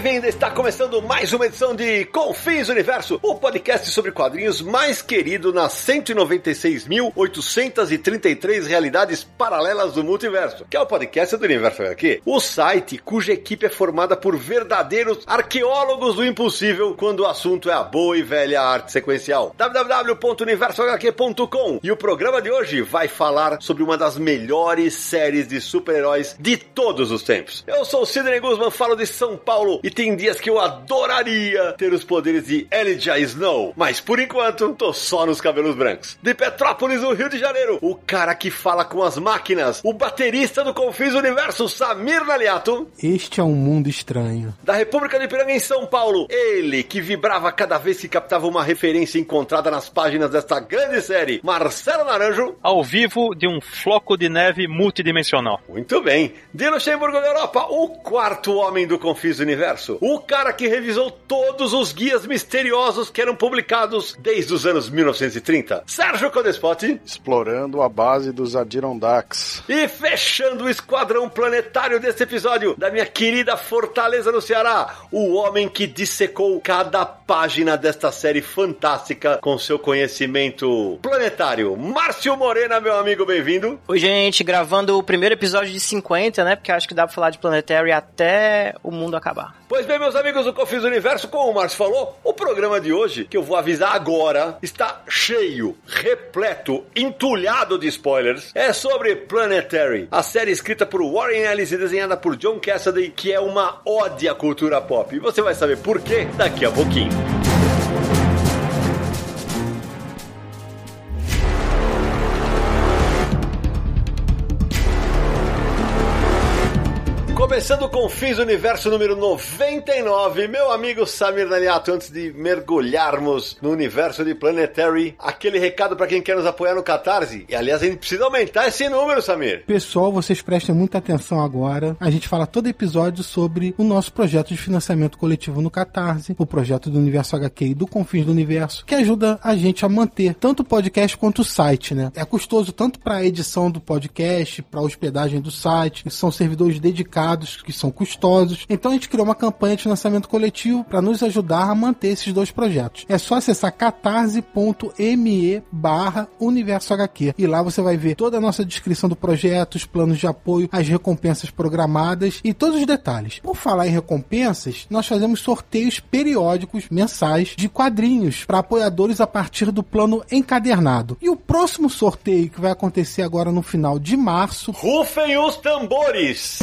Bem-vinda! Está começando mais uma edição de Confins Universo, o podcast sobre quadrinhos mais querido nas 196.833 realidades paralelas do multiverso, que é o podcast do Universo HQ, o site cuja equipe é formada por verdadeiros arqueólogos do impossível quando o assunto é a boa e velha arte sequencial. www.universohq.com E o programa de hoje vai falar sobre uma das melhores séries de super-heróis de todos os tempos. Eu sou o Sidney Guzman, falo de São Paulo e tem dias que eu adoraria ter os poderes de Elijah Snow, mas por enquanto tô só nos cabelos brancos. De Petrópolis, no Rio de Janeiro, o cara que fala com as máquinas, o baterista do Confis Universo, Samir Naliato. Este é um mundo estranho. Da República de Piranga em São Paulo, ele que vibrava cada vez que captava uma referência encontrada nas páginas desta grande série, Marcelo Naranjo. Ao vivo de um floco de neve multidimensional. Muito bem. De Luxemburgo da Europa, o quarto homem do Confis Universo universo. O cara que revisou todos os guias misteriosos que eram publicados desde os anos 1930. Sérgio Codespot. Explorando a base dos Adirondacks. E fechando o esquadrão planetário desse episódio da minha querida Fortaleza no Ceará. O homem que dissecou cada página desta série fantástica com seu conhecimento planetário. Márcio Morena, meu amigo, bem-vindo. Oi, gente, gravando o primeiro episódio de 50, né? Porque acho que dá pra falar de Planetary até o mundo acabar. Pois bem, meus amigos do Confis Universo, como o Marcos falou, o programa de hoje, que eu vou avisar agora, está cheio, repleto, entulhado de spoilers. É sobre Planetary, a série escrita por Warren Ellis e desenhada por John Cassaday, que é uma ode à cultura pop. E você vai saber por quê daqui a pouquinho. Thank you. Começando com Fins Universo número 99, meu amigo Samir Naniato, antes de mergulharmos no universo de Planetary, aquele recado para quem quer nos apoiar no Catarse. E aliás, a gente precisa aumentar esse número, Samir. Pessoal, vocês prestem muita atenção agora. A gente fala todo episódio sobre o nosso projeto de financiamento coletivo no Catarse, o projeto do Universo HQ e do Confins do Universo, que ajuda a gente a manter tanto o podcast quanto o site, né? É custoso tanto para a edição do podcast, para a hospedagem do site, são servidores dedicados que são custosos. Então a gente criou uma campanha de financiamento coletivo para nos ajudar a manter esses dois projetos. É só acessar catarse.me barra Universo HQ. E lá você vai ver toda a nossa descrição do projeto, os planos de apoio, as recompensas programadas e todos os detalhes. Por falar em recompensas, nós fazemos sorteios periódicos mensais de quadrinhos para apoiadores a partir do plano encadernado. E o próximo sorteio que vai acontecer agora no final de março. Rufem os tambores!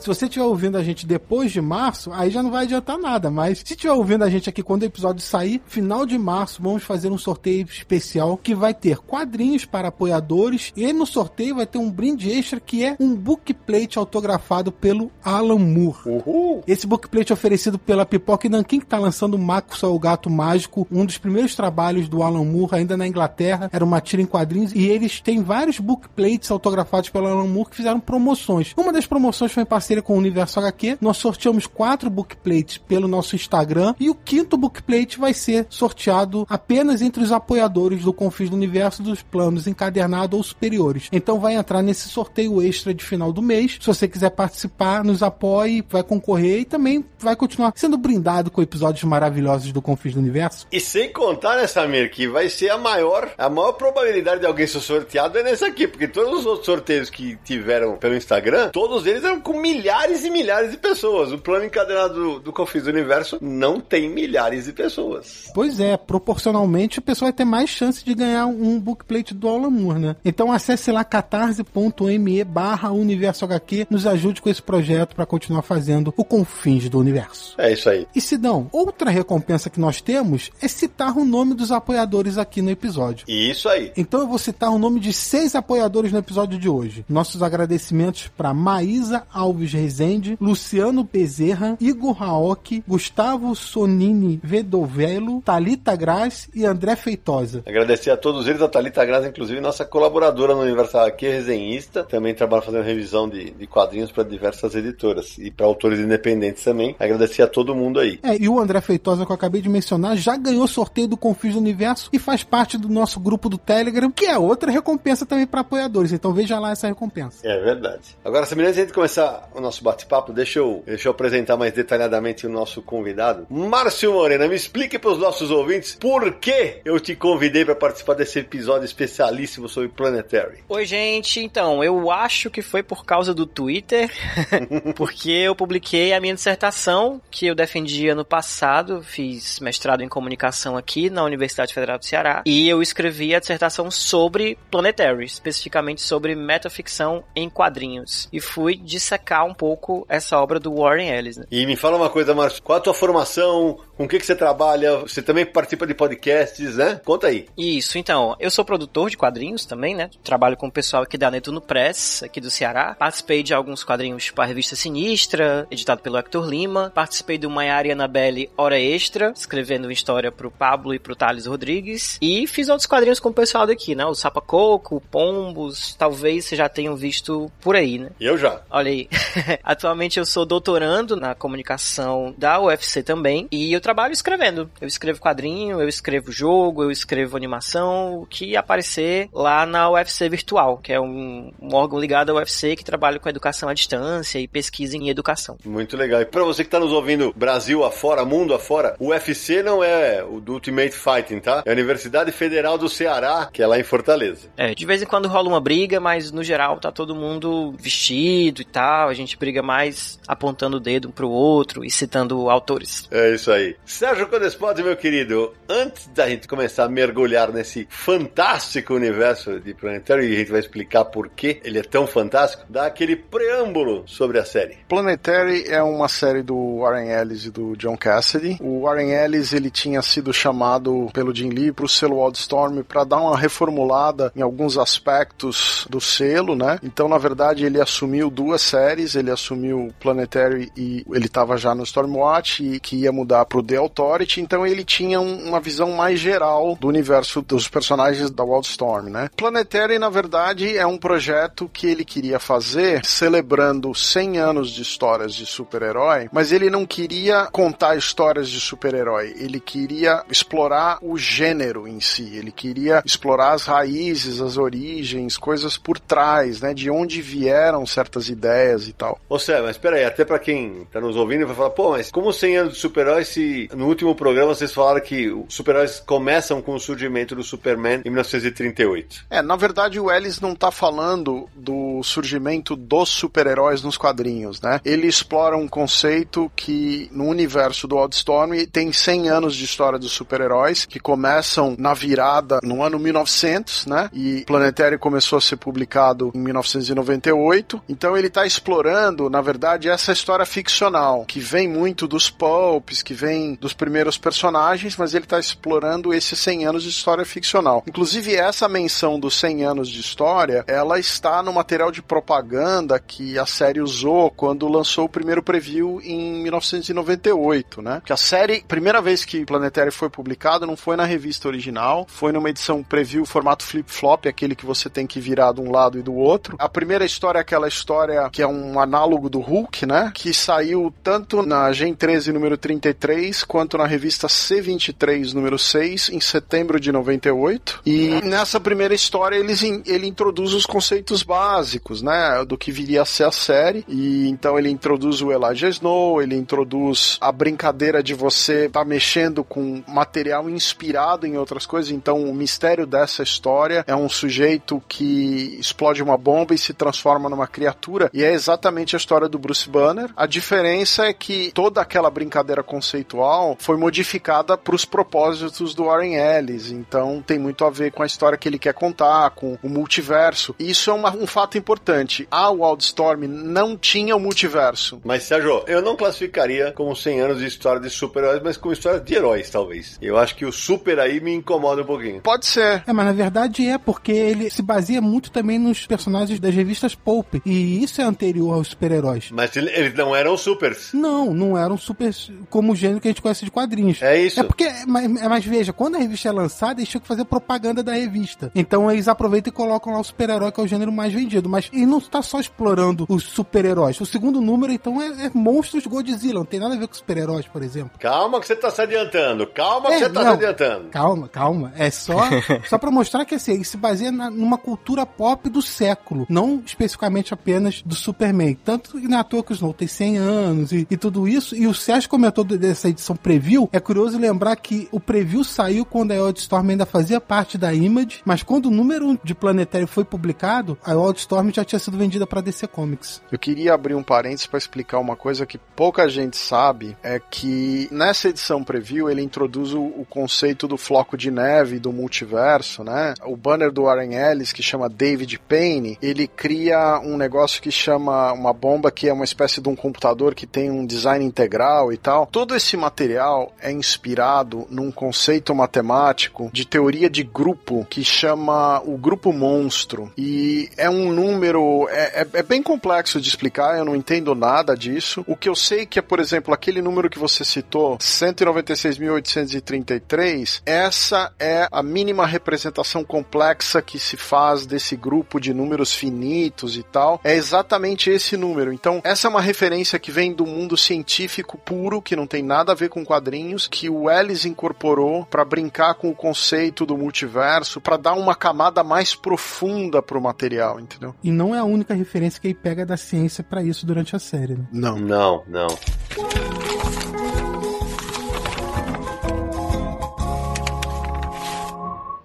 Se você estiver ouvindo a gente depois de março, aí já não vai adiantar nada. Mas se estiver ouvindo a gente aqui quando o episódio sair, final de março, vamos fazer um sorteio especial que vai ter quadrinhos para apoiadores. E no sorteio vai ter um brinde extra que é um bookplate autografado pelo Alan Moore. Uhul. Esse bookplate é oferecido pela Pipoca e Nankin, que está lançando Marcos o Gato Mágico, um dos primeiros trabalhos do Alan Moore, ainda na Inglaterra. Era uma tira em quadrinhos. E eles têm vários bookplates autografados pelo Alan Moore que fizeram promoções. Uma das promoções foi em parceria parceria com o Universo HQ. Nós sorteamos quatro bookplates pelo nosso Instagram e o quinto bookplate vai ser sorteado apenas entre os apoiadores do Confis do Universo dos planos encadernado ou superiores. Então vai entrar nesse sorteio extra de final do mês. Se você quiser participar, nos apoie, vai concorrer e também vai continuar sendo brindado com episódios maravilhosos do Confis do Universo. E sem contar, né, Samir, que vai ser a maior, a maior probabilidade de alguém ser sorteado é nesse aqui, porque todos os outros sorteios que tiveram pelo Instagram, todos eles eram com milhares milhares e milhares de pessoas. O plano encadenado do, do Confins do Universo não tem milhares de pessoas. Pois é, proporcionalmente a pessoa vai ter mais chance de ganhar um bookplate do Alan Moore, né? Então acesse lá catarse.me barra Universo HQ, nos ajude com esse projeto para continuar fazendo o Confins do Universo. É isso aí. E Sidão, outra recompensa que nós temos é citar o nome dos apoiadores aqui no episódio. Isso aí. Então eu vou citar o nome de seis apoiadores no episódio de hoje. Nossos agradecimentos para Maísa Alves Rezende, Luciano Bezerra, Igor Raoki, Gustavo Sonini Vedovelo, Talita Graz e André Feitosa. Agradecer a todos eles, a Thalita Graça, inclusive nossa colaboradora no Universal aqui, resenhista, também trabalha fazendo revisão de, de quadrinhos para diversas editoras e para autores independentes também. Agradecer a todo mundo aí. É, e o André Feitosa que eu acabei de mencionar já ganhou sorteio do Confis do Universo e faz parte do nosso grupo do Telegram, que é outra recompensa também para apoiadores. Então veja lá essa recompensa. É verdade. Agora, Samir, antes de começar o nosso bate-papo, deixa eu, deixa eu apresentar mais detalhadamente o nosso convidado. Márcio Morena, me explique para os nossos ouvintes por que eu te convidei para participar desse episódio especialíssimo sobre Planetary. Oi, gente. Então, eu acho que foi por causa do Twitter, porque eu publiquei a minha dissertação que eu defendi ano passado, fiz mestrado em comunicação aqui na Universidade Federal do Ceará, e eu escrevi a dissertação sobre Planetary, especificamente sobre metaficção em quadrinhos, e fui dissecar um pouco essa obra do Warren Ellis. Né? E me fala uma coisa, Márcio, qual a tua formação? Com o que, que você trabalha? Você também participa de podcasts, né? Conta aí. Isso, então, eu sou produtor de quadrinhos também, né? Trabalho com o pessoal aqui da Netuno Press, aqui do Ceará. Participei de alguns quadrinhos para a revista Sinistra, editado pelo Hector Lima. Participei do Maiara e Annabelle Hora Extra, escrevendo história pro Pablo e pro Thales Rodrigues. E fiz outros quadrinhos com o pessoal daqui, né? O Sapa Coco, o Pombos, talvez vocês já tenham visto por aí, né? Eu já. Olha aí. Atualmente eu sou doutorando na comunicação da UFC também e eu trabalho escrevendo. Eu escrevo quadrinho, eu escrevo jogo, eu escrevo animação, o que aparecer lá na UFC Virtual, que é um, um órgão ligado ao UFC que trabalha com educação à distância e pesquisa em educação. Muito legal. E pra você que tá nos ouvindo Brasil afora, mundo afora, o UFC não é o do Ultimate Fighting, tá? É a Universidade Federal do Ceará, que é lá em Fortaleza. É, de vez em quando rola uma briga, mas no geral tá todo mundo vestido e tal. A gente briga mais apontando o dedo um pro outro e citando autores. É isso aí. Sérgio Codespot, meu querido, antes da gente começar a mergulhar nesse fantástico universo de Planetary, e a gente vai explicar por que ele é tão fantástico, dá aquele preâmbulo sobre a série. Planetary é uma série do Warren Ellis e do John Cassidy. O Warren Ellis ele tinha sido chamado pelo Jim Lee para o selo Wildstorm para dar uma reformulada em alguns aspectos do selo, né? Então, na verdade, ele assumiu duas séries. Ele assumiu Planetary e ele estava já no Stormwatch e que ia mudar para o The Authority. Então, ele tinha um, uma visão mais geral do universo dos personagens da Wildstorm, né? Planetary, na verdade, é um projeto que ele queria fazer celebrando 100 anos de histórias de super-herói, mas ele não queria contar histórias de super-herói. Ele queria explorar o gênero em si. Ele queria explorar as raízes, as origens, coisas por trás, né? De onde vieram certas ideias e tal. Ô Sé, mas peraí, até pra quem tá nos ouvindo vai falar, pô, mas como 100 anos de super-heróis se no último programa vocês falaram que os super-heróis começam com o surgimento do Superman em 1938? É, na verdade o Ellis não tá falando do surgimento dos super-heróis nos quadrinhos, né? Ele explora um conceito que no universo do Wildstorm tem 100 anos de história dos super-heróis que começam na virada no ano 1900, né? E Planetary começou a ser publicado em 1998. Então ele está explorando, na verdade, essa história ficcional que vem muito dos pulps, que vem dos primeiros personagens, mas ele está explorando esses 100 anos de história ficcional. Inclusive essa menção dos 100 anos de história, ela está no material de propaganda que a série usou quando lançou o primeiro preview em 1998, né? Que a série, primeira vez que Planetary foi publicado, não foi na revista original, foi numa edição preview formato flip-flop, aquele que você tem que virar de um lado e do outro. A primeira história é aquela história que é um análogo do Hulk, né? Que saiu tanto na Gen 13 número 33 23, quanto na revista C23, número 6, em setembro de 98. E nessa primeira história eles, ele introduz os conceitos básicos, né, do que viria a ser a série. E então ele introduz o Elijah Snow, ele introduz a brincadeira de você estar tá mexendo com material inspirado em outras coisas. Então o mistério dessa história é um sujeito que explode uma bomba e se transforma numa criatura. E é exatamente a história do Bruce Banner. A diferença é que toda aquela brincadeira conceitual foi modificada para os propósitos do Warren Ellis. Então tem muito a ver com a história que ele quer contar, com o multiverso. E isso é uma, um fato importante. A Wildstorm não tinha o multiverso. Mas, Sérgio, eu não classificaria como 100 anos de história de super-heróis, mas como história de heróis, talvez. Eu acho que o super aí me incomoda um pouquinho. Pode ser. É, mas na verdade é porque ele se baseia muito também nos personagens das revistas Pulp. E isso é anterior aos super-heróis. Mas eles não eram supers. Não, não eram supers como o gênero que gente conhece de quadrinhos. É isso. É porque, mas, mas veja, quando a revista é lançada, eles tinham que fazer propaganda da revista. Então eles aproveitam e colocam lá o super-herói, que é o gênero mais vendido. Mas ele não está só explorando os super-heróis. O segundo número, então, é, é monstros Godzilla. Não tem nada a ver com super-heróis, por exemplo. Calma que você está se adiantando. Calma que é, você está se adiantando. Calma, calma. É só, só para mostrar que assim, ele se baseia na, numa cultura pop do século. Não especificamente apenas do Superman. Tanto que na toa que o Snow tem 100 anos e, e tudo isso. E o Sérgio comentou dessa edição preview. É curioso lembrar que o preview saiu quando a Wildstorm ainda fazia parte da Image, mas quando o número de Planetário foi publicado, a Wildstorm já tinha sido vendida para DC Comics. Eu queria abrir um parênteses para explicar uma coisa que pouca gente sabe, é que nessa edição preview ele introduz o, o conceito do floco de neve do multiverso, né? O banner do Warren Ellis, que chama David Payne, ele cria um negócio que chama uma bomba que é uma espécie de um computador que tem um design integral e tal. Todo esse material é inspirado num conceito matemático de teoria de grupo que chama o grupo monstro. E é um número. É, é, é bem complexo de explicar, eu não entendo nada disso. O que eu sei que é, por exemplo, aquele número que você citou, 196.833, essa é a mínima representação complexa que se faz desse grupo de números finitos e tal. É exatamente esse número. Então, essa é uma referência que vem do mundo científico puro, que não tem nada a ver com quadrinhos, que o Ellis incorporou para brincar com o conceito do multiverso, para dar uma camada mais profunda pro material, entendeu? E não é a única referência que ele pega da ciência para isso durante a série, né? Não. Não, não.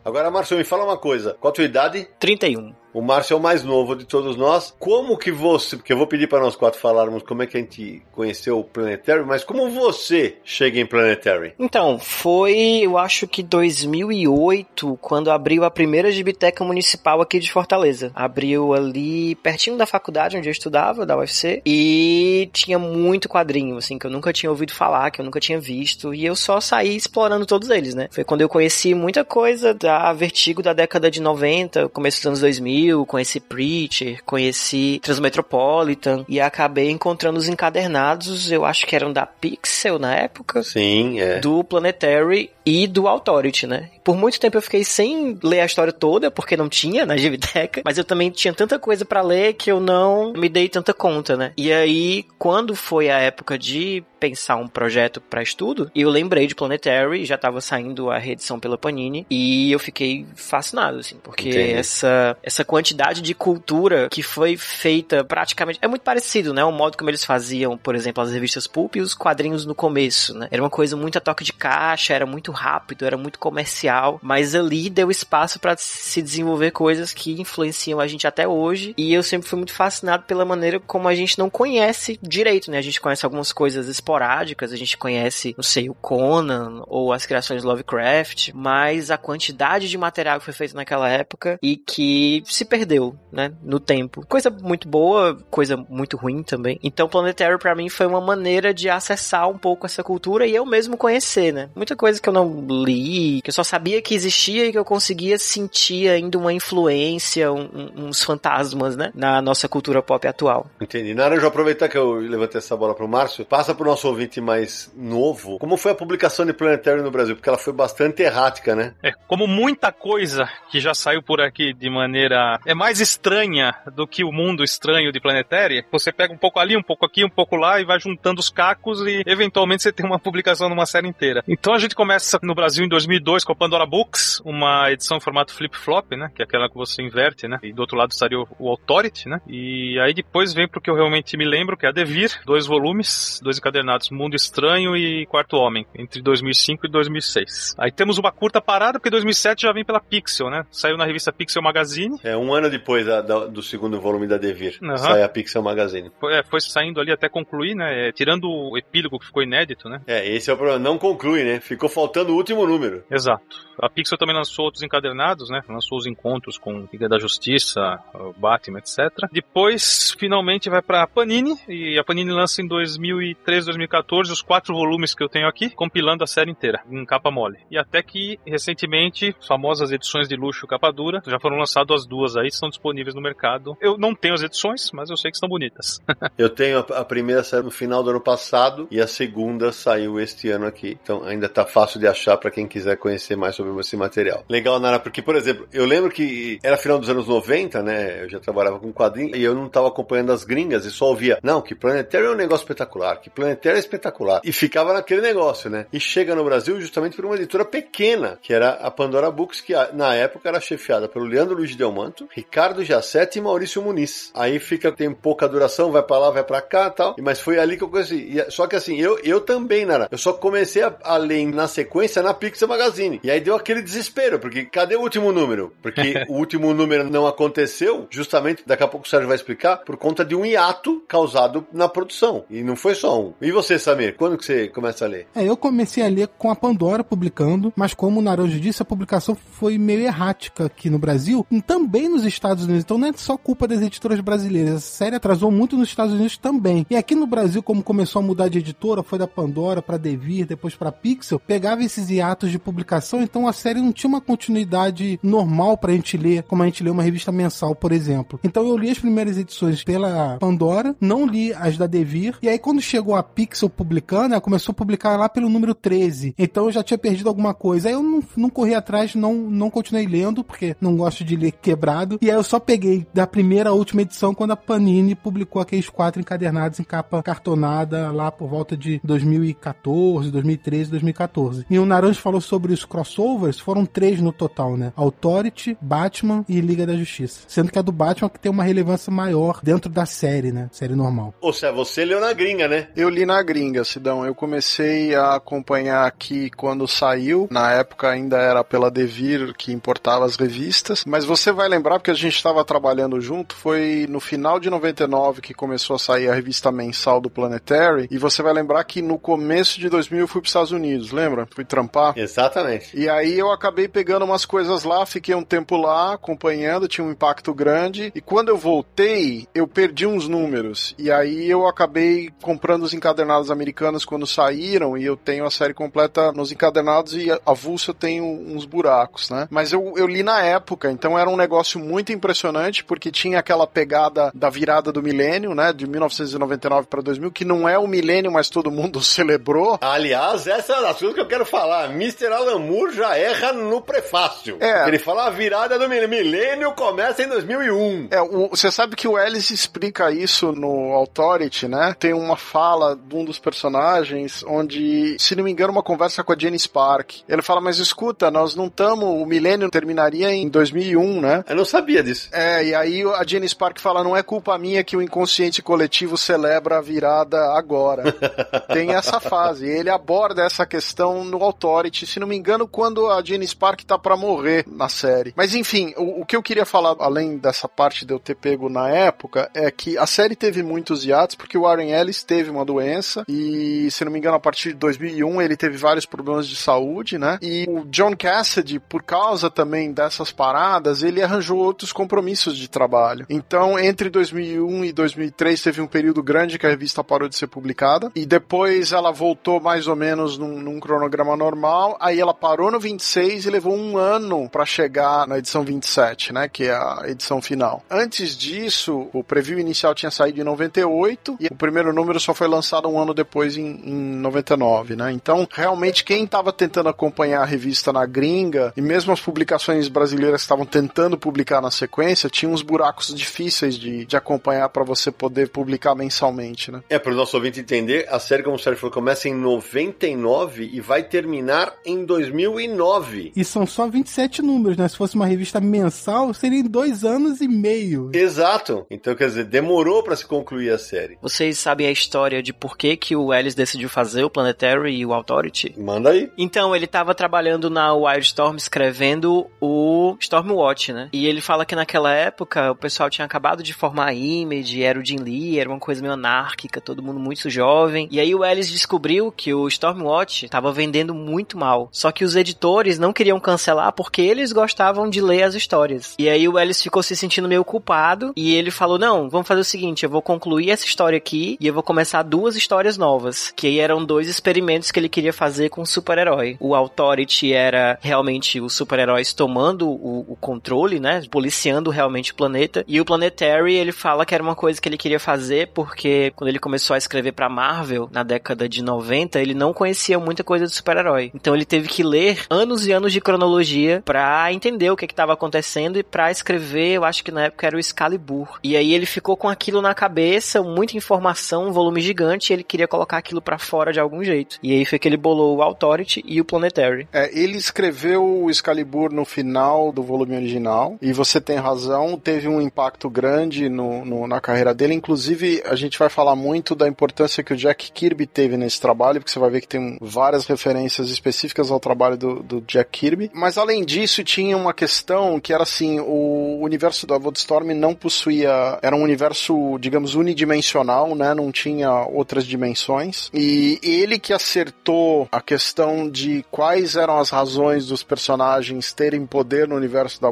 Agora, Márcio, me fala uma coisa. Qual a tua idade? 31. O Márcio é o mais novo de todos nós. Como que você, porque eu vou pedir para nós quatro falarmos como é que a gente conheceu o Planetary, mas como você chega em Planetary? Então, foi, eu acho que 2008, quando abriu a primeira gibiteca municipal aqui de Fortaleza. Abriu ali pertinho da faculdade onde eu estudava, da UFC, e tinha muito quadrinho, assim, que eu nunca tinha ouvido falar, que eu nunca tinha visto, e eu só saí explorando todos eles, né? Foi quando eu conheci muita coisa da Vertigo da década de 90, começo dos anos 2000, conheci Preacher, conheci Transmetropolitan e acabei encontrando os encadernados, eu acho que eram da Pixel na época. Sim, é. Do Planetary e do Authority, né? Por muito tempo eu fiquei sem ler a história toda, porque não tinha na Giviteca, mas eu também tinha tanta coisa para ler que eu não me dei tanta conta, né? E aí, quando foi a época de pensar um projeto para estudo, eu lembrei de Planetary, já tava saindo a reedição pela Panini, e eu fiquei fascinado, assim, porque essa, essa quantidade de cultura que foi feita praticamente, é muito parecido, né? O modo como eles faziam, por exemplo, as revistas Pulp e os quadrinhos no começo, né? Era uma coisa muito a toque de caixa, era muito rápido, era muito comercial, mas ali deu espaço para se desenvolver coisas que influenciam a gente até hoje. E eu sempre fui muito fascinado pela maneira como a gente não conhece direito, né? A gente conhece algumas coisas esporádicas, a gente conhece, não sei, o Conan ou as criações Lovecraft, mas a quantidade de material que foi feito naquela época e que se perdeu, né, no tempo. Coisa muito boa, coisa muito ruim também. Então, Planetary para mim foi uma maneira de acessar um pouco essa cultura e eu mesmo conhecer, né? Muita coisa que eu não li, que eu só sabia que existia e que eu conseguia sentir ainda uma influência, um, uns fantasmas, né, na nossa cultura pop atual. Entendi. Nara, eu já aproveitar que eu levantei essa bola pro Márcio, passa pro nosso ouvinte mais novo, como foi a publicação de Planetary no Brasil? Porque ela foi bastante errática, né? É, como muita coisa que já saiu por aqui de maneira é mais estranha do que o mundo estranho de Planetária. Você pega um pouco ali, um pouco aqui, um pouco lá e vai juntando os cacos e eventualmente você tem uma publicação numa série inteira. Então a gente começa no Brasil em 2002 com a Pandora Books, uma edição em formato flip-flop, né? Que é aquela que você inverte, né? E do outro lado estaria o, o Authority, né? E aí depois vem pro que eu realmente me lembro, que é a Devir, dois volumes, dois encadernados, Mundo Estranho e Quarto Homem, entre 2005 e 2006. Aí temos uma curta parada, porque 2007 já vem pela Pixel, né? Saiu na revista Pixel Magazine. É um ano depois da- da- do segundo volume da Devir. Aham. Sai a Pixel Magazine. Foi, é, foi saindo ali até concluir, né? É, tirando o epílogo que ficou inédito, né? É, esse é o problema. Não conclui, né? Ficou faltando o último número. Exato. A Pixel também lançou outros encadernados, né? Lançou os encontros com Liga da Justiça, Batman, etc. Depois, finalmente, vai pra Panini. E a Panini lança em 2013, 2014 os quatro volumes que eu tenho aqui, compilando a série inteira, em capa mole. E até que, recentemente, as famosas edições de luxo capa dura, já foram lançadas as duas aí, estão disponíveis no mercado. Eu não tenho as edições, mas eu sei que estão bonitas. Eu tenho a, a primeira saiu no final do ano passado e a segunda saiu este ano aqui. Então ainda tá fácil de achar pra quem quiser conhecer mais sobre esse material. Legal, Nara, porque, por exemplo, eu lembro que era final dos anos 90, né? Eu já trabalhava com quadrinhos e eu não tava acompanhando as gringas e só ouvia, não, que Planetário é um negócio espetacular, que Planetário é espetacular. E ficava naquele negócio, né? E chega no Brasil justamente por uma editora pequena, que era a Pandora Books, que na época era chefiada pelo Leandro Luiz Delmanto, Ricardo Jacete e Maurício Muniz. Aí fica, tem pouca duração, vai pra lá, vai pra cá e tal. Mas foi ali que eu conheci. E, só que assim, eu, eu também, Nara, eu só comecei a, a ler na sequência na Pixel Magazine. E aí deu aquele desespero, porque cadê o último número? Porque o último número não aconteceu, justamente, daqui a pouco o Sérgio vai explicar, por conta de um hiato causado na produção. E não foi só um. E você, Samir, quando que você começa a ler? É, eu comecei a ler com a Pandora publicando, mas como o Naranjo disse, a publicação foi meio errática aqui no Brasil e também nos Estados Unidos. Então não é só culpa das editoras brasileiras. A série atrasou muito nos Estados Unidos também. E aqui no Brasil, como começou a mudar de editora, foi da Pandora pra Devir, depois pra Pixel, pegava esses hiatos de publicação, então a série não tinha uma continuidade normal pra gente ler, como a gente lê uma revista mensal, por exemplo. Então eu li as primeiras edições pela Pandora, não li as da Devir, e aí quando chegou a Pixel publicando, ela começou a publicar lá pelo número 13. Então eu já tinha perdido alguma coisa. Aí eu não, não corri atrás, não, não continuei lendo, porque não gosto de ler quebrado. E aí eu só peguei da primeira à última edição quando a Panini publicou aqueles quatro encadernados em capa cartonada lá por volta de 2014, 2013, 2014. E o Naranjo falou sobre os crossovers, foram três no total, né? Authority, Batman e Liga da Justiça. Sendo que a do Batman que tem uma relevância maior dentro da série, né? Série normal. Ou seja, você leu na gringa, né? Eu li na gringa, Sidão. Eu comecei a acompanhar aqui quando saiu. Na época ainda era pela Devir que importava as revistas. Mas você vai lembrar, porque a gente estava trabalhando junto, foi no final de 99 que começou a sair a revista mensal do Planetary. E você vai lembrar que no começo de 2000 eu fui para os Estados Unidos, lembra? Fui trampar. Exatamente. E aí eu acabei pegando umas coisas lá, fiquei um tempo lá acompanhando, tinha um impacto grande. E quando eu voltei, eu perdi uns números. E aí eu acabei comprando os encadernados americanos quando saíram. E eu tenho a série completa nos encadernados e avulso eu tenho uns buracos, né? Mas eu, eu li na época, então era um negócio muito impressionante, porque tinha aquela pegada da virada do milênio, né? De 1999 para 2000, que não é o milênio, mas todo mundo celebrou. Aliás, essa é uma das coisas que eu quero falar. Mr. Alan Moore já erra no prefácio. É. Ele fala a virada do milênio. Milênio começa em 2001. É, o- você sabe que o Ellis explica isso no Authority, né? Tem uma fala de um dos personagens onde, se não me engano, uma conversa com a Jenny Spark. Ele fala, mas escuta, nós não estamos, o milênio terminaria em 2001, né? Eu não sabia disso. É, e aí a Jenny Spark fala, não é culpa minha que o inconsciente coletivo celebra a virada agora. Tem essa fase. Ele aborda essa questão no Authority, se não me engano, quando a Jenny Spark tá pra morrer na série. Mas enfim, o, o que eu queria falar, além dessa parte de eu ter pego na época, é que a série teve muitos hiatos, porque o Warren Ellis teve uma doença, e se não me engano, a partir de 2001 ele teve vários problemas de saúde, né? E o John Cassidy, por causa também dessas paradas, ele arranjou outros compromissos de trabalho. Então, entre 2001 e 2003 teve um período grande que a revista parou de ser publicada, e depois ela voltou mais ou menos num, num cronograma normal, aí ela parou no 26 e levou um ano para chegar na edição 27, né, que é a edição final. Antes disso, o preview inicial tinha saído em 98 e o primeiro número só foi lançado um ano depois em, em 99, né? Então, realmente quem estava tentando acompanhar a revista na gringa e mesmo as publicações brasileiras estavam tentando publicar na sequência, tinha uns buracos difíceis de, de acompanhar para você poder publicar mensalmente, né? É, para o nosso ouvinte entender, a série, como o Sérgio falou, começa em 99 e vai terminar em 2009. E são só 27 números, né? Se fosse uma revista mensal, seria em dois anos e meio. Exato. Então, quer dizer, demorou para se concluir a série. Vocês sabem a história de por que, que o Ellis decidiu fazer o Planetary e o Authority? Manda aí. Então, ele tava trabalhando na Wildstorm escrevendo o Stormwatch, né? E ele fala que naquela época o pessoal tinha acabado de formar a Image, era o Jim Lee, era uma coisa meio anárquica, todo mundo muito jovem. E aí o Ellis descobriu que o Stormwatch tava vendendo muito mal. Só que os editores não queriam cancelar porque eles gostavam de ler as histórias. E aí o Ellis ficou se sentindo meio culpado e ele falou: "Não, vamos fazer o seguinte, eu vou concluir essa história aqui e eu vou começar duas histórias novas, que aí eram dois experimentos que ele queria fazer com o super-herói. O Authority era realmente os super-heróis tomando o, o controle, né, policiando realmente o planeta, e o Planetary, ele fala que era uma coisa que ele queria fazer porque quando ele começou a escrever para Marvel na década de 90, ele não conhecia muita coisa de super-herói. Então ele teve que ler anos e anos de cronologia para entender o que estava acontecendo e para escrever, eu acho que na época era o Excalibur. E aí ele ficou com aquilo na cabeça, muita informação, um volume gigante, e ele queria colocar aquilo para fora de algum jeito. E aí foi que ele bolou o Authority e o Planetary. É, ele escreveu o Excalibur no final do volume original, e você tem razão, teve um impacto grande no, no, na carreira dele. Inclusive, a gente vai falar muito da importância que o Jack Kirby teve nesse trabalho, porque você vai ver que tem várias referências específicas ao trabalho do, do Jack Kirby. Mas além disso, tinha uma questão que era assim: o universo da Woodstorm não possuía. Era um universo, digamos, unidimensional, né? Não tinha outras dimensões. E ele que acertou a questão de quais eram as razões dos personagens terem poder no universo da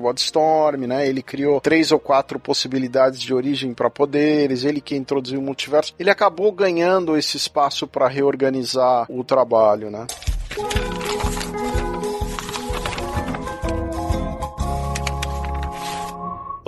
Wildstorm, né? Ele criou três ou quatro possibilidades de origem para poderes, ele que introduziu o multiverso. Ele acabou ganhando esse espaço para reorganizar o trabalho, né?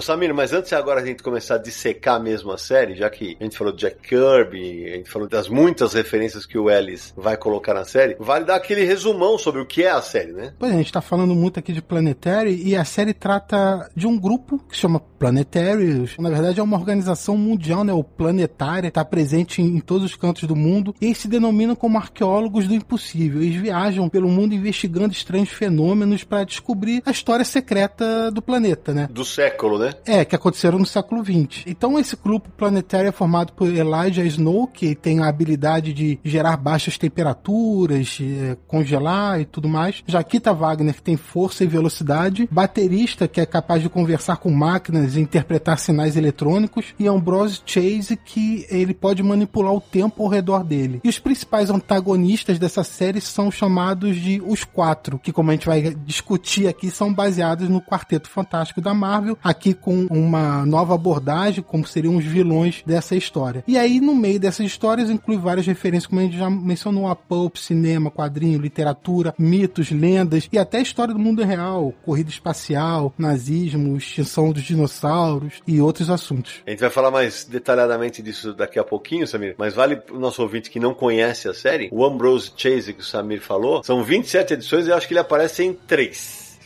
Samir, mas antes agora a gente começar a dissecar mesmo a série, já que a gente falou de Jack Kirby, a gente falou das muitas referências que o Ellis vai colocar na série, vale dar aquele resumão sobre o que é a série, né? Pois é, a gente tá falando muito aqui de Planetary e a série trata de um grupo que se chama Planetary. Na verdade é uma organização mundial, né? O Planetária, tá presente em, em todos os cantos do mundo e eles se denominam como arqueólogos do impossível. Eles viajam pelo mundo investigando estranhos fenômenos para descobrir a história secreta do planeta, né? Do século, né? É, que aconteceram no século XX. Então esse grupo planetário é formado por Elijah Snow, que tem a habilidade de gerar baixas temperaturas, é, congelar e tudo mais. Jaquita Wagner, que tem força e velocidade. Baterista, que é capaz de conversar com máquinas e interpretar sinais eletrônicos. E Ambrose Chase, que ele pode manipular o tempo ao redor dele. E os principais antagonistas dessa série são chamados de Os Quatro, que como a gente vai discutir aqui, são baseados no Quarteto Fantástico da Marvel. Aqui com uma nova abordagem, como seriam os vilões dessa história. E aí, no meio dessas histórias, inclui várias referências, como a gente já mencionou, a pulp, cinema, quadrinho, literatura, mitos, lendas e até a história do mundo real, corrida espacial, nazismo, extinção dos dinossauros e outros assuntos. A gente vai falar mais detalhadamente disso daqui a pouquinho, Samir, mas vale pro nosso ouvinte que não conhece a série, o Ambrose Chase que o Samir falou, são 27 edições e eu acho que ele aparece em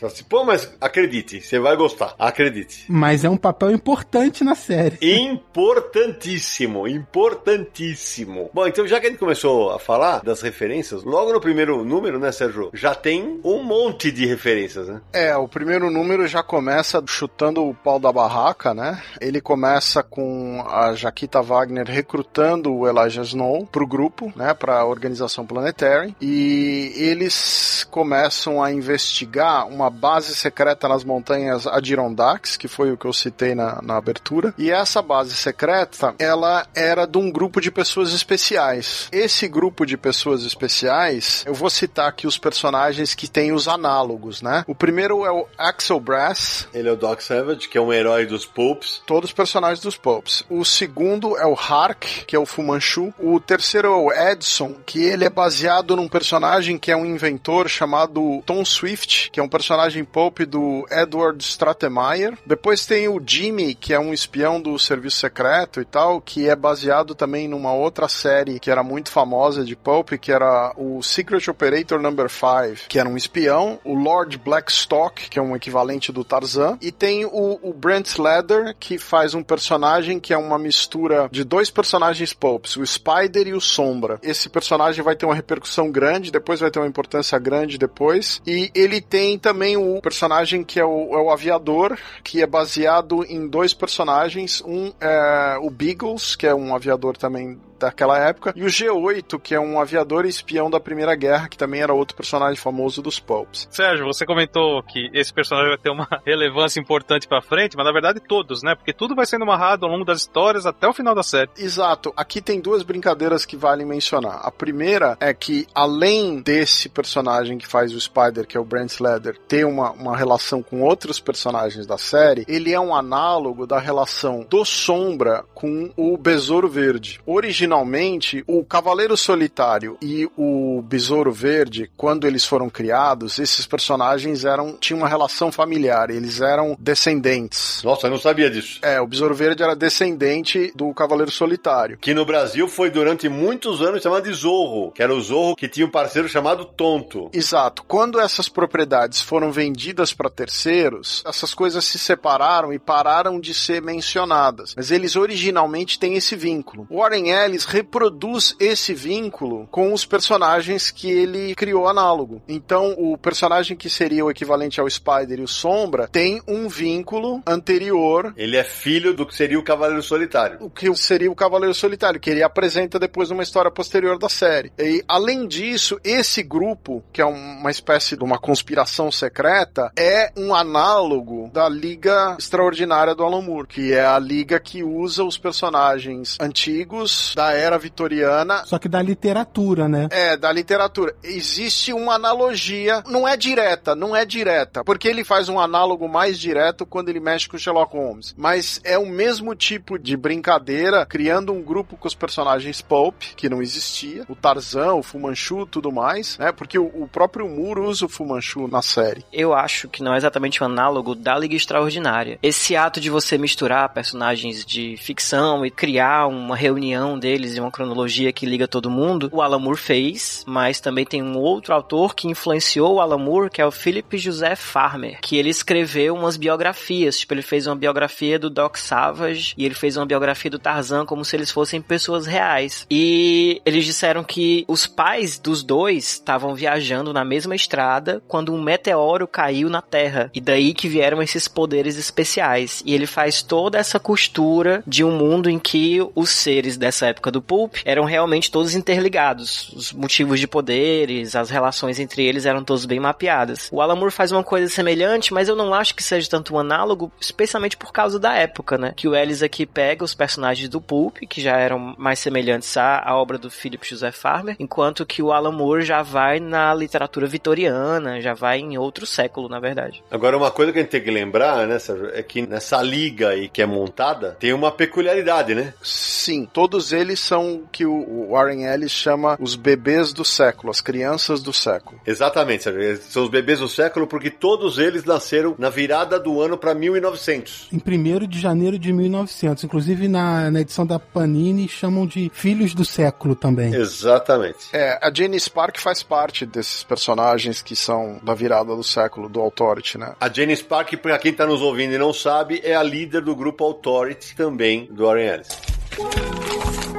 três. Fala assim, pô, mas acredite, você vai gostar. Acredite. Mas é um papel importante na série. Importantíssimo, importantíssimo. Bom, então já que a gente começou a falar das referências, logo no primeiro número, né, Sérgio? Já tem um monte de referências, né? É, o primeiro número já começa chutando o pau da barraca, né? Ele começa com a Jaquita Wagner recrutando o Elijah Snow pro grupo, né, pra organização Planetary, e eles começam a investigar uma base secreta nas montanhas Adirondacks, que foi o que eu citei na, na abertura, e essa base secreta, ela era de um grupo de pessoas especiais. Esse grupo de pessoas especiais, eu vou citar aqui os personagens que têm os análogos, né? O primeiro é o Axel Brass. Ele é o Doc Savage, que é um herói dos Popes. Todos os personagens dos Popes. O segundo é o Hark, que é o Fu Manchu. O terceiro é o Edson, que ele é baseado num personagem que é um inventor chamado Tom Swift, que é um personagem personagem Pope do Edward Stratemeyer. Depois tem o Jimmy, que é um espião do serviço secreto e tal, que é baseado também numa outra série que era muito famosa de Pope, que era o Secret Operator Number 5, que era um espião. O Lord Blackstock, que é um equivalente do Tarzan. E tem o, o Brent Leather, que faz um personagem que é uma mistura de dois personagens Popes, o Spider e o Sombra. Esse personagem vai ter uma repercussão grande, depois vai ter uma importância grande depois. E ele tem também o personagem que é o, é o aviador, que é baseado em dois personagens. Um é o Beagles, que é um aviador também daquela época, e o G8, que é um aviador espião da Primeira Guerra, que também era outro personagem famoso dos Pulps. Sérgio, você comentou que esse personagem vai ter uma relevância importante para frente, mas na verdade todos, né? Porque tudo vai sendo amarrado ao longo das histórias até o final da série. Exato. Aqui tem duas brincadeiras que valem mencionar. A primeira é que, além desse personagem que faz o Spider, que é o Brent Leather, ter uma, uma relação com outros personagens da série, ele é um análogo da relação do Sombra com o Besouro Verde. Originalmente, originalmente, o Cavaleiro Solitário e o Besouro Verde, quando eles foram criados, esses personagens eram tinham uma relação familiar, eles eram descendentes. Nossa, eu não sabia disso. É, o Besouro Verde era descendente do Cavaleiro Solitário. Que no Brasil foi durante muitos anos chamado de Zorro, que era o Zorro que tinha um parceiro chamado Tonto. Exato. Quando essas propriedades foram vendidas para terceiros, essas coisas se separaram e pararam de ser mencionadas. Mas eles originalmente têm esse vínculo. Warren Ellis reproduz esse vínculo com os personagens que ele criou análogo. Então, o personagem que seria o equivalente ao Spider e o Sombra tem um vínculo anterior. Ele é filho do que seria o Cavaleiro Solitário. O que seria o Cavaleiro Solitário, que ele apresenta depois numa história posterior da série. E, além disso, esse grupo, que é uma espécie de uma conspiração secreta, é um análogo da Liga Extraordinária do Alan Moore, que é a liga que usa os personagens antigos da era vitoriana. Só que da literatura, né? É, da literatura. Existe uma analogia, não é direta, não é direta, porque ele faz um análogo mais direto quando ele mexe com Sherlock Holmes. Mas é o mesmo tipo de brincadeira, criando um grupo com os personagens Pulp, que não existia, o Tarzan, o Fumanchu, tudo mais, né? Porque o, o próprio Moore usa o Fumanchu na série. Eu acho que não é exatamente um análogo da Liga Extraordinária. Esse ato de você misturar personagens de ficção e criar uma reunião deles deles e uma cronologia que liga todo mundo, o Alan Moore fez, mas também tem um outro autor que influenciou o Alan Moore, que é o Philip José Farmer, que ele escreveu umas biografias, tipo, ele fez uma biografia do Doc Savage e ele fez uma biografia do Tarzan como se eles fossem pessoas reais. E eles disseram que os pais dos dois estavam viajando na mesma estrada quando um meteoro caiu na Terra. E daí que vieram esses poderes especiais. E ele faz toda essa costura de um mundo em que os seres dessa época época do Pulp eram realmente todos interligados. Os motivos de poderes, as relações entre eles eram todos bem mapeadas. O Alan Moore faz uma coisa semelhante, mas eu não acho que seja tanto um análogo, especialmente por causa da época, né? Que o Ellis aqui pega os personagens do Pulp, que já eram mais semelhantes à, à obra do Philip Joseph Farmer, enquanto que o Alan Moore já vai na literatura vitoriana, já vai em outro século, na verdade. Agora, uma coisa que a gente tem que lembrar, né, Sérgio, é que nessa liga aí que é montada, tem uma peculiaridade, né? Sim, todos eles são o que o Warren Ellis chama os bebês do século, as crianças do século. Exatamente, Sérgio. São os bebês do século porque todos eles nasceram na virada do ano para 1900. Em 1 de janeiro de 1900. Inclusive, na, na edição da Panini, chamam de Filhos do Século também. Exatamente. É, a Jenny Spark faz parte desses personagens que são da virada do século, do Authority, né? A Jenny Spark, para quem tá nos ouvindo e não sabe, é a líder do grupo Authority também, do Warren Ellis.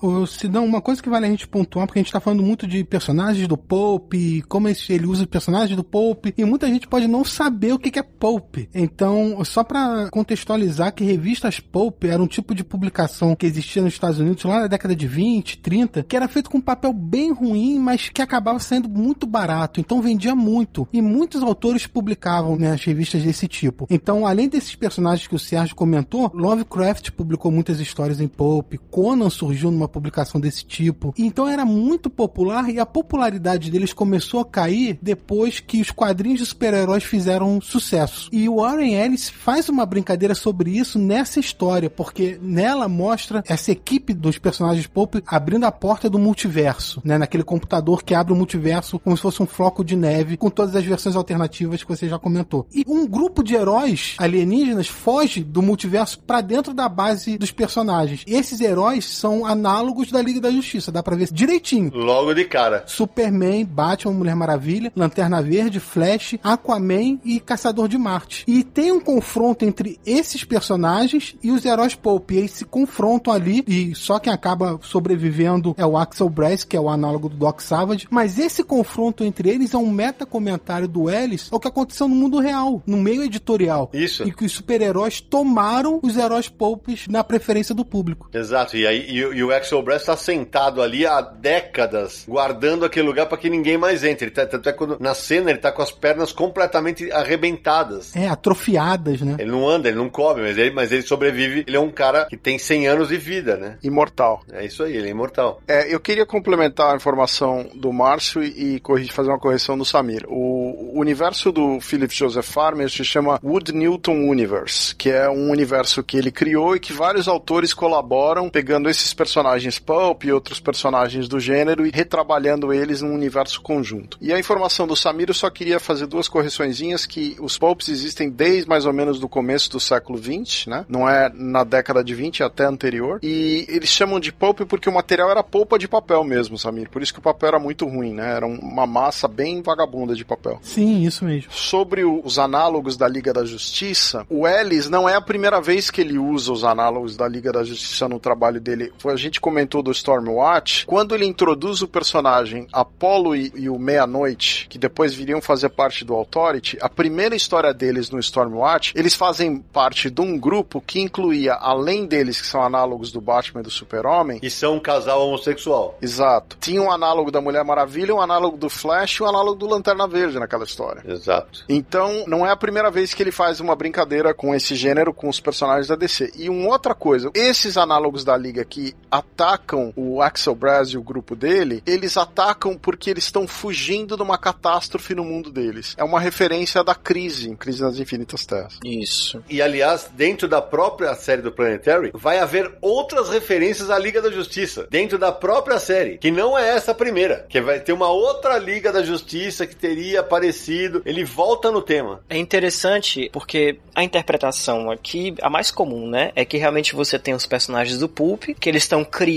O Sidão, uma coisa que vale a gente pontuar, porque a gente tá falando muito de personagens do Pope, como ele usa os personagens do Pope, e muita gente pode não saber o que é Pope. Então, só para contextualizar que revistas Pope era um tipo de publicação que existia nos Estados Unidos lá na década de 20, 30, que era feito com papel bem ruim, mas que acabava sendo muito barato, então vendia muito. E muitos autores publicavam né, revistas desse tipo. Então, além desses personagens que o Sérgio comentou, Lovecraft publicou muitas histórias em Pope, Conan surgiu numa uma publicação desse tipo. Então era muito popular e a popularidade deles começou a cair depois que os quadrinhos de super-heróis fizeram sucesso. E o Warren Ellis faz uma brincadeira sobre isso nessa história, porque nela mostra essa equipe dos personagens Pulp abrindo a porta do multiverso, né? Naquele computador que abre o multiverso como se fosse um floco de neve, com todas as versões alternativas que você já comentou. E um grupo de heróis alienígenas foge do multiverso para dentro da base dos personagens. E esses heróis são análogos da Liga da Justiça, dá pra ver direitinho. Logo de cara. Superman, Batman, Mulher Maravilha, Lanterna Verde, Flash, Aquaman e Caçador de Marte. E tem um confronto entre esses personagens e os heróis Pulp. E eles se confrontam ali e só quem acaba sobrevivendo é o Axel Brass, que é o análogo do Doc Savage. Mas esse confronto entre eles é um meta comentário do Ellis ao que aconteceu no mundo real, no meio editorial. Isso. E que os super-heróis tomaram os heróis Pulps na preferência do público. Exato, e aí e, e o Axel Brass tá sentado ali há décadas, guardando aquele lugar para que ninguém mais entre. Ele tá, tanto é quando, na cena ele tá com as pernas completamente arrebentadas. É, atrofiadas, né? Ele não anda, ele não come, mas ele, mas ele sobrevive. Ele é um cara que tem 100 anos de vida, né? Imortal. É isso aí, ele é imortal. É, eu queria complementar a informação do Márcio e, e corrigir, fazer uma correção do Samir. O, o universo do Philip Joseph Farmer se chama Wood Newton Universe, que é um universo que ele criou e que vários autores colaboram pegando esses personagens pulp e outros personagens do gênero e retrabalhando eles num universo conjunto. E a informação do Samir eu só queria fazer duas correçõezinhas que os pulps existem desde mais ou menos do começo do século 20, né? Não é na década de 20 até anterior. E eles chamam de pulp porque o material era polpa de papel mesmo, Samir. Por isso que o papel era muito ruim, né? Era uma massa bem vagabunda de papel. Sim, isso mesmo. Sobre os análogos da Liga da Justiça, o Ellis não é a primeira vez que ele usa os análogos da Liga da Justiça no trabalho dele. A gente comentou do Stormwatch. Quando ele introduz o personagem Apollo e, e o Meia-Noite, que depois viriam fazer parte do Authority, a primeira história deles no Stormwatch, eles fazem parte de um grupo que incluía, além deles, que são análogos do Batman e do Super-Homem, E são um casal homossexual. Exato. Tinha um análogo da Mulher Maravilha, um análogo do Flash e um análogo do Lanterna Verde naquela história. Exato. Então, não é a primeira vez que ele faz uma brincadeira com esse gênero, com os personagens da DC. E uma outra coisa, esses análogos da Liga que atacam o Axel Brass e o grupo dele, eles atacam porque eles estão fugindo de uma catástrofe no mundo deles. É uma referência da crise, em Crise nas Infinitas Terras. Isso. E aliás, dentro da própria série do Planetary, vai haver outras referências à Liga da Justiça. Dentro da própria série, que não é essa primeira. Que vai ter uma outra Liga da Justiça que teria aparecido. Ele volta no tema. É interessante porque a interpretação aqui, a mais comum, né, é que realmente você tem os personagens do Pulp, que eles estão criando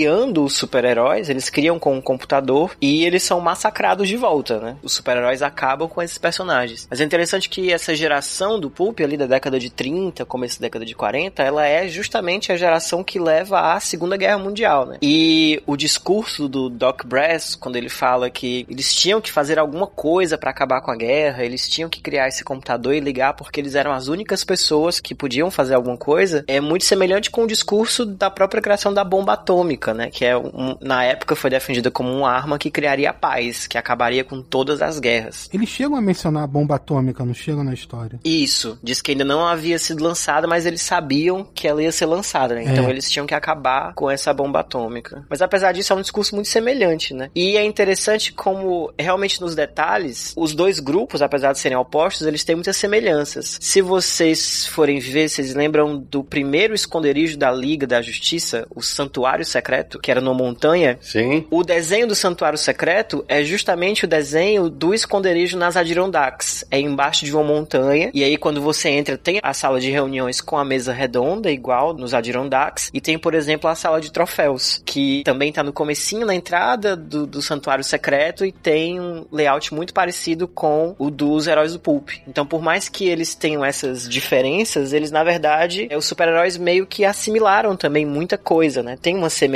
os super-heróis, eles criam com um computador e eles são massacrados de volta, né? Os super-heróis acabam com esses personagens. Mas é interessante que essa geração do Pulp ali da década de 30, começo da década de 40, ela é justamente a geração que leva à Segunda Guerra Mundial, né? E o discurso do Doc Brass, quando ele fala que eles tinham que fazer alguma coisa para acabar com a guerra, eles tinham que criar esse computador e ligar porque eles eram as únicas pessoas que podiam fazer alguma coisa, é muito semelhante com o discurso da própria criação da bomba atômica, né? Que é um, na época foi defendida como uma arma que criaria a paz, que acabaria com todas as guerras. Eles chegam a mencionar a bomba atômica, não chegam na história. Isso, diz que ainda não havia sido lançada, mas eles sabiam que ela ia ser lançada, né? Então É. eles tinham que acabar com essa bomba atômica. Mas apesar disso, é um discurso muito semelhante, né? E é interessante como, realmente nos detalhes, os dois grupos, apesar de serem opostos, eles têm muitas semelhanças. Se vocês forem ver, vocês lembram do primeiro esconderijo da Liga da Justiça, o Santuário Secreto, que era numa montanha? Sim. O desenho do Santuário Secreto é justamente o desenho do esconderijo nas Adirondacks. É embaixo de uma montanha. E aí, quando você entra, tem a sala de reuniões com a mesa redonda, igual nos Adirondacks. E tem, por exemplo, a sala de troféus, que também tá no comecinho, na entrada do, do Santuário Secreto. E tem um layout muito parecido com o dos Heróis do Pulp. Então, por mais que eles tenham essas diferenças, eles, na verdade, é, os super-heróis meio que assimilaram também muita coisa, né? Tem uma semelhança.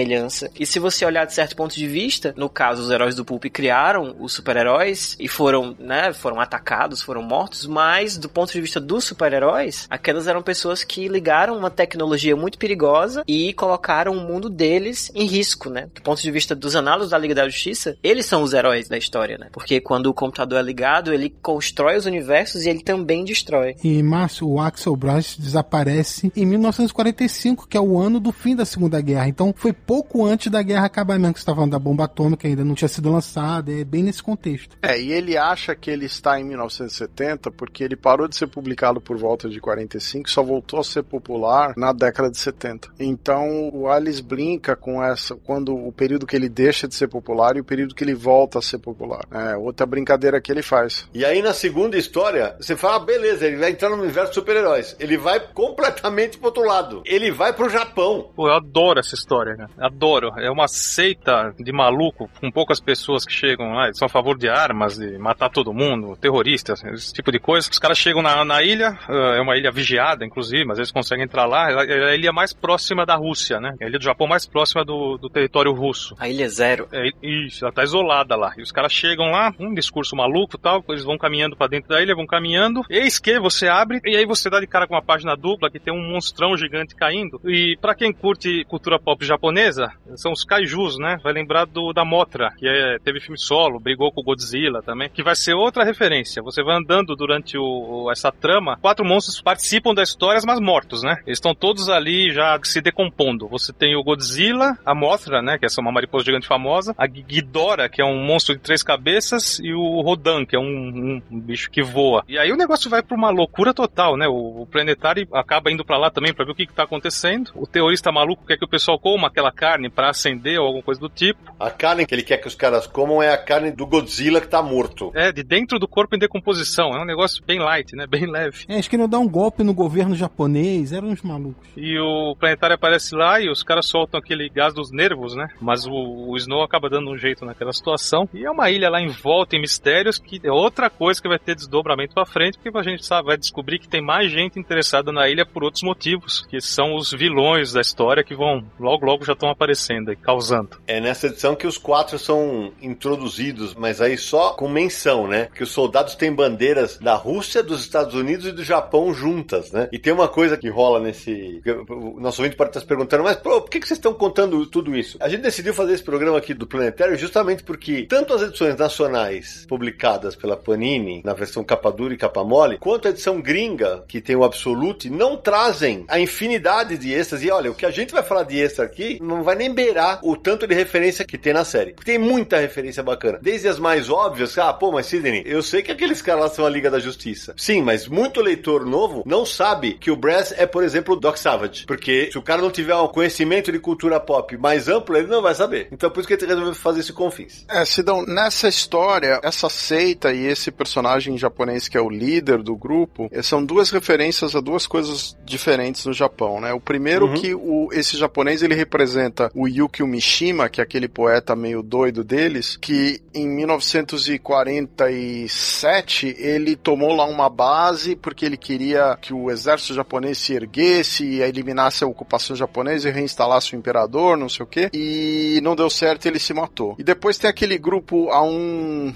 E se você olhar de certo ponto de vista, no caso, os heróis do Pulp criaram os super-heróis e foram, né, foram atacados, foram mortos, mas do ponto de vista dos super-heróis, aquelas eram pessoas que ligaram uma tecnologia muito perigosa e colocaram o mundo deles em risco, né? Do ponto de vista dos análogos da Liga da Justiça, eles são os heróis da história, né? Porque quando o computador é ligado, ele constrói os universos e ele também destrói. E, Márcio, o Axel Brush desaparece em 1945, que é o ano do fim da Segunda Guerra. Então, foi pouco antes da guerra acabar mesmo, que você tá falando da bomba atômica, ainda não tinha sido lançada, é bem nesse contexto. É, e ele acha que ele está em 1970 porque ele parou de ser publicado por volta de 45 só voltou a ser popular na década de 70. Então, o Alice brinca com essa, quando o período que ele deixa de ser popular e o período que ele volta a ser popular. É outra brincadeira que ele faz. E aí na segunda história, você fala, ah, beleza, ele vai entrar no universo de super-heróis. Ele vai completamente pro outro lado. Ele vai pro Japão. Pô, eu adoro essa história, né? Adoro. É uma seita de maluco, com poucas pessoas que chegam lá, são a favor de armas, de matar todo mundo, terroristas, esse tipo de coisa. Os caras chegam na, na ilha, é uma ilha vigiada, inclusive, mas eles conseguem entrar lá. É a ilha mais próxima da Rússia, né? É a ilha do Japão mais próxima do, do território russo. A ilha zero. É, isso, ela tá isolada lá. E os caras chegam lá, um discurso maluco tal, eles vão caminhando para dentro da ilha, vão caminhando. Eis que você abre, e aí você dá de cara com uma página dupla que tem um monstrão gigante caindo. E para quem curte cultura pop japonesa, são os kaijus, né? Vai lembrar do da Motra, que é, teve filme solo, brigou com o Godzilla também, que vai ser outra referência. Você vai andando durante o, essa trama, quatro monstros participam da história, mas mortos, né? Eles estão todos ali já se decompondo. Você tem o Godzilla, a Mothra, né? Que é uma mariposa gigante famosa, a Ghidorah, que é um monstro de três cabeças, e o Rodan, que é um, um, um bicho que voa. E aí o negócio vai pra uma loucura total, né? O, o planetário acaba indo para lá também para ver o que, que tá acontecendo. O teorista maluco quer que o pessoal coma aquela carne para acender ou alguma coisa do tipo. A carne que ele quer que os caras comam é a carne do Godzilla que tá morto. É, de dentro do corpo em decomposição. É um negócio bem light, né? Bem leve. É, eles queriam dar um golpe no governo japonês, eram uns malucos. E o planetário aparece lá e os caras soltam aquele gás dos nervos, né? Mas o, o Snow acaba dando um jeito naquela situação. E é uma ilha lá em volta em mistérios que é outra coisa que vai ter desdobramento pra frente, porque a gente sabe, vai descobrir que tem mais gente interessada na ilha por outros motivos, que são os vilões da história que vão logo logo já estão aparecendo e causando. É nessa edição que os quatro são introduzidos, mas aí só com menção, né? Que os soldados têm bandeiras da Rússia, dos Estados Unidos e do Japão juntas, né? E tem uma coisa que rola nesse. O nosso ouvinte pode estar se perguntando, mas pô, por que, que vocês estão contando tudo isso? A gente decidiu fazer esse programa aqui do Planetário justamente porque tanto as edições nacionais publicadas pela Panini, na versão capa dura e capa mole, quanto a edição gringa, que tem o Absolute, não trazem a infinidade de extras. E olha, o que a gente vai falar de extra aqui não vai nem beirar o tanto de referência que tem na série. Tem muita referência bacana. Desde as mais óbvias, ah, pô, mas Sidney, eu sei que aqueles caras lá são a Liga da Justiça. Sim, mas muito leitor novo não sabe que o Brass é, por exemplo, o Doc Savage. Porque se o cara não tiver um conhecimento de cultura pop mais amplo, ele não vai saber. Então por isso que ele resolveu fazer esse confins. É, Sidão, nessa história, essa seita e esse personagem japonês que é o líder do grupo, eh, são duas referências a duas coisas diferentes no Japão, né? O primeiro Uhum. que o, esse japonês ele representa o Yukio Mishima, que é aquele poeta meio doido deles, que em 1947 ele tomou lá uma base porque ele queria que o exército japonês se erguesse e eliminasse a ocupação japonesa e reinstalasse o imperador, não sei o que, e não deu certo ele se matou. E depois tem aquele grupo Aum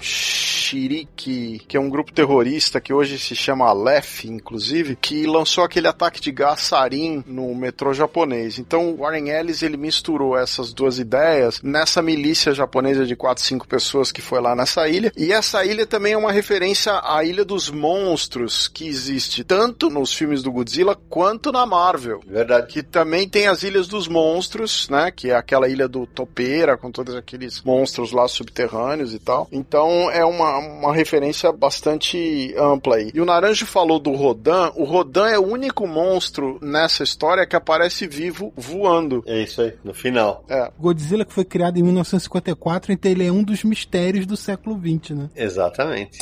Shiriki, que é um grupo terrorista que hoje se chama Aleph, inclusive, que lançou aquele ataque de gás sarin no metrô japonês. Então, Warren Ellis ele misturou essas duas ideias nessa milícia japonesa de 4, 5 pessoas que foi lá nessa ilha. E essa ilha também é uma referência à Ilha dos Monstros, que existe tanto nos filmes do Godzilla quanto na Marvel. Verdade. Que também tem as Ilhas dos Monstros, né? Que é aquela ilha do Topeira, com todos aqueles monstros lá subterrâneos e tal. Então é uma, uma referência bastante ampla aí. E o Naranjo falou do Rodan. O Rodan é o único monstro nessa história que aparece vivo voando. É isso aí, no final. É. Godzilla que foi criado em 1954, então ele é um dos mistérios do século XX, né? Exatamente.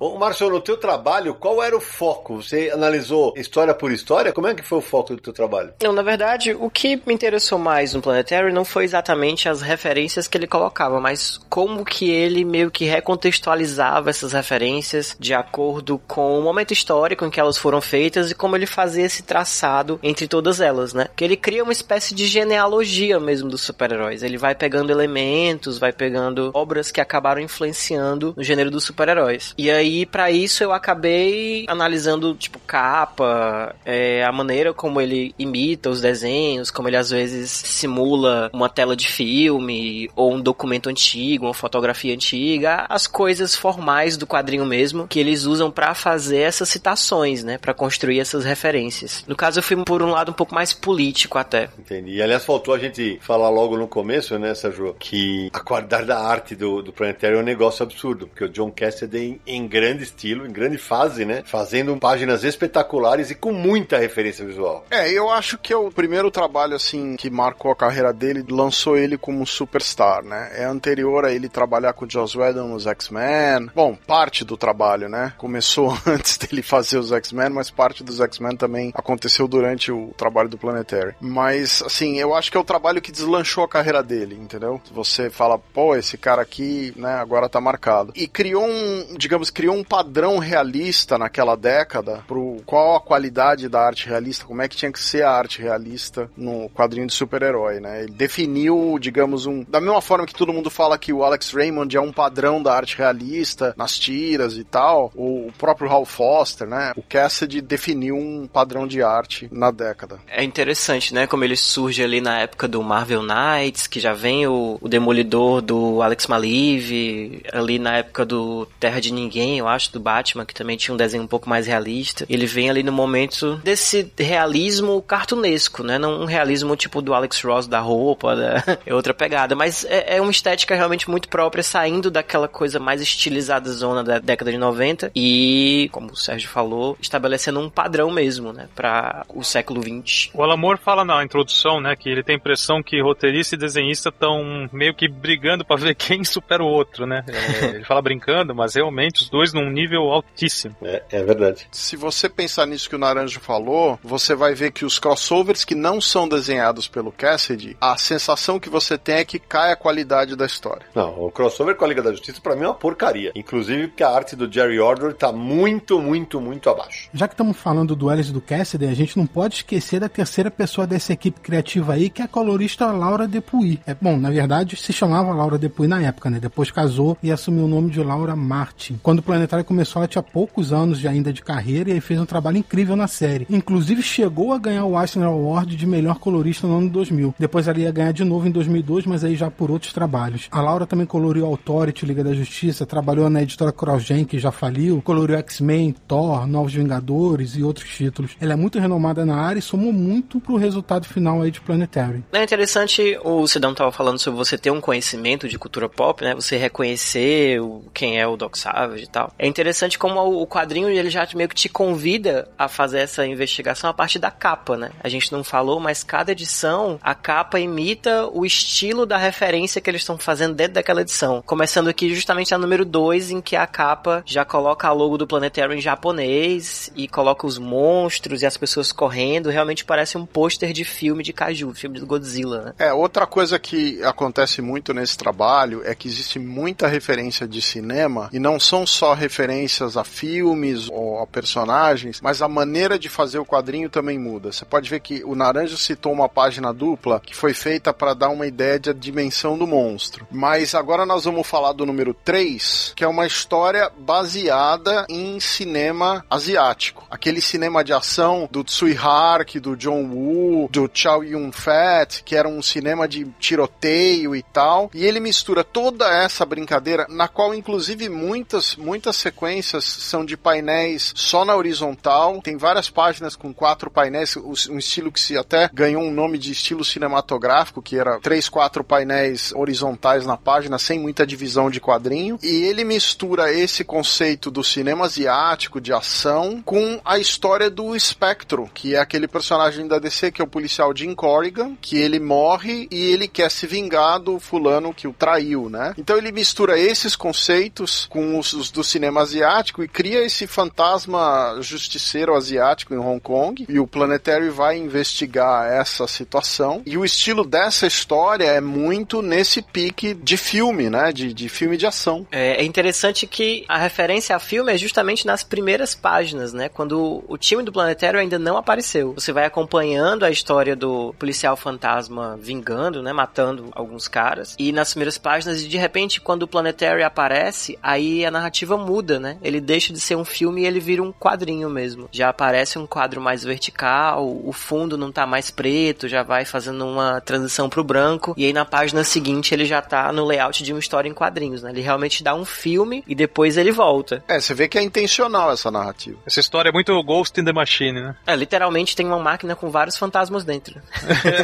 Ô, Márcio, no teu trabalho, qual era o foco? Você analisou história por história? Como é que foi o foco do teu trabalho? Não, na verdade, o que me interessou mais no Planetary não foi exatamente as referências que ele colocava, mas como que ele meio que recontextualizava essas referências de acordo com o momento histórico em que elas foram feitas e como ele fazia esse traçado entre todas elas, né? Que ele cria uma espécie de genealogia mesmo dos super-heróis. Ele vai pegando elementos, vai pegando obras que acabaram influenciando no gênero dos super-heróis. E aí aí, para isso, eu acabei analisando, tipo, capa, é, a maneira como ele imita os desenhos, como ele às vezes simula uma tela de filme, ou um documento antigo, uma fotografia antiga, as coisas formais do quadrinho mesmo, que eles usam para fazer essas citações, né? para construir essas referências. No caso, eu fui por um lado um pouco mais político até. Entendi. E aliás, faltou a gente falar logo no começo, né, Sérgio, que a qualidade da arte do, do Planetário é um negócio absurdo, porque o John Cassidy em, grande estilo, em grande fase, né, fazendo páginas espetaculares e com muita referência visual. É, eu acho que é o primeiro trabalho, assim, que marcou a carreira dele, lançou ele como superstar, né? É anterior a ele trabalhar com o Joss Whedon nos X-Men. Bom, parte do trabalho, né? Começou antes dele fazer os X-Men, mas parte dos X-Men também aconteceu durante o trabalho do Planetary. Mas, assim, eu acho que é o trabalho que deslanchou a carreira dele, entendeu? Você fala, pô, esse cara aqui, né, agora tá marcado. E criou um, digamos, criou um padrão realista naquela década pro qual a qualidade da arte realista, como é que tinha que ser a arte realista no quadrinho de super-herói, né? Ele definiu, digamos, um. Da mesma forma que todo mundo fala que o Alex Raymond é um padrão da arte realista nas tiras e tal, o próprio Hal Foster, né? O Cassidy definiu um padrão de arte na década. É interessante, né? Como ele surge ali na época do Marvel Knights, que já vem o, o Demolidor do Alex Maliv, ali na época do Terra de Ninguém, eu acho, do Batman, que também tinha um desenho um pouco mais realista. Ele vem ali no momento desse realismo cartunesco, né? Não um realismo tipo do Alex Ross da roupa, é outra pegada, mas é, é, uma estética realmente muito própria, saindo daquela coisa mais estilizada zona da década de 90 e, como o Sérgio falou, estabelecendo um padrão mesmo, né, para o século 20. O Alamor fala na introdução, né, que ele tem a impressão que roteirista e desenhista estão meio que brigando para ver quem supera o outro, né? É, ele fala brincando, mas realmente os dois num nível altíssimo. É, é verdade. Se você pensar nisso que o Naranjo falou, você vai ver que os crossovers que não são desenhados pelo Cassidy, a sensação que você tem é que cai a qualidade da história. Não, o crossover com a Liga da Justiça para mim é uma porcaria. Inclusive porque a arte do Jerry Order tá muito, muito, muito abaixo. Já que estamos falando do Alice do Cassidy, a gente não pode esquecer da terceira pessoa dessa equipe criativa aí, que é a colorista Laura Depuy. É, bom, na verdade se chamava Laura Depuy na época, né? Depois casou e assumiu o nome de Laura Martin. Quando o Planetário começou, ela tinha poucos anos de, ainda de carreira e fez um trabalho incrível na série. Inclusive chegou a ganhar o Eisner Award de melhor colorista no ano 2000. Depois ela ia ganhar de novo em 2002, mas aí já por outros trabalhos. A Laura também coloriu Authority, Liga da Justiça, trabalhou na editora CrossGen, que já faliu, coloriu X-Men, Thor, Novos Vingadores e outros títulos. Ela é muito renomada na área e somou muito pro resultado final aí de Planetary. É interessante, o Cidão tava falando sobre você ter um conhecimento de cultura pop, né? Você reconhecer quem é o Doc Savage e tal. É interessante como o quadrinho ele já meio que te convida a fazer essa investigação a partir da capa, né? A gente não falou, mas cada edição, a capa imita o estilo da referência que eles estão fazendo dentro daquela edição. Começando aqui justamente a número 2, em que a capa já coloca a logo do Planetary em japonês e coloca os monstros e as pessoas correndo. Realmente parece um pôster de filme de Kaiju, filme do Godzilla, né? É, outra coisa que acontece muito nesse trabalho é que existe muita referência de cinema e não são só referências a filmes ou a personagens, mas a maneira de fazer o quadrinho também muda. Você pode ver que o Naranjo citou uma página dupla que foi feita para dar uma ideia da dimensão do monstro. Mas agora nós vamos falar do número 3, que é uma história baseada em cinema asiático. Aquele cinema de ação do Tsui Hark, do John Woo, do Chow Yun-fat, que era um cinema de tiroteio e tal. E ele mistura toda essa brincadeira, na qual inclusive muitas, muitas sequências são de painéis só na horizontal. Tem várias páginas com quatro painéis, um estilo que se até ganhou um nome de estilo cinematográfico, que era três, quatro painéis horizontais na página, sem muita divisão de quadrinho. E ele mistura esse conceito do cinema asiático, de ação, com a história do Spectro, que é aquele personagem da DC que é o policial Jim Corrigan, que ele morre e ele quer se vingar do fulano que o traiu, né? Então ele mistura esses conceitos com os, os do cinema asiático e cria esse fantasma justiceiro asiático em Hong Kong. E o Planetary vai investigar essa situação. E o estilo dessa história é muito nesse pique de filme, né? De, de filme de ação. É, é interessante que a referência a filme é justamente nas primeiras páginas, né? Quando o time do Planetário ainda não apareceu. Você vai acompanhando a história do policial fantasma vingando, né? Matando alguns caras. E nas primeiras páginas, de repente, quando o Planetary aparece, aí a narrativa muda, né? Ele deixa de ser um filme e ele vira um quadrinho mesmo. Já aparece um quadro mais vertical, o fundo não tá mais preto, já vai fazendo uma transição pro branco, e aí na página seguinte ele já tá no layout de uma história em quadrinhos, né? Ele realmente dá um filme e depois ele volta. É, você vê que é intencional essa narrativa. Essa história é muito Ghost in the Machine, né? É, literalmente tem uma máquina com vários fantasmas dentro.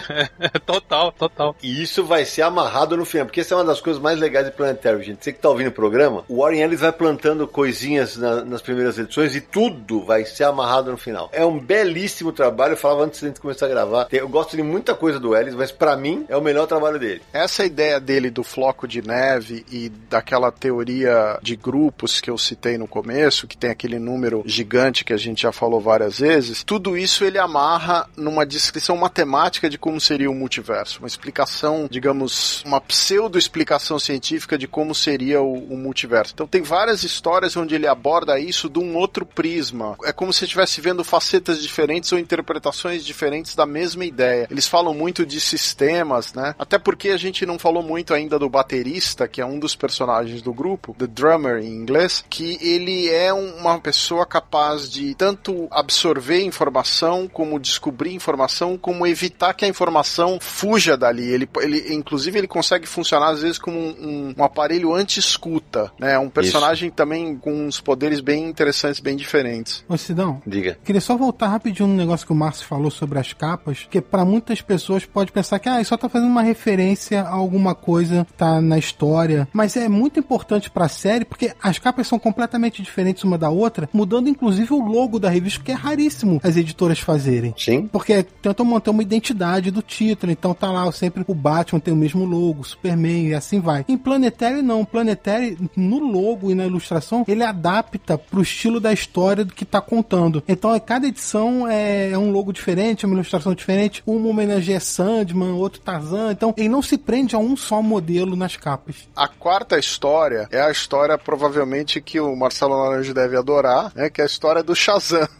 total, total. E isso vai ser amarrado no final, porque essa é uma das coisas mais legais de Planetário, gente. Você que tá ouvindo o programa, o Warren Ellis vai plantando coisinhas na, nas primeiras edições e tudo vai ser amarrado no final. É um belíssimo trabalho, eu falava antes de começar a gravar. Eu gosto de muita coisa do Ellis, mas para mim é o melhor trabalho dele. Essa ideia dele do floco de neve e daquela teoria de grupos que eu citei no começo, que tem aquele número gigante que a gente já falou várias vezes, tudo isso ele amarra numa descrição matemática de como seria o multiverso, uma explicação, digamos, uma pseudo explicação científica de como seria o, o multiverso. Então tem várias histórias onde ele aborda isso de um outro prisma. É como se estivesse vendo facetas diferentes ou interpretações diferentes da mesma ideia. Eles falam muito de sistemas, né? Até porque a gente não falou muito ainda do baterista, que é um dos personagens do grupo, The Drummer em inglês, que ele é uma pessoa capaz de tanto absorver informação, como descobrir informação, como evitar que a informação fuja dali. Ele, ele inclusive, ele consegue funcionar às vezes como um, um aparelho anti-escuta, né? Um personagem Isso. Também com uns poderes bem interessantes, bem diferentes. Ô Sidão, diga. Queria só voltar rapidinho no negócio que o Márcio falou sobre as capas, que para muitas pessoas pode pensar que ah, só tá fazendo uma referência a alguma coisa que tá na história, mas é muito importante para a série porque as capas são completamente diferentes uma da outra, mudando inclusive o logo da revista, que é raríssimo as editoras fazerem. Sim. Porque tentam manter uma identidade do título, então tá lá sempre o Batman tem o mesmo logo, o Superman e assim vai. Em Planetary não, o Planetary no logo e na ilustração, ele adapta pro estilo da história do que tá contando. Então cada edição é, é um logo diferente, é uma ilustração diferente, uma homenageia Sandman, outro Tarzan, então ele não se prende a um só modelo nas capas. A quarta história é a história provavelmente que o Marcelo Naranjo deve adorar, né, que é a história do Shazam.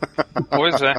Pois é.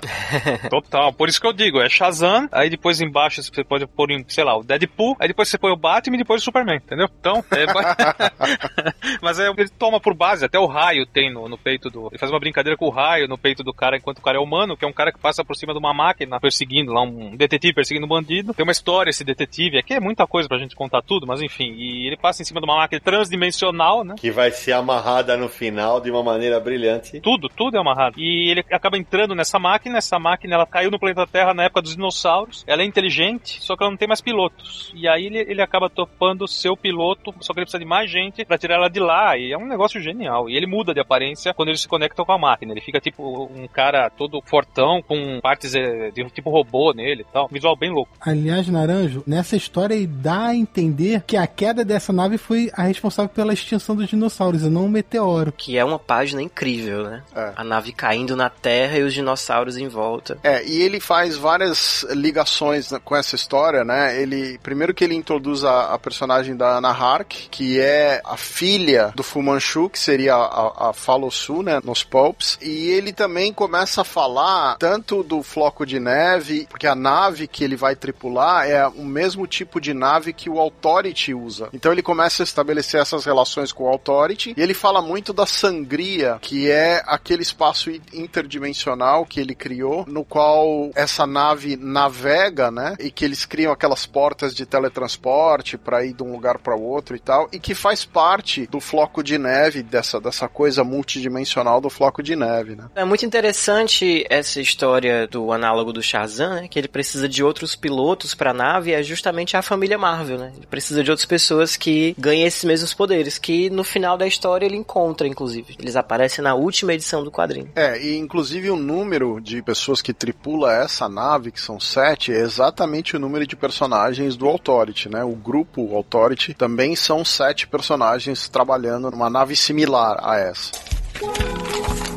Total. Por isso que eu digo, é Shazam, aí depois embaixo você pode pôr, em, sei lá, o Deadpool, aí depois você põe o Batman e depois o Superman, entendeu? Então, é... Mas é, ele toma por até o raio tem no, no peito do... Ele faz uma brincadeira com o raio no peito do cara enquanto o cara é humano, que é um cara que passa por cima de uma máquina perseguindo lá, um detetive perseguindo um bandido. Tem uma história esse detetive, aqui é muita coisa pra gente contar tudo, mas enfim, e ele passa em cima de uma máquina transdimensional, né? Que vai ser amarrada no final de uma maneira brilhante. Tudo, tudo é amarrado. E ele acaba entrando nessa máquina, essa máquina ela caiu no planeta Terra na época dos dinossauros, ela é inteligente, só que ela não tem mais pilotos. E aí ele, ele acaba topando o piloto, só que ele precisa de mais gente para tirar ela de lá, e é um negócio genial. E ele muda de aparência quando ele se conecta com a máquina, ele fica tipo um cara todo fortão, com partes eh, de um tipo robô nele e tal, visual bem louco. Aliás, Naranjo, nessa história ele dá a entender que a queda dessa nave foi a responsável pela extinção dos dinossauros, e não um meteoro. Que é uma página incrível, né? É. A nave caindo na Terra e os dinossauros em volta. É, e ele faz várias ligações com essa história, né? Ele, primeiro que ele introduz a, a personagem da Ana Hark, que é a filha do Fu Manchu, que seria a, a Falosu, né, nos Pulps, e ele também começa a falar tanto do floco de neve, porque a nave que ele vai tripular é o mesmo tipo de nave que o Authority usa. Então ele começa a estabelecer essas relações com o Authority, e ele fala muito da sangria, que é aquele espaço interdimensional que ele criou, no qual essa nave navega, né? E que eles criam aquelas portas de teletransporte para ir de um lugar para outro e tal, e que faz parte do floco de neve, dessa, dessa coisa multidimensional do floco de neve, né? É muito interessante essa história do análogo do Shazam, né? Que ele precisa de outros pilotos para a nave, é justamente a família Marvel, né? Ele precisa de outras pessoas que ganhem esses mesmos poderes, que no final da história ele encontra, inclusive. Eles aparecem na última edição do quadrinho. É, e inclusive o número de pessoas que tripula essa nave, que são sete, é exatamente o número de personagens do Authority, né? O grupo Authority também são sete personagens trabalhando numa nave similar a essa.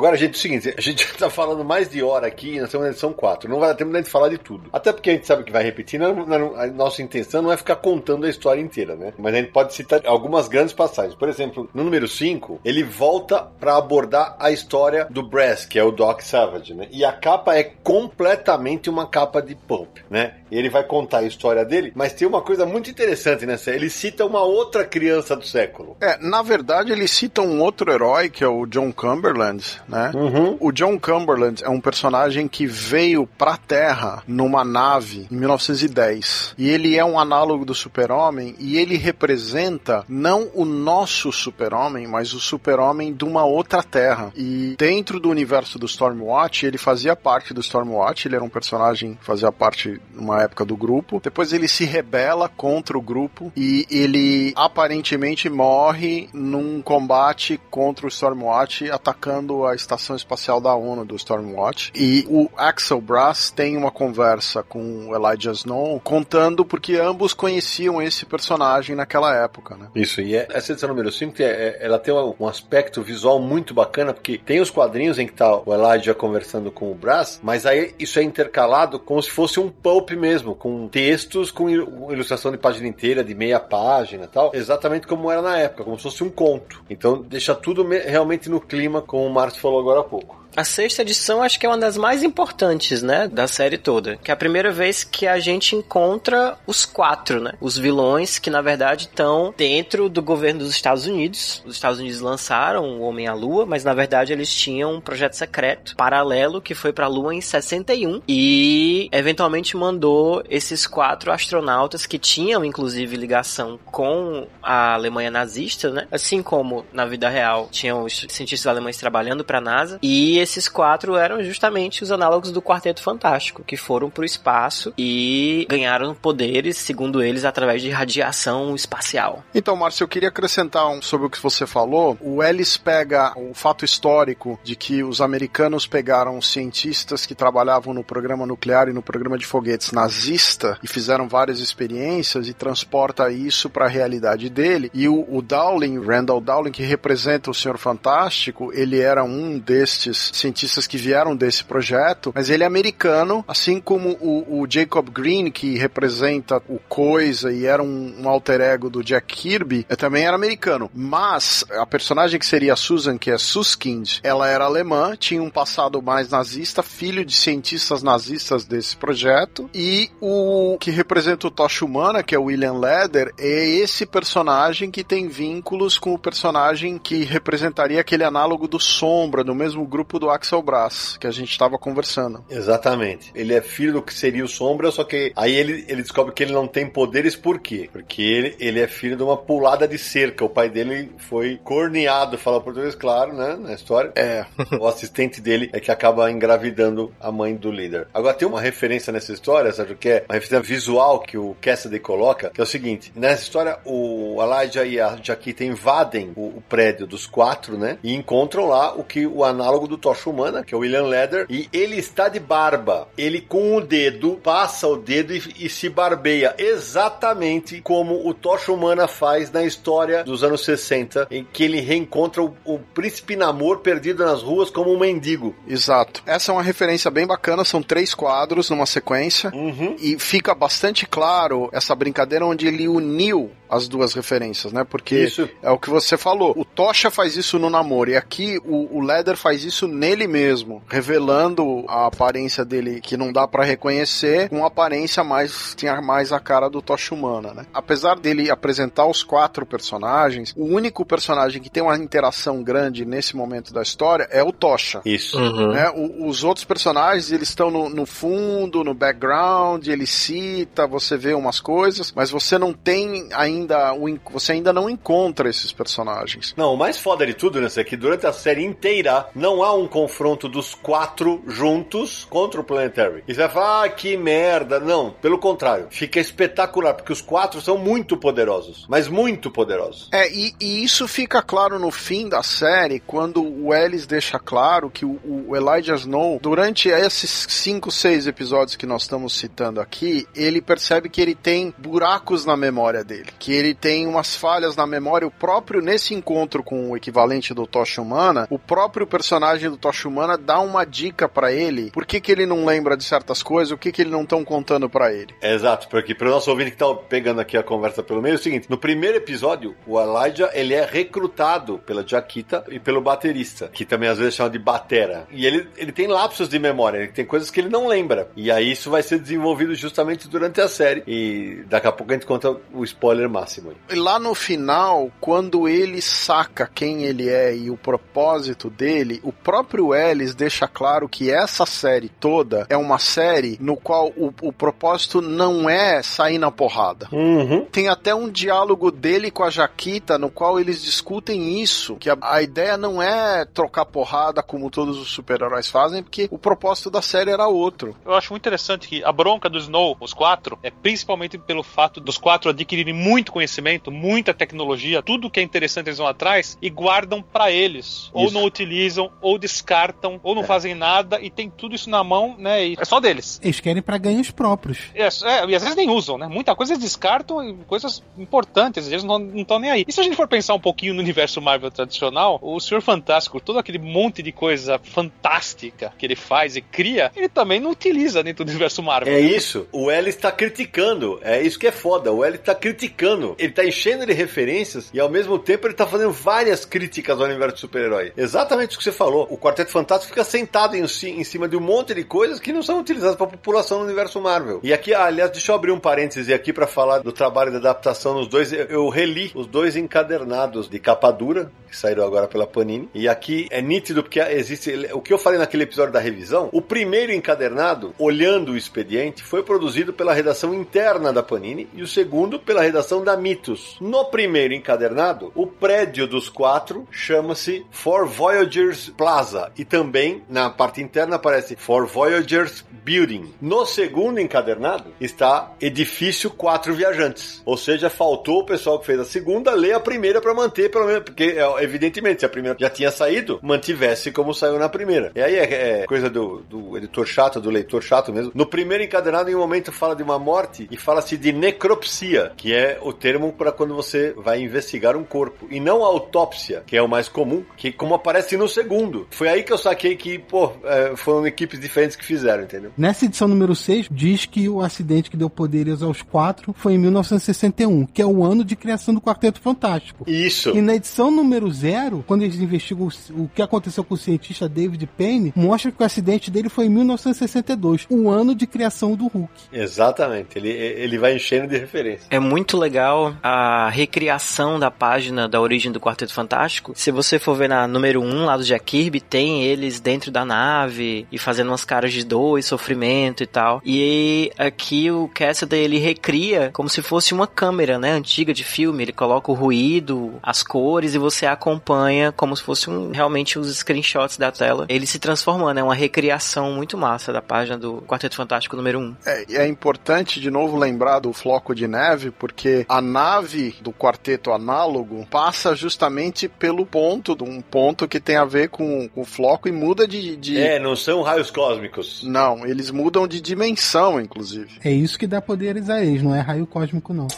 Agora, gente, é o seguinte, a gente já tá falando mais de hora aqui, nós estamos na edição 4. Não vai dar tempo de falar de tudo. Até porque a gente sabe que vai repetir, não, não, a nossa intenção não é ficar contando a história inteira, né? Mas a gente pode citar algumas grandes passagens. Por exemplo, no número 5, ele volta para abordar a história do Brass, que é o Doc Savage, né? E a capa é completamente uma capa de pulp, né? Ele vai contar a história dele, mas tem uma coisa muito interessante nessa. Ele cita uma outra criança do século. É, na verdade, ele cita um outro herói, que é o John Cumberland, né? Uhum. O John Cumberland é um personagem que veio pra Terra numa nave em 1910. E ele é um análogo do Super-Homem e ele representa não o nosso Super-Homem, mas o Super-Homem de uma outra Terra. E dentro do universo do Stormwatch, ele fazia parte do Stormwatch, ele era um personagem que fazia parte numa época do grupo. Depois ele se rebela contra o grupo e ele aparentemente morre num combate contra o Stormwatch atacando a estação espacial da ONU do Stormwatch. E o Axel Brass tem uma conversa com o Elijah Snow contando porque ambos conheciam esse personagem naquela época, né? Isso, e é, essa edição número 5, é, é, ela tem um, um aspecto visual muito bacana, porque tem os quadrinhos em que tá o Elijah conversando com o Brass, mas aí isso é intercalado como se fosse um pulp mesmo, com textos, com ilustração de página inteira, de meia página e tal, exatamente como era na época, como se fosse um conto. Então deixa tudo realmente no clima, como o Márcio falou agora há pouco. A sexta edição acho que é uma das mais importantes, né, da série toda. Que é a primeira vez que a gente encontra os quatro, né? Os vilões que na verdade estão dentro do governo dos Estados Unidos. Os Estados Unidos lançaram o Homem à Lua, mas na verdade eles tinham um projeto secreto paralelo que foi para a Lua em 61 e eventualmente mandou esses quatro astronautas que tinham inclusive ligação com a Alemanha nazista, né? Assim como na vida real tinham os cientistas alemães trabalhando para a NASA e esses quatro eram justamente os análogos do Quarteto Fantástico, que foram pro espaço e ganharam poderes, segundo eles, através de radiação espacial. Então, Márcio, eu queria acrescentar um, sobre o que você falou. O Ellis pega o fato histórico de que os americanos pegaram cientistas que trabalhavam no programa nuclear e no programa de foguetes nazista e fizeram várias experiências e transporta isso para a realidade dele. E o, o Dowling, Randall Dowling, que representa o Senhor Fantástico, ele era um destes cientistas que vieram desse projeto, mas ele é americano, assim como o, o Jacob Green, que representa o Coisa e era um, um, alter ego do Jack Kirby, é, também era americano. Mas a personagem que seria a Susan, que é Suskind, ela era alemã, tinha um passado mais nazista, filho de cientistas nazistas desse projeto, e o que representa o Tocha Humana, que é o William Leder, é esse personagem que tem vínculos com o personagem que representaria aquele análogo do Sombra, do mesmo grupo do Axel Brass, que a gente estava conversando. Exatamente. Ele é filho do que seria o Sombra, só que aí ele, ele descobre que ele não tem poderes por quê? Porque ele, ele é filho de uma pulada de cerca. O pai dele foi corneado, fala português, claro, né? Na história. É. o assistente dele é que acaba engravidando a mãe do líder. Agora tem uma referência nessa história, sabe o que é? Uma referência visual que o Cassidy coloca, que é o seguinte: nessa história, o Elijah e a Jaquita invadem o, o prédio dos quatro, né? E encontram lá o que o análogo do tocha humana, que é o William Leder, e ele está de barba. Ele com o dedo passa o dedo e, e se barbeia exatamente como o tocha humana faz na história dos anos 60, em que ele reencontra o, o príncipe Namor perdido nas ruas como um mendigo. Exato. Essa é uma referência bem bacana, são três quadros numa sequência uhum. e fica bastante claro essa brincadeira onde ele uniu as duas referências, né? Porque isso. é o que você falou. O Tocha faz isso no namoro e aqui o, o Leder faz isso nele mesmo, revelando a aparência dele que não dá para reconhecer, com aparência mais tinha mais a cara do Tocha humana, né? Apesar dele apresentar os quatro personagens, o único personagem que tem uma interação grande nesse momento da história é o Tocha. Isso. Uhum. Né? O, os outros personagens eles estão no, no fundo, no background, ele cita, você vê umas coisas, mas você não tem ainda o, você ainda não encontra esses personagens. Não, o mais foda de tudo, né, é que durante a série inteira não há um confronto dos quatro juntos contra o Planetary. E você vai falar, ah, que merda. Não, pelo contrário, fica espetacular, porque os quatro são muito poderosos, mas muito poderosos. É, e, e isso fica claro no fim da série, quando o Ellis deixa claro que o, o Elijah Snow, durante esses cinco, seis episódios que nós estamos citando aqui, ele percebe que ele tem buracos na memória dele, que que ele tem umas falhas na memória. O próprio, nesse encontro com o equivalente do Tocha Humana, o próprio personagem do Tocha Humana dá uma dica para ele. Por que, que ele não lembra de certas coisas? O que, que ele não estão contando para ele? Exato, porque para o nosso ouvinte que tá pegando aqui a conversa pelo meio, é o seguinte: no primeiro episódio, o Elijah ele é recrutado pela Jaquita e pelo baterista, que também às vezes chama de batera. E ele, ele tem lapsos de memória, ele tem coisas que ele não lembra. E aí isso vai ser desenvolvido justamente durante a série. E daqui a pouco a gente conta o spoiler máximo. E lá no final, quando ele saca quem ele é e o propósito dele, o próprio Ellis deixa claro que essa série toda é uma série no qual o, o propósito não é sair na porrada. Uhum. Tem até um diálogo dele com a Jaquita no qual eles discutem isso, que a, a ideia não é trocar porrada como todos os super-heróis fazem, porque o propósito da série era outro. Eu acho muito interessante que a bronca do Snow, os quatro, é principalmente pelo fato dos quatro adquirirem muito conhecimento, muita tecnologia, tudo que é interessante eles vão atrás e guardam para eles. Ou Isso. não utilizam, ou descartam, ou não fazem nada e tem tudo isso na mão, né? E é só deles. Eles querem para ganhos próprios. É, é, e às vezes nem usam, né? Muita coisa eles descartam e coisas importantes, às vezes não estão nem aí. E se a gente for pensar um pouquinho no universo Marvel tradicional, o Senhor Fantástico, todo aquele monte de coisa fantástica que ele faz e cria, ele também não utiliza dentro do universo Marvel. É isso. O L está criticando. É isso que é foda. O L está criticando. Ele está enchendo de referências e ao mesmo tempo ele está fazendo várias críticas ao universo de super-herói. Exatamente o que você falou. O Quarteto Fantástico fica sentado em, em cima de um monte de coisas que não são utilizadas para a população no universo Marvel. E aqui, aliás, deixa eu abrir um parêntese aqui para falar do trabalho de adaptação nos dois. Eu reli os dois encadernados de capa dura que saíram agora pela Panini. E aqui é nítido porque existe o que eu falei naquele episódio da revisão. O primeiro encadernado, olhando o expediente, foi produzido pela redação interna da Panini e o segundo pela redação da Mitos. No primeiro encadernado, o prédio dos quatro chama-se For Voyagers Plaza e também na parte interna aparece For Voyagers Building. No segundo encadernado está Edifício Quatro Viajantes. Ou seja, faltou o pessoal que fez a segunda ler a primeira para manter pelo menos, porque é, evidentemente se a primeira já tinha saído, mantivesse como saiu na primeira. E aí é, é coisa do, do editor chato, do leitor chato mesmo. No primeiro encadernado, em um momento fala de uma morte e fala-se de necropsia, que é o termo para quando você vai investigar um corpo, e não autópsia, que é o mais comum, que como aparece no segundo. Foi aí que eu saquei que, pô, é, foram equipes diferentes que fizeram, entendeu? Nessa edição número 6, diz que o acidente que deu poderes aos quatro foi em 1961, que é o ano de criação do Quarteto Fantástico. Isso. E na edição número 0, quando eles investigam o, o que aconteceu com o cientista David Payne, mostra que o acidente dele foi em 1962, o ano de criação do Hulk. Exatamente. Ele, ele vai enchendo de referência. É muito legal a recriação da página da origem do Quarteto Fantástico. Se você for ver na número 1 lá do Jack Kirby, tem eles dentro da nave e fazendo umas caras de dor e sofrimento e tal. E aqui o Cassidy ele recria como se fosse uma câmera, né, antiga de filme. Ele coloca o ruído, as cores e você acompanha como se fosse um, realmente os screenshots da tela. Ele se transformando, é uma recriação muito massa da página do Quarteto Fantástico número 1. É, e é importante de novo lembrar do floco de neve, porque a nave do quarteto análogo passa justamente pelo ponto, um ponto que tem a ver com, com o floco e muda de, de- É, não são raios cósmicos. Não, eles mudam de dimensão, inclusive. É isso que dá poderes a eles, não é raio cósmico, não.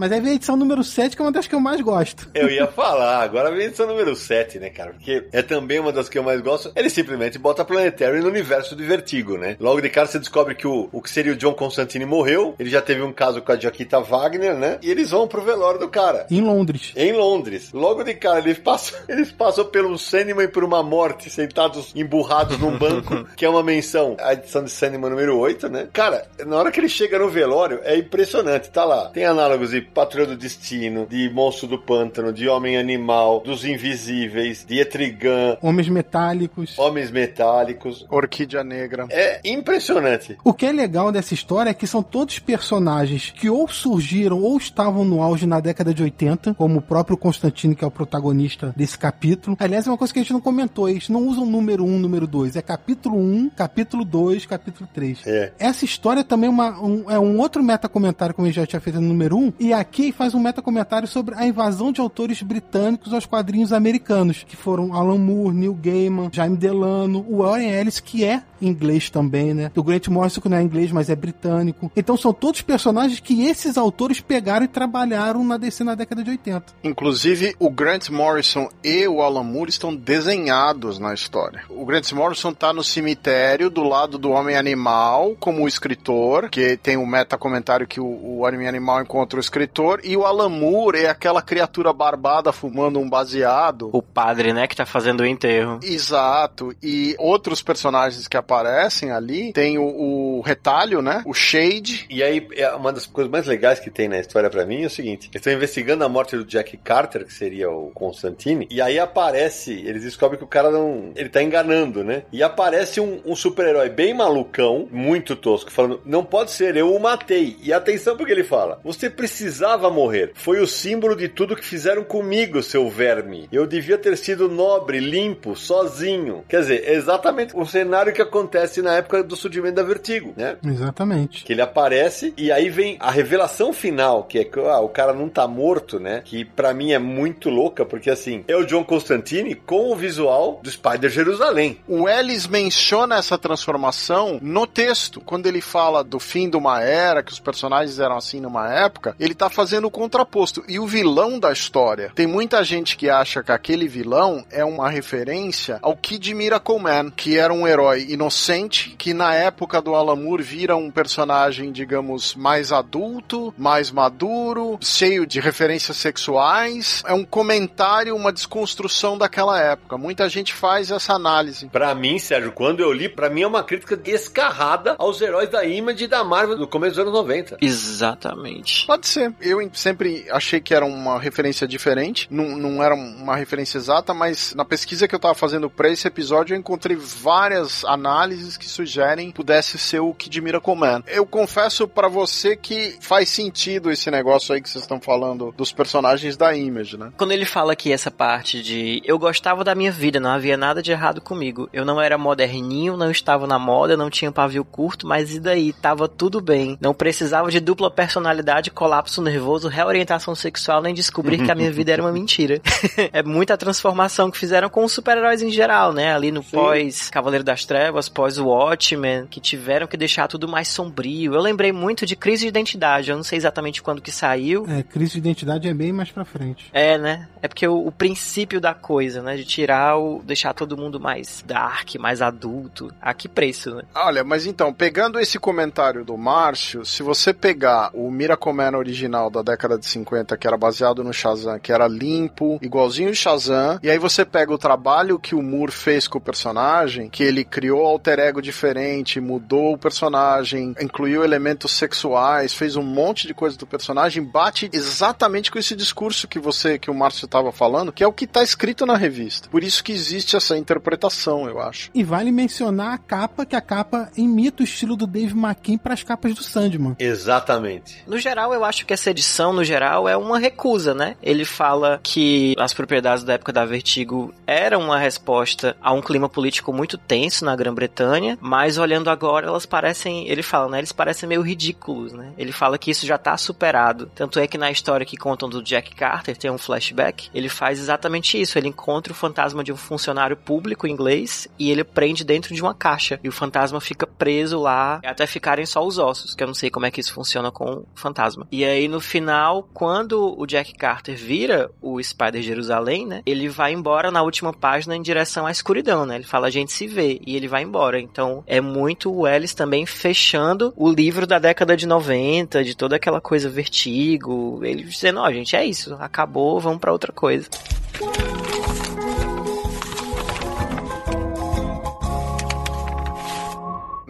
Mas aí vem a edição número 7, que é uma das que eu mais gosto. Eu ia falar, agora vem a edição número 7, né, cara? Porque é também uma das que eu mais gosto. Ele simplesmente bota Planetary no universo de Vertigo, né? Logo de cara você descobre que o, o que seria o John Constantine morreu. Ele já teve um caso com a Jaquita Wagner, né? E eles vão pro velório do cara. Em Londres. Em Londres. Logo de cara, eles passam, eles passam pelo Sandman e por uma morte, sentados emburrados num banco, que é uma menção à edição de Sandman número 8, né? Cara, na hora que ele chega no velório, é impressionante. Tá lá. Tem análogos de Patrulha do Destino, de Monstro do Pântano, de Homem Animal, dos Invisíveis, de Etrigan, Homens metálicos. Homens Metálicos. Orquídea Negra. É impressionante. O que é legal dessa história é que são todos personagens que ou surgiram ou estavam no auge na década de 80, como o próprio Constantino, que é o protagonista desse capítulo. Aliás, é uma coisa que a gente não comentou, eles não usam número 1, número 2, é capítulo 1, capítulo 2, capítulo 3. É. Essa história também é, uma, um, é um outro metacomentário, como a gente já tinha feito no número 1, e HQ faz um metacomentário sobre a invasão de autores britânicos aos quadrinhos americanos, que foram Alan Moore, Neil Gaiman, Jaime Delano, o Warren Ellis, que é inglês também, né? O Grant Morrison, que não é inglês, mas é britânico. Então são todos personagens que esses autores pegaram e trabalharam na DC na década de 80. Inclusive, o Grant Morrison e o Alan Moore estão desenhados na história. O Grant Morrison tá no cemitério do lado do Homem Animal, como escritor, que tem um meta-comentário que o, o Homem Animal encontra o escritor, e o Alan Moore é aquela criatura barbada fumando um baseado. O padre, né, que tá fazendo o enterro. Exato. E outros personagens que aparecem ali, tem o, o retalho, né? O Shade. E aí, é uma das coisas mais legais que tem na história pra mim é o seguinte: eles estão investigando a morte do Jack Carter, que seria o Constantine, e aí aparece, eles descobrem que o cara não. Ele tá enganando, né? E aparece um, um super-herói bem malucão, muito tosco, falando: não pode ser, eu o matei. E atenção porque ele fala: você precisava morrer. Foi o símbolo de tudo que fizeram comigo, seu verme. Eu devia ter sido nobre, limpo, sozinho. Quer dizer, é exatamente o cenário que acontece na época do surgimento da Vertigo, né? Exatamente. Que ele aparece e aí vem a revelação final, que é que ah, o cara não tá morto, né? Que pra mim é muito louca, porque assim, é o John Constantine com o visual do Spider Jerusalém. O Ellis menciona essa transformação no texto, quando ele fala do fim de uma era, que os personagens eram assim numa época, ele tá fazendo o contraposto. E o vilão da história, tem muita gente que acha que aquele vilão é uma referência ao Kid Miracle Man, que era um herói inocente, que na época do Alan Moore vira um personagem, digamos, mais adulto, mais maduro, cheio de referências sexuais. É um comentário, uma desconstrução daquela época. Muita gente faz essa análise. Pra mim, Sérgio, quando eu li, pra mim é uma crítica descarrada aos heróis da Image e da Marvel do começo dos anos 90. Exatamente. Pode ser. Eu sempre achei que era uma referência diferente, não, não era uma referência exata, mas na pesquisa que eu tava fazendo pra esse episódio, eu encontrei várias análises que sugerem que pudesse ser o Kid Miracle Man. Eu confesso pra você que faz sentido esse negócio aí que vocês estão falando dos personagens da Image, né? Quando ele fala aqui essa parte de eu gostava da minha vida, não havia nada de errado comigo. Eu não era moderninho, não estava na moda, não tinha pavio curto, mas e daí? Tava tudo bem. Não precisava de dupla personalidade, colapso nervoso, reorientação sexual, nem descobrir que a minha vida era uma mentira. é muita transformação que fizeram com os super-heróis em geral, né? Ali no pós Cavaleiro das Trevas, pós Watchmen, que tiveram que deixar tudo mais sombrio. Eu lembrei muito de Crise de Identidade, eu não sei exatamente quando que saiu. É, crise de identidade é bem mais pra frente. É, né? É porque o, o princípio da coisa, né? De tirar o. deixar todo mundo mais dark, mais adulto. A que preço, né? Olha, mas então, pegando esse comentário do Márcio, se você pegar o Miracle Man original da década de 50, que era baseado no Shazam, que era limpo, igualzinho o Shazam, e aí você pega o trabalho que o Moore fez com o personagem, que ele criou alter ego diferente, mudou o personagem, incluiu elementos sexuais, fez um monte de coisa do personagem, bate exatamente com esse discurso que você, que o Márcio estava falando, que é o que está escrito na revista. Por isso que existe essa interpretação, eu acho. E vale mencionar a capa, que a capa imita o estilo do Dave McKean para as capas do Sandman. Exatamente. No geral, eu acho que essa edição, no geral, é uma recusa, né? Ele fala que as propriedades da época da Vertigo eram uma resposta a um clima político muito tenso na Grã-Bretanha, mas olhando agora, elas parecem, ele fala, né? Eles parecem meio ridículos, né? Ele fala que isso já tá superado. Tanto é que na história que contam do Jack Carter, tem um flashback, ele faz exatamente isso. Ele encontra o fantasma de um funcionário público inglês e ele prende dentro de uma caixa. E o fantasma fica preso lá até ficarem só os ossos, que eu não sei como é que isso funciona com o fantasma. E aí no final, quando o Jack Carter vira o Spider Jerusalém, né? Ele vai embora na última página em direção à escuridão, né? Ele fala a gente se vê e ele vai embora. Então é muito o Ellis também fechando o livro da década de 90, de toda aquela coisa vertigo, ele dizendo, ó, oh, gente, é isso, acabou, vamos para outra coisa.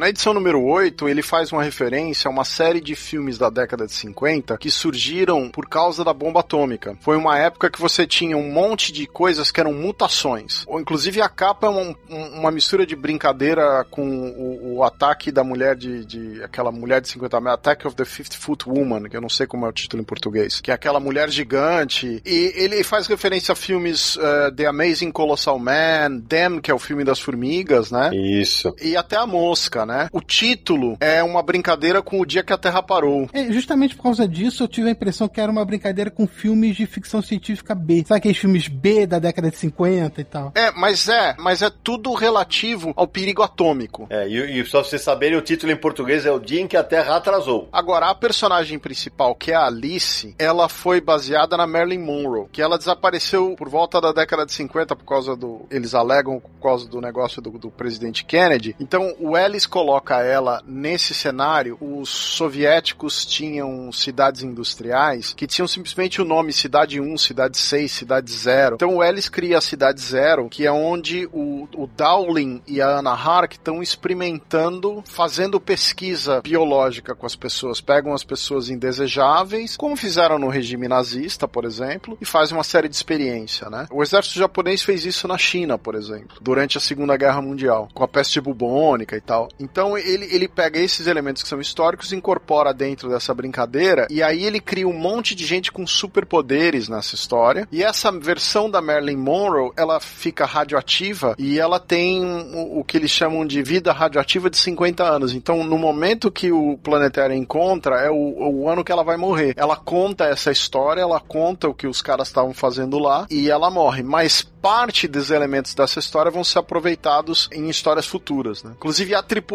Na edição número 8, ele faz uma referência a uma série de filmes da década de 50 que surgiram por causa da bomba atômica. Foi uma época que você tinha um monte de coisas que eram mutações. Ou, inclusive a capa é uma, uma mistura de brincadeira com o, o ataque da mulher de, de, aquela mulher de 50 metros, Attack of the Fifth Foot Woman, que eu não sei como é o título em português, que é aquela mulher gigante. E ele faz referência a filmes uh, The Amazing Colossal Man, Them, que é o filme das formigas, né? Isso. E até a mosca, né? Né? O título é uma brincadeira com o dia que a Terra parou. É, justamente por causa disso eu tive a impressão que era uma brincadeira com filmes de ficção científica B. Sabe aqueles filmes B da década de 50 e tal? É, mas é, mas é tudo relativo ao perigo atômico. É, e, e só pra vocês saberem, o título em português é O Dia em que a Terra Atrasou. Agora, a personagem principal, que é a Alice, ela foi baseada na Marilyn Monroe, que ela desapareceu por volta da década de 50 por causa do. Eles alegam por causa do negócio do, do presidente Kennedy. Então, o Ellis coloca ela nesse cenário. Os soviéticos tinham cidades industriais que tinham simplesmente o nome Cidade 1, Cidade 6, Cidade 0. Então, o Ellis cria a Cidade Zero, que é onde o, o Dowling e a Anna Hark estão experimentando, fazendo pesquisa biológica com as pessoas. Pegam as pessoas indesejáveis, como fizeram no regime nazista, por exemplo, e fazem uma série de experiência, né? O exército japonês fez isso na China, por exemplo, durante a Segunda Guerra Mundial, com a peste bubônica e tal. Então ele, ele pega esses elementos que são históricos, incorpora dentro dessa brincadeira, e aí ele cria um monte de gente com superpoderes nessa história. E essa versão da Marilyn Monroe, ela fica radioativa e ela tem o, o que eles chamam de vida radioativa de 50 anos. Então, no momento que o planetário encontra, é o, o ano que ela vai morrer. Ela conta essa história, ela conta o que os caras estavam fazendo lá e ela morre. Mas parte dos elementos dessa história vão ser aproveitados em histórias futuras, né? Inclusive a tripulação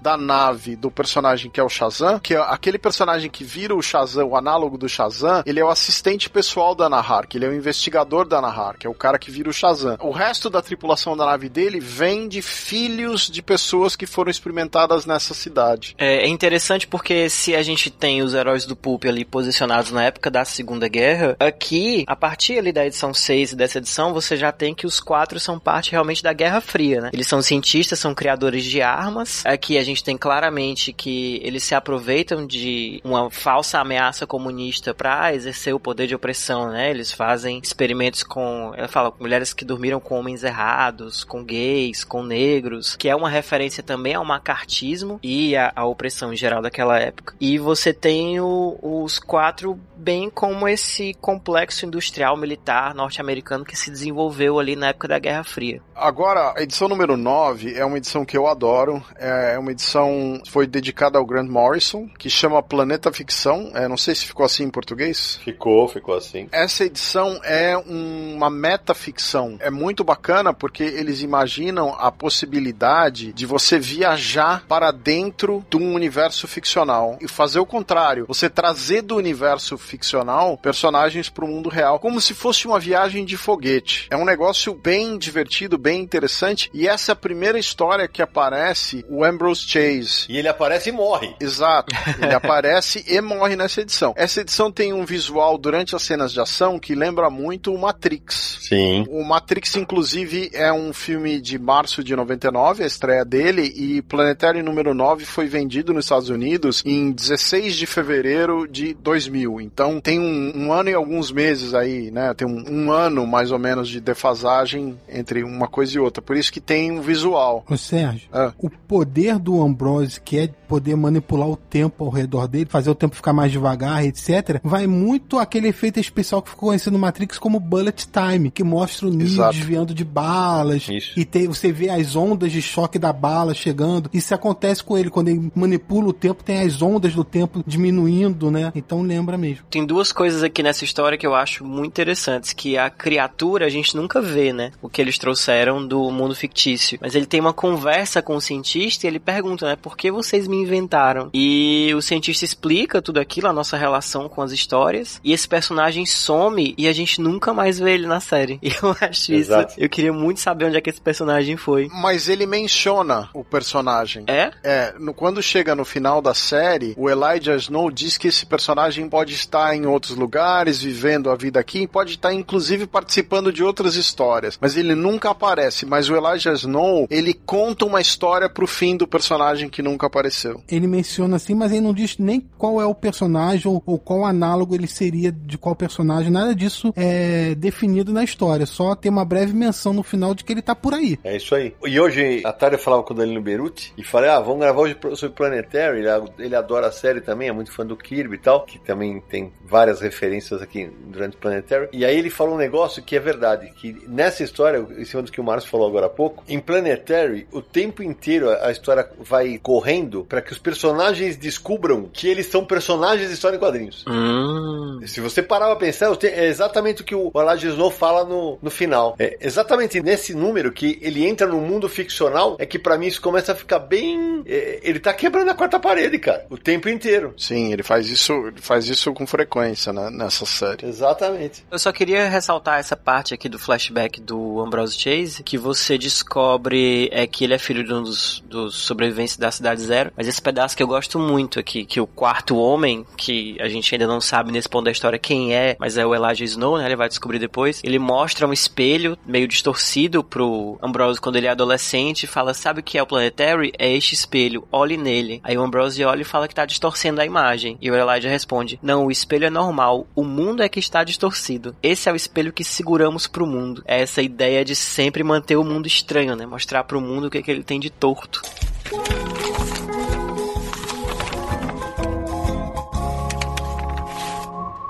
da nave do personagem que é o Shazam, que é aquele personagem que vira o Shazam, o análogo do Shazam, ele é o assistente pessoal da Nahar, que ele é o investigador da Nahar, que é o cara que vira o Shazam. O resto da tripulação da nave dele vem de filhos de pessoas que foram experimentadas nessa cidade. É, é interessante porque se a gente tem os heróis do Pulp ali posicionados na época da Segunda Guerra, aqui, a partir ali da edição 6 e dessa edição, você já tem que os quatro são parte realmente da Guerra Fria, né? Eles são cientistas, são criadores de armas. Aqui a gente tem claramente que eles se aproveitam de uma falsa ameaça comunista para exercer o poder de opressão, né? Eles fazem experimentos com, ela fala, com mulheres que dormiram com homens errados, com gays, com negros, que é uma referência também ao macartismo e à, à opressão em geral daquela época. E você tem o, os quatro bem como esse complexo industrial militar norte-americano que se desenvolveu ali na época da Guerra Fria. Agora, a edição número 9 é uma edição que eu adoro. É uma edição foi dedicada ao Grant Morrison, que chama Planeta Ficção. É, não sei se ficou assim em português. Ficou, ficou assim. Essa edição é uma metaficção. É muito bacana porque eles imaginam a possibilidade de você viajar para dentro de um universo ficcional e fazer o contrário. Você trazer do universo ficcional personagens para o mundo real, como se fosse uma viagem de foguete. É um negócio bem divertido, bem interessante. E essa é a primeira história que aparece o Ambrose Chase. E ele aparece e morre. Exato. Ele aparece e morre nessa edição. Essa edição tem um visual durante as cenas de ação que lembra muito o Matrix. Sim. O Matrix, inclusive, é um filme de março de 99, a estreia dele, e Planetário número 9 foi vendido nos Estados Unidos em 16 de fevereiro de 2000. Então tem um, um ano e alguns meses aí, né? Tem um, um, ano mais ou menos de defasagem entre uma coisa e outra. Por isso que tem um visual. Ô Sérgio, é. o poder do Ambrose, que é poder manipular o tempo ao redor dele, fazer o tempo ficar mais devagar, etc., vai muito aquele efeito especial que ficou conhecido no Matrix como Bullet Time, que mostra o Neo desviando de balas Isso. e tem, você vê as ondas de choque da bala chegando. Isso acontece com ele quando ele manipula o tempo, tem as ondas do tempo diminuindo, né? Então lembra mesmo. Tem duas coisas aqui nessa história que eu acho muito interessantes, que a criatura a gente nunca vê, né? O que eles trouxeram do mundo fictício. Mas ele tem uma conversa com o cientista e ele pergunta, né? Por que vocês me inventaram? E o cientista explica tudo aquilo, a nossa relação com as histórias. E esse personagem some e a gente nunca mais vê ele na série. E eu acho Exato. isso. Eu queria muito saber onde é que esse personagem foi. Mas ele menciona o personagem. É? É, no, quando chega no final da série, o Elijah Snow diz que esse personagem pode estar em outros lugares, vivendo a vida aqui, pode estar inclusive participando de outras histórias. Mas ele nunca aparece. Mas o Elijah Snow, ele conta uma história pro fim do personagem que nunca apareceu. Ele menciona assim, mas ele não diz nem qual é o personagem ou, ou qual análogo ele seria de qual personagem. Nada disso é definido na história. Só tem uma breve menção no final de que ele tá por aí. É isso aí. E hoje, à tarde, eu falava com o Danilo Beruti e falei: ah, vamos gravar hoje sobre Planetary. Ele, ele adora a série também, é muito fã do Kirby e tal, que também tem várias referências aqui durante Planetary. E aí ele falou um negócio que é verdade: que nessa história, em cima do que o Márcio falou agora há pouco, em Planetary, o tempo inteiro inteiro a história vai correndo para que os personagens descubram que eles são personagens de história em quadrinhos. Hum. Se você parar pra pensar, é exatamente o que o Elijah Snow fala no, no final. É exatamente nesse número que ele entra no mundo ficcional, é que para mim isso começa a ficar bem. é, ele tá quebrando a quarta parede, cara, o tempo inteiro. Sim, ele faz isso, ele faz isso com frequência né, nessa série. Exatamente. Eu só queria ressaltar essa parte aqui do flashback do Ambrose Chase, que você descobre é que ele é filho de um dos, dos sobreviventes da Cidade Zero, mas esse pedaço que eu gosto muito aqui, que o quarto homem, que a gente ainda não sabe nesse ponto da história quem é, mas é o Elijah Snow, né, ele vai descobrir depois, ele mostra um espelho meio distorcido pro Ambrose quando ele é adolescente e fala, sabe o que é o Planetary? É este espelho, olhe nele. Aí o Ambrose olha e fala que tá distorcendo a imagem, e o Elijah responde, não, o espelho é normal, o mundo é que está distorcido. Esse é o espelho que seguramos pro mundo. É essa ideia de sempre manter o mundo estranho, né? Mostrar pro mundo o que, que ele tem de torto. gebraucht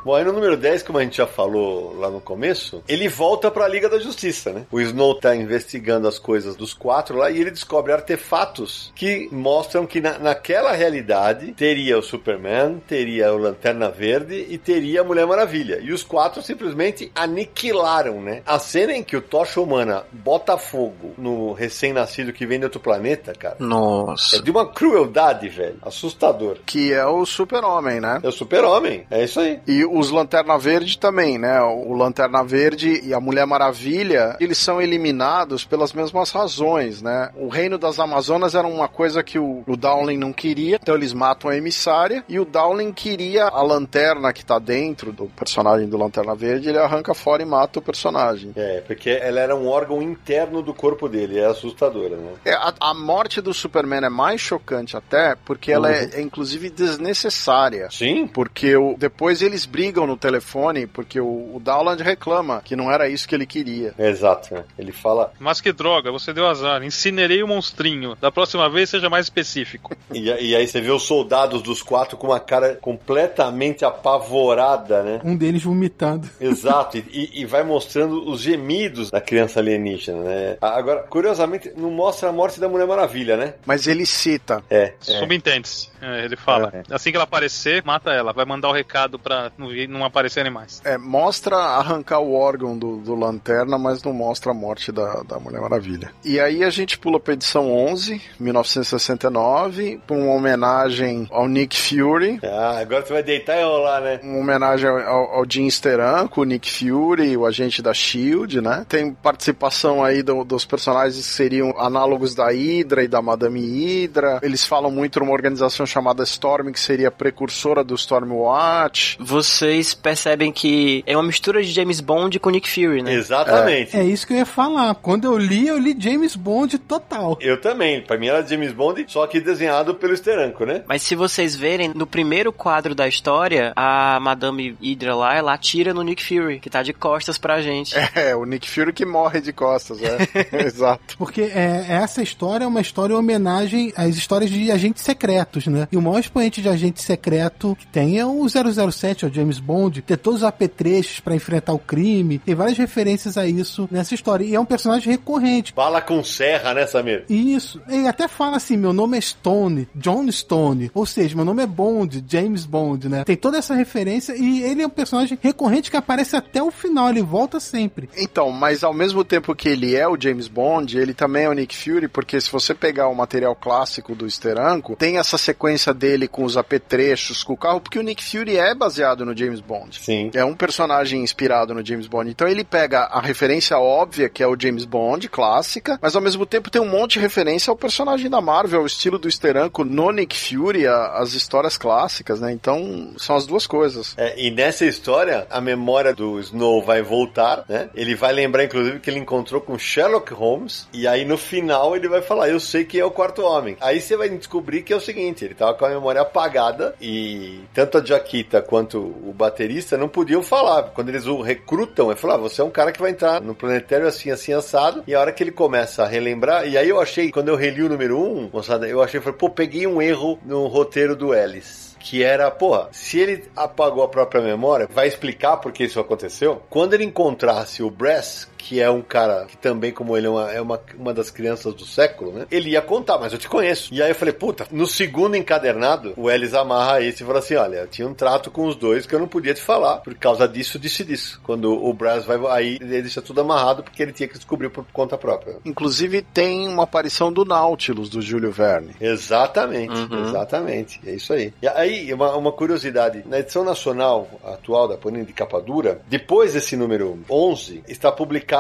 Bom, aí no número 10, como a gente já falou lá no começo, ele volta pra Liga da Justiça, né? O Snow tá investigando as coisas dos quatro lá e ele descobre artefatos que mostram que na, naquela realidade teria o Superman, teria o Lanterna Verde e teria a Mulher Maravilha. E os quatro simplesmente aniquilaram, né? A cena em que o Tocha Humana bota fogo no recém-nascido que vem de outro planeta, cara. É Nossa. de uma crueldade, velho. Assustador. Que é o super-homem, né? É o super-homem. É isso aí. E os Lanterna Verde também, né? O Lanterna Verde e a Mulher Maravilha, eles são eliminados pelas mesmas razões, né? O Reino das Amazonas era uma coisa que o, o Dowling não queria, então eles matam a emissária, e o Dowling queria a lanterna que tá dentro do personagem do Lanterna Verde, ele arranca fora e mata o personagem. É, porque ela era um órgão interno do corpo dele, é assustadora, né? É, a, a morte do Superman é mais chocante até, porque ela é, é, inclusive desnecessária. Sim? Porque o, depois eles brigam no telefone, porque o, o Dowland reclama que não era isso que ele queria. Exato, né? Ele fala. Mas que droga, você deu azar. Incinerei o monstrinho. Da próxima vez, seja mais específico. E, e aí você vê os soldados dos quatro com uma cara completamente apavorada, né? Um deles vomitando. Exato, e, e vai mostrando os gemidos da criança alienígena, né? Agora, curiosamente, não mostra a morte da Mulher Maravilha, né? Mas ele cita. É. é. Subentende-se. É, ele fala. É. Assim que ela aparecer, mata ela. Vai mandar o recado pra não, vir- não aparecerem mais. É, mostra arrancar o órgão do, do Lanterna, mas não mostra a morte da, da Mulher Maravilha. E aí a gente pula pra edição 11, 1969, pra uma homenagem ao Nick Fury. Ah, agora você vai deitar e rolar, né? Uma homenagem ao, ao Jim Steran, com o Nick Fury, o agente da SHIELD, né? Tem participação aí do- dos personagens que seriam análogos da Hydra e da Madame Hydra. Eles falam muito numa organização chamada Storm, que seria precursora do Stormwatch. Vocês percebem que é uma mistura de James Bond com Nick Fury, né? Exatamente. É isso que eu ia falar. Quando eu li, eu li James Bond total. Eu também. Pra mim era James Bond, só que desenhado pelo Steranko, né? Mas se vocês verem, no primeiro quadro da história, a Madame Hydra lá, ela atira no Nick Fury, que tá de costas pra gente. É, o Nick Fury que morre de costas, é. Exato. Porque é, essa história é uma história em homenagem às histórias de agentes secretos, né? E o maior expoente de agente secreto que tem é o 007, é o James Bond. Ter todos os apetrechos pra enfrentar o crime. Tem várias referências a isso nessa história. E é um personagem recorrente. Bala com serra, né, Samir? Isso. Ele até fala assim: meu nome é Stone, John Stone. Ou seja, meu nome é Bond, James Bond, né? Tem toda essa referência e ele é um personagem recorrente que aparece até o final, ele volta sempre. Então, mas ao mesmo tempo que ele é o James Bond, ele também é o Nick Fury, porque se você pegar o material clássico do Steranko, tem essa sequência dele com os apetrechos, com o carro, porque o Nick Fury é baseado no James Bond. Sim. É um personagem inspirado no James Bond. Então ele pega a referência óbvia, que é o James Bond, clássica, mas ao mesmo tempo tem um monte de referência ao personagem da Marvel, ao estilo do Steranko, no Nick Fury, a- as histórias clássicas, né? Então são as duas coisas. É, e nessa história, a memória do Snow vai voltar, né? Ele vai lembrar, inclusive, que ele encontrou com Sherlock Holmes. E aí, no final, ele vai falar: Eu sei que é o quarto homem. Aí você vai descobrir que é o seguinte: ele tava com a memória apagada. E tanto a Jaquita quanto o baterista não podiam falar. Quando eles o recrutam, ele fala: ah, Você é um cara que vai entrar no planetário assim, assim, assado. E a hora que ele começa a relembrar. E aí eu achei, quando eu reli o número 1, um, moçada, eu achei, falei, pô, peguei um erro no roteiro do Ellis que era, porra, se ele apagou a própria memória, vai explicar por que isso aconteceu. Quando ele encontrasse o Brass, que é um cara que também, como ele é uma, é uma, uma das crianças do século, né? Ele ia contar, mas eu te conheço. E aí eu falei, puta, no segundo encadernado, o Ellis amarra esse e fala assim: olha, eu tinha um trato com os dois que eu não podia te falar, por causa disso, disse disso. Quando o Brass vai, aí ele deixa tudo amarrado porque ele tinha que descobrir por conta própria. Inclusive tem uma aparição do Nautilus, do Júlio Verne. Exatamente, Uhum. exatamente. É isso aí. E aí, uma, uma curiosidade: na edição nacional atual da Panini de capa dura, depois desse número 11, está publicado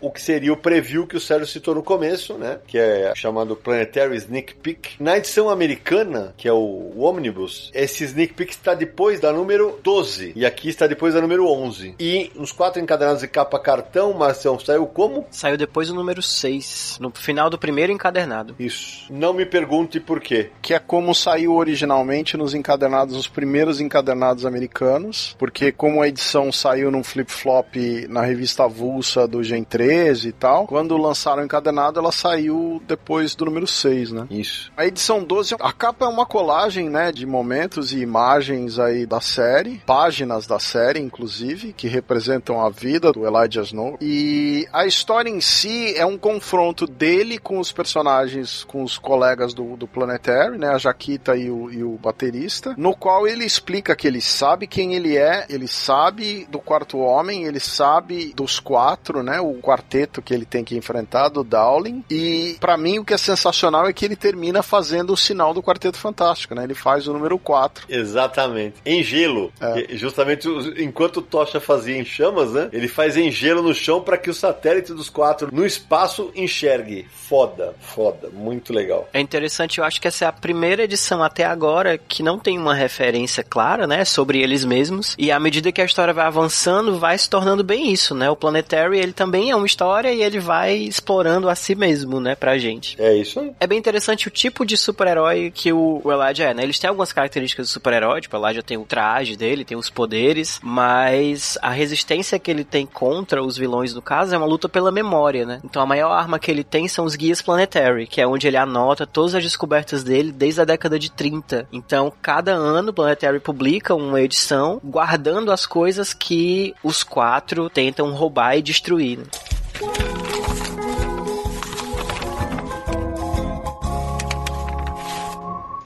o que seria o preview que o Sérgio citou no começo, né? Que é chamado Planetary Sneak Peek. Na edição americana, que é o Omnibus, esse Sneak Peek está depois da número 12. E aqui está depois da número 11. E nos quatro encadernados de capa cartão, Marcelo, saiu como? Saiu depois do número 6, no final do primeiro encadernado. Isso. Não me pergunte por quê. Que é como saiu originalmente nos encadernados, os primeiros encadernados americanos, porque como a edição saiu num flip-flop na revista avulsa do Gen 13 e tal, quando lançaram o encadernado, ela saiu depois do número 6, né? Isso. A edição 12, a capa é uma colagem, né, de momentos e imagens aí da série, páginas da série, inclusive, que representam a vida do Elijah Snow. E a história em si é um confronto dele com os personagens, com os colegas do, do Planetary, né, a Jaquita e o, e o baterista, no qual ele explica que ele sabe quem ele é, ele sabe do quarto homem, ele sabe dos quatro, né, o quarteto que ele tem que enfrentar, do Dowling. E pra mim o que é sensacional é que ele termina fazendo o sinal do Quarteto Fantástico, né? Ele faz o número 4. Exatamente. Em gelo. É. Justamente enquanto o Tocha fazia em chamas, né? Ele faz em gelo no chão para que o satélite dos quatro no espaço enxergue. Foda, foda. Muito legal. É interessante, eu acho que essa é a primeira edição até agora que não tem uma referência clara, né, sobre eles mesmos. E à medida que a história vai avançando, vai se tornando bem isso, né? O Planetary, ele também é uma história e ele vai explorando a si mesmo, né, pra gente. É isso aí. É bem interessante o tipo de super-herói que o o Elijah é, né? Eles têm algumas características do super-herói, tipo, o Elijah tem o traje dele, tem os poderes, mas a resistência que ele tem contra os vilões, no caso, é uma luta pela memória, né? Então a maior arma que ele tem são os guias Planetary, que é onde ele anota todas as descobertas dele desde a década de 30. Então, cada ano o Planetary publica uma edição guardando as coisas que os quatro tentam roubar e destruir. Né?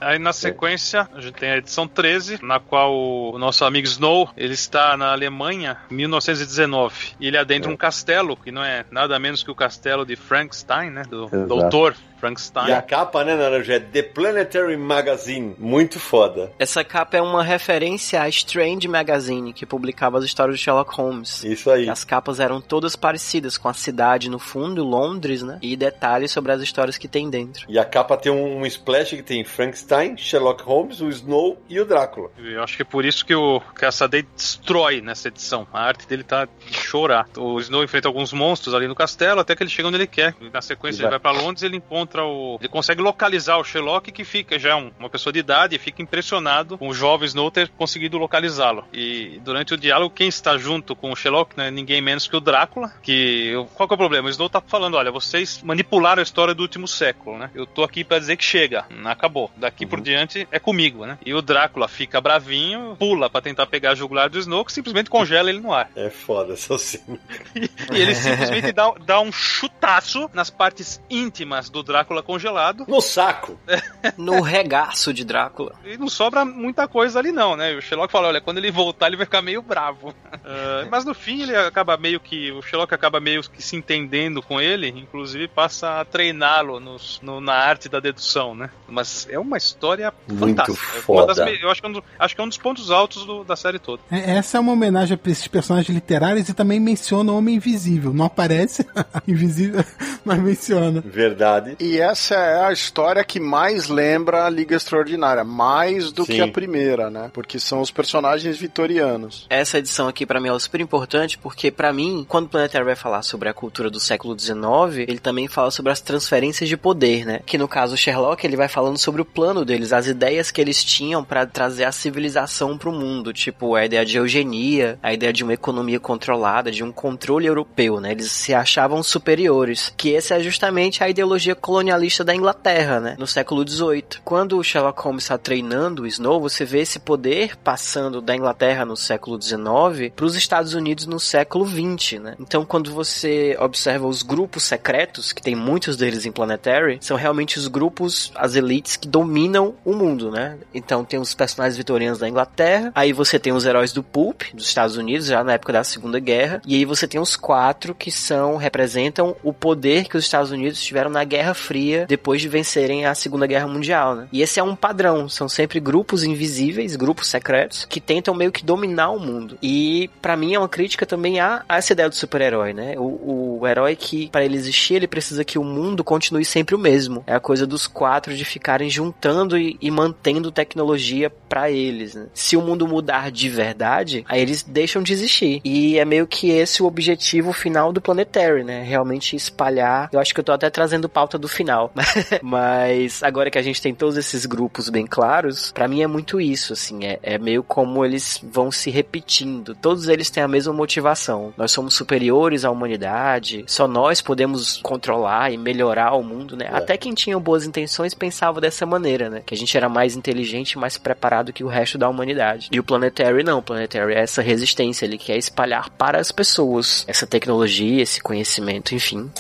Aí na sequência, a gente tem a edição 13, na qual o nosso amigo Snow, ele está na Alemanha, 1919. E ele adentra um castelo, que não é nada menos que o castelo de Frankenstein, né? Do Exato. doutor Frankenstein. E a capa, né, Naranjo? É The Planetary Magazine. Muito foda. Essa capa é uma referência à Strange Magazine, que publicava as histórias de Sherlock Holmes. Isso aí. As capas eram todas parecidas, com a cidade no fundo, Londres, né? E detalhes sobre as histórias que tem dentro. E a capa tem um, um splash que tem Frankenstein, Sherlock Holmes, o Snow e o Drácula. Eu acho que é por isso que o Caçadei destrói nessa edição. A arte dele tá de chorar. O Snow enfrenta alguns monstros ali no castelo, até que ele chega onde ele quer. Na sequência, ele vai pra Londres e ele encontra o. Ele consegue localizar o Sherlock, que fica já um- uma pessoa de idade e fica impressionado com o jovem Snow ter conseguido localizá-lo. E durante o diálogo, quem está junto com o Sherlock não é ninguém menos que o Drácula. Que. Qual que é o problema? O Snow tá falando: olha, vocês manipularam a história do último século, né? Eu tô aqui pra dizer que chega. Acabou. Daqui por diante é comigo, né? E o Drácula fica bravinho, pula pra tentar pegar a jugular do Snow, que simplesmente congela ele no ar. É foda, essa cena. E ele simplesmente dá, dá um chutaço nas partes íntimas do Drácula congelado. No saco. No regaço de Drácula. E não sobra muita coisa ali, não, né? O Sherlock fala: olha, quando ele voltar, ele vai ficar meio bravo. Ah, mas no fim, ele acaba meio que. O Sherlock acaba meio que se entendendo com ele, inclusive passa a treiná-lo no- na arte da dedução, né? Mas é uma história Muito fantástica. É uma das foda. me- eu acho que, é um, acho que é um dos pontos altos do- da série toda. É, Essa é uma homenagem para esses personagens literários e também menciona o Homem Invisível. Não aparece invisível, mas menciona. Verdade. E essa é a história que mais lembra a Liga Extraordinária, mais do Sim. que a primeira, né? Porque são os personagens vitorianos. Essa edição aqui pra mim é super importante porque pra mim, quando o Planetary vai falar sobre a cultura do século XIX, ele também fala sobre as transferências de poder, né? Que no caso o Sherlock, ele vai falando sobre o plano deles, as ideias que eles tinham pra trazer a civilização pro mundo, tipo a ideia de eugenia, a ideia de uma economia controlada, de um controle europeu, né? Eles se achavam superiores, que essa é justamente a ideologia colonial colonialista da Inglaterra, né? No século XVIII. Quando o Sherlock Holmes está treinando o Snow, você vê esse poder passando da Inglaterra no século XIX para os Estados Unidos no século XX, né? Então, quando você observa os grupos secretos, que tem muitos deles em Planetary, são realmente os grupos, as elites que dominam o mundo, né? Então, tem os personagens vitorianos da Inglaterra, aí você tem os heróis do Pulp, dos Estados Unidos, já na época da Segunda Guerra, e aí você tem os quatro que são, representam o poder que os Estados Unidos tiveram na Guerra Fria depois de vencerem a Segunda Guerra Mundial, né? E esse é um padrão, são sempre grupos invisíveis, grupos secretos, que tentam meio que dominar o mundo. E para mim é uma crítica também a, a essa ideia do super-herói, né? O, o herói que, para ele existir, ele precisa que o mundo continue sempre o mesmo. É a coisa dos quatro de ficarem juntando e, e mantendo tecnologia para eles, né? Se o mundo mudar de verdade, aí eles deixam de existir. E é meio que esse o objetivo final do Planetary, né? Realmente espalhar. Eu acho que eu tô até trazendo pauta do final. Mas agora que a gente tem todos esses grupos bem claros, para mim é muito isso, assim. É, é meio como eles vão se repetindo. Todos eles têm a mesma motivação. Nós somos superiores à humanidade, só nós podemos controlar e melhorar o mundo, né? É. Até quem tinha boas intenções pensava dessa maneira, né? Que a gente era mais inteligente, mais preparado que o resto da humanidade. E o Planetary não. O Planetary é essa resistência, ele quer espalhar para as pessoas essa tecnologia, esse conhecimento, enfim.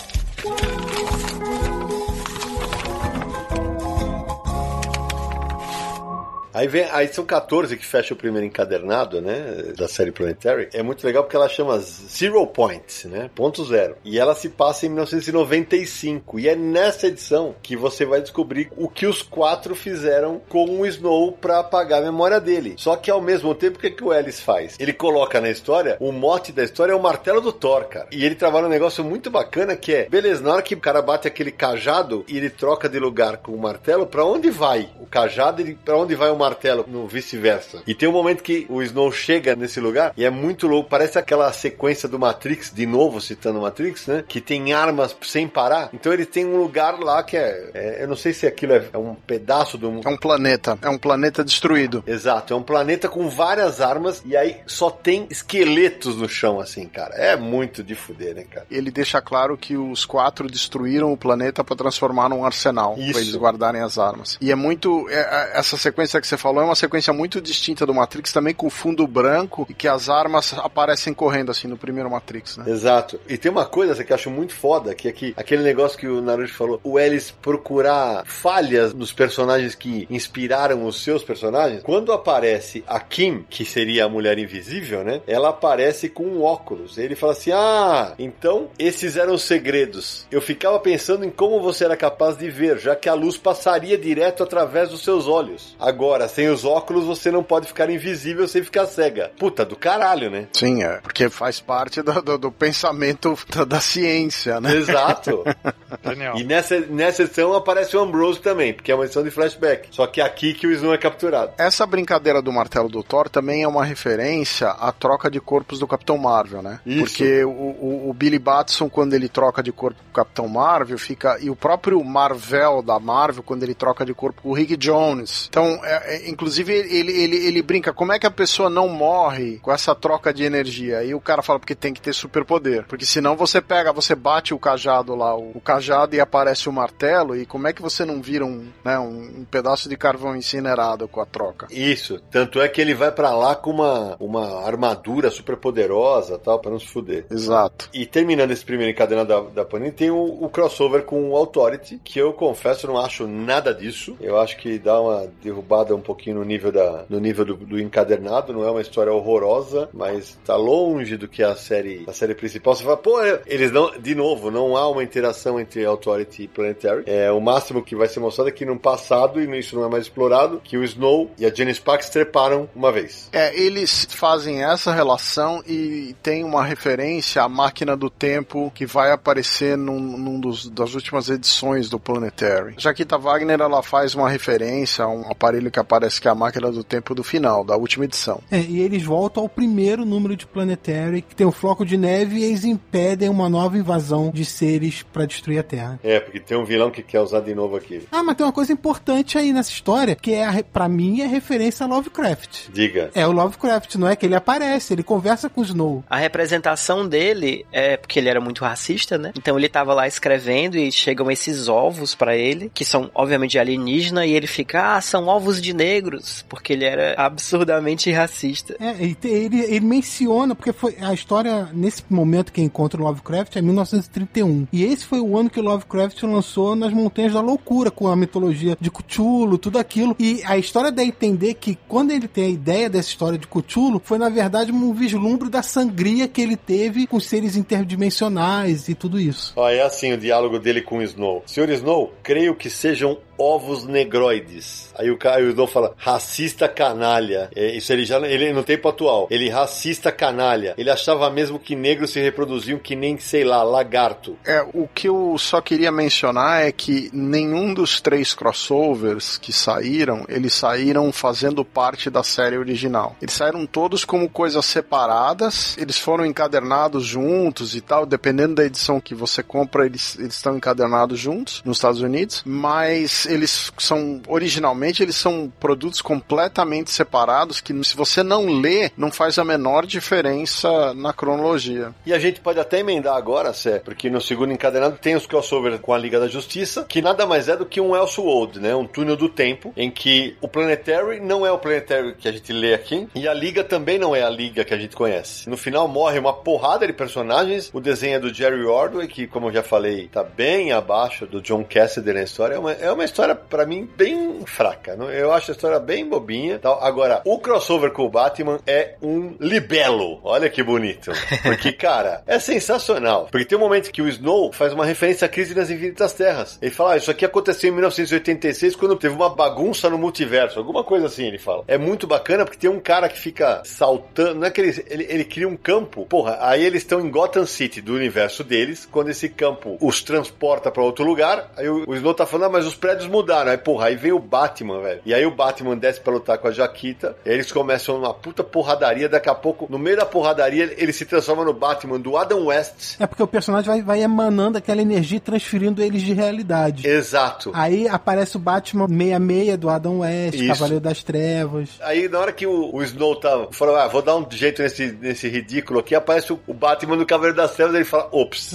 Aí, vem, aí são 14 que fecha o primeiro encadernado, né? Da série Planetary. É muito legal porque ela chama Zero Point, né? Ponto zero. E ela se passa em 1995. E é nessa edição que você vai descobrir o que os quatro fizeram com o Snow para apagar a memória dele. Só que ao mesmo tempo, o que, que o Ellis faz? Ele coloca na história, o mote da história é o martelo do Thor, cara. E ele trabalha um negócio muito bacana que é, beleza, na hora que o cara bate aquele cajado e ele troca de lugar com o martelo, para onde vai o cajado e para onde vai o martelo? Martelo, no vice-versa. E tem um momento que o Snow chega nesse lugar e é muito louco. Parece aquela sequência do Matrix, de novo citando Matrix, né? Que tem armas sem parar. Então ele tem um lugar lá que é. é eu não sei se aquilo é, é um pedaço do. É um planeta. É um planeta destruído. Exato. É um planeta com várias armas e aí só tem esqueletos no chão, assim, cara. É muito de fuder, né, cara? Ele deixa claro que os quatro destruíram o planeta para transformar num arsenal. Isso. Pra eles guardarem as armas. E é muito. É, é essa sequência que você falou é uma sequência muito distinta do Matrix, também com fundo branco e que as armas aparecem correndo assim no primeiro Matrix, né? Exato. E tem uma coisa que eu acho muito foda, que é que aquele negócio que o Naruto falou, o Ellis procurar falhas nos personagens que inspiraram os seus personagens. Quando aparece a Kim, que seria a mulher invisível, né? Ela aparece com um óculos. Ele fala assim: "Ah, então esses eram os segredos. Eu ficava pensando em como você era capaz de ver, já que a luz passaria direto através dos seus olhos. Agora sem os óculos você não pode ficar invisível sem ficar cega. Puta, do caralho, né? Sim, é. Porque faz parte do, do, do pensamento da, da, ciência, né? Exato. e nessa, nessa edição aparece o Ambrose também, porque é uma edição de flashback. Só que é aqui que o Snow é capturado. Essa brincadeira do martelo do Thor também é uma referência à troca de corpos do Capitão Marvel, né? Isso. Porque o, o, o Billy Batson, quando ele troca de corpo com o Capitão Marvel, fica. E o próprio Marvel da Marvel, quando ele troca de corpo com o Rick Jones. Então, é inclusive, ele, ele, ele brinca, como é que a pessoa não morre com essa troca de energia? E o cara fala, porque tem que ter superpoder. Porque senão você pega, você bate o cajado lá, o, o cajado e aparece o martelo, e como é que você não vira um, né, um, um pedaço de carvão incinerado com a troca? Isso. Tanto é que ele vai para lá com uma, uma armadura super poderosa tal, para não se fuder. Exato. E terminando esse primeiro encadenado da, da Panini, tem o, o crossover com o Authority, que eu confesso não acho nada disso. Eu acho que dá uma derrubada um pouquinho no nível, da, no nível do, do encadernado, não é uma história horrorosa, mas tá longe do que a série, a série principal. Você fala, pô, é, eles não, de novo, não há uma interação entre Authority e Planetary. É, o máximo que vai ser mostrado é que no passado, e isso não é mais explorado, que o Snow e a Janice Pax treparam uma vez. É, eles fazem essa relação e tem uma referência à máquina do tempo que vai aparecer num, num dos, das últimas edições do Planetary. Jaquita Wagner, ela faz uma referência a um aparelho que parece que é a máquina do tempo do final, da última edição. É, e eles voltam ao primeiro número de Planetary, que tem o floco de neve e eles impedem uma nova invasão de seres para destruir a Terra. É, porque tem um vilão que quer usar de novo aqui. Ah, mas tem uma coisa importante aí nessa história, que é, a re- pra mim, é referência a Lovecraft. Diga. É o Lovecraft, não é que ele aparece, ele conversa com o Snow. A representação dele é porque ele era muito racista, né? Então ele tava lá escrevendo e chegam esses ovos pra ele, que são obviamente de alienígena, e ele fica, ah, são ovos de negros, porque ele era absurdamente racista. É, ele, ele, ele menciona, porque foi a história, nesse momento que encontra o Lovecraft, é 1931. E esse foi o ano que o Lovecraft lançou nas Montanhas da Loucura, com a mitologia de Cthulhu, tudo aquilo. E a história dá a entender que quando ele tem a ideia dessa história de Cthulhu, foi na verdade um vislumbre da sangria que ele teve com seres interdimensionais e tudo isso. Ó, é assim o diálogo dele com o Snow. Senhor Snow, creio que sejam ovos negroides. Aí o cara, o Snow fala, racista canalha. É, isso ele já ele no tempo atual. Ele racista canalha. Ele achava mesmo que negros se reproduziam que nem, sei lá, lagarto. É, o que eu só queria mencionar é que nenhum dos três crossovers que saíram, eles saíram fazendo parte da série original. Eles saíram todos como coisas separadas, eles foram encadernados juntos e tal, dependendo da edição que você compra, eles, eles estão encadernados juntos nos Estados Unidos, mas eles são, originalmente, eles são produtos completamente separados que se você não lê, não faz a menor diferença na cronologia. E a gente pode até emendar agora, Sé, porque no segundo encadenado tem os crossovers com a Liga da Justiça, que nada mais é do que um Elseworld, né? Um túnel do tempo, em que o Planetary não é o Planetary que a gente lê aqui, e a Liga também não é a Liga que a gente conhece. No final morre uma porrada de personagens, o desenho é do Jerry Ordway, que, como eu já falei, tá bem abaixo do John Cassidy na história. É uma, é uma história, para mim, bem fraca. não- Eu acho a história bem bobinha. Tal. Agora, o crossover com o Batman é um libelo. Olha que bonito. Porque, cara, é sensacional. Porque tem um momento que o Snow faz uma referência à crise nas infinitas terras. Ele fala, ah, isso aqui aconteceu em 1986 quando teve uma bagunça no multiverso. Alguma coisa assim, ele fala. É muito bacana porque tem um cara que fica saltando. Não é que ele, ele, ele cria um campo. Porra, aí eles estão em Gotham City, do universo deles. Quando esse campo os transporta pra outro lugar, aí o, o Snow tá falando, ah, mas os prédios mudaram. Aí, porra, aí vem o Batman, velho. E aí o Batman desce pra lutar com a Jaquita. E aí eles começam uma puta porradaria. Daqui a pouco, no meio da porradaria, ele se transforma no Batman do Adam West. É porque o personagem vai, vai emanando aquela energia e transferindo eles de realidade. Exato. Aí aparece o Batman 66 do Adam West, Isso. Cavaleiro das Trevas. Aí na hora que o, o Snow tá falando, ah, vou dar um jeito nesse, nesse ridículo aqui, aparece o, o Batman do Cavaleiro das Trevas ele fala, ops.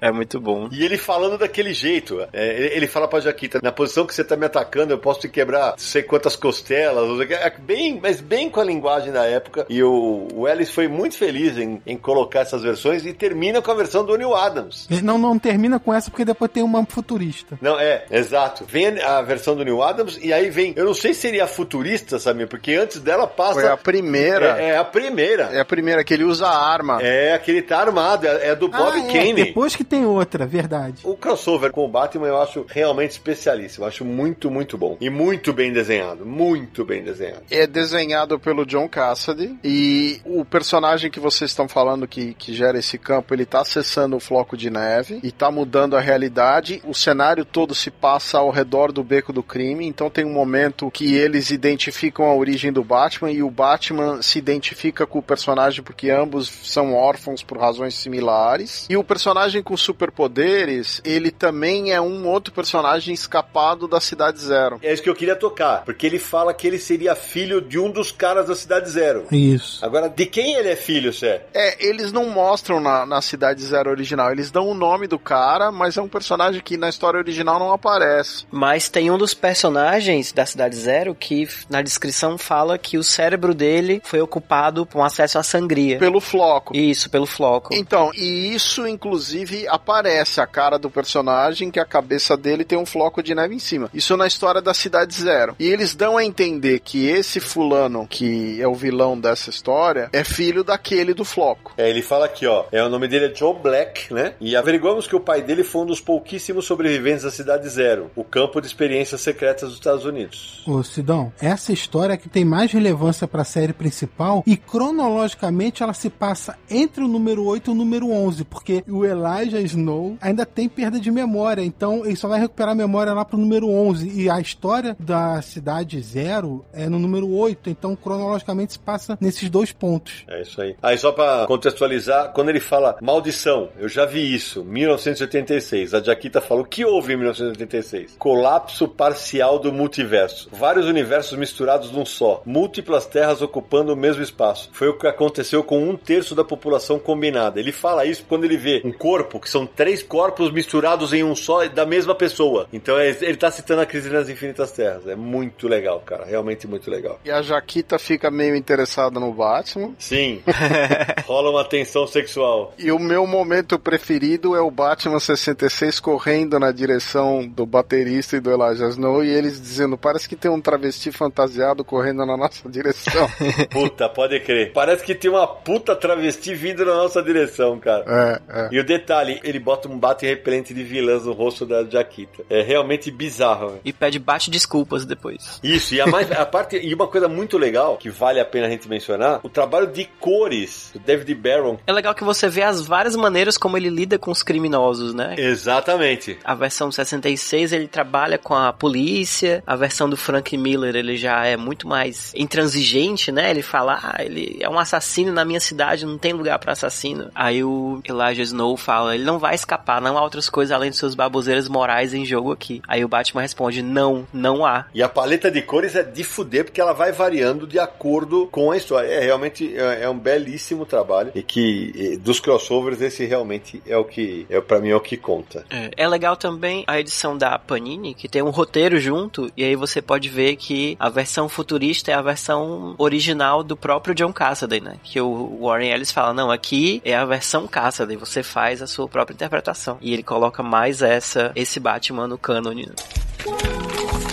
é muito bom. E ele falando daquele jeito, é, ele, ele fala pra Jaquita, na posição que você tá me atacando, eu posso te quebrar não sei quantas costelas, não sei o que. É bem, mas bem com a linguagem da época. E o, o Ellis foi muito feliz em, em colocar essas versões e termina com a versão do Neil Adams. Não, não termina com essa porque depois tem uma futurista. Não, é, exato. Vem a, versão do Neil Adams e aí vem, eu não sei se seria a futurista, sabe? Porque antes dela passa... Foi a primeira. É, é a primeira. É a primeira que ele usa a arma. É, aquele tá armado, é, é do Bob Ah, é, Kane. depois que tem outra, verdade. O crossover com o Batman eu acho realmente especialíssimo. Acho muito, muito bom. E muito bem desenhado. Muito bem desenhado. É desenhado pelo John Cassidy e o personagem que vocês estão falando que, que gera esse campo, ele tá acessando o floco de neve e tá mudando a realidade. O cenário todo se passa ao redor do beco do crime, então tem um momento que eles identificam a origem do Batman e o Batman se identifica com o personagem porque ambos são órfãos por razões similares. E o personagem com superpoderes, ele também é um outro personagem escapado da Cidade Zero. É isso que eu queria tocar. Porque ele fala que ele seria filho de um dos caras da Cidade Zero. Isso. Agora, de quem ele é filho, Sé? É, eles não mostram na, na Cidade Zero original. Eles dão o nome do cara, mas é um personagem que na história original não aparece. Mas tem um dos personagens da Cidade Zero que na descrição fala que o cérebro dele foi ocupado com acesso à sangria. Pelo floco. Isso, pelo floco. Então, e isso inclusive aparece a cara do personagem que a cabeça dele tem um floco de neve em cima. Isso na história da Cidade Zero. E eles dão a entender que esse fulano, que é o vilão dessa história, é filho daquele do floco. É, ele fala aqui, ó. É, o nome dele é Joe Black, né? E averiguamos que o pai dele foi um dos pouquíssimos sobreviventes da Cidade Zero, o campo de experiências secretas dos Estados Unidos. Ô Sidão, essa história é que tem mais relevância pra série principal e cronologicamente ela se passa entre o número 8 e o número 11, porque o Elijah Snow ainda tem perda de memória, então ele só vai recuperar a memória lá pro número 11 e a história da cidade zero é no número 8, então cronologicamente se passa nesses dois pontos. É isso aí. Aí só pra contextualizar, quando ele fala maldição, eu já vi isso, 1986. A Jaquita falou, que houve em 1986? Colapso parcial do multiverso. Vários universos misturados num só. Múltiplas terras ocupando o mesmo espaço. Foi o que aconteceu com um terço da população combinada. Ele fala isso quando ele vê um corpo, que são três corpos misturados em um só da mesma pessoa. Então é- ele tá citando a crise nas infinitas terras. É muito legal, cara. Realmente muito legal. E a Jaquita fica meio interessada no Batman. Sim. Rola uma tensão sexual. E o meu momento preferido é o Batman 66 correndo na direção do baterista e do Elijah Snow e eles dizendo: parece que tem um travesti fantasiado correndo na nossa direção. Puta, pode crer. Parece que tem uma puta travesti vindo na nossa direção, cara. é, é. E o detalhe, ele bota um bate repelente de vilãs no rosto da Jaquita. É realmente bizarro, velho. E pede bate desculpas depois. Isso, e a, mais, a parte e uma coisa muito legal que vale a pena a gente mencionar, o trabalho de cores do David Barron. É legal que você vê as várias maneiras como ele lida com os criminosos, né? Exatamente. A versão 66 ele trabalha com a polícia, a versão do Frank Miller ele já é muito mais intransigente, né? Ele fala, ah, ele é um assassino na minha cidade, não tem lugar pra assassino. Aí o Elijah Snow fala, ele não vai escapar, não há outras coisas além de seus baboseiras morais em jogo aqui. Aí o Batman responde, não, não há. E a paleta de cores é de fuder, porque ela vai variando de acordo com a história. É realmente é, é um belíssimo trabalho. E que e, dos crossovers, esse realmente é o que, é, para mim, é o que conta. É. É legal também a edição da Panini, que tem um roteiro junto, e aí você pode ver que a versão futurista é a versão original do próprio John Cassaday, né? Que o Warren Ellis fala, não, aqui é a versão Cassaday, você faz a sua própria interpretação. E ele coloca mais essa, esse Batman no cânone. Né?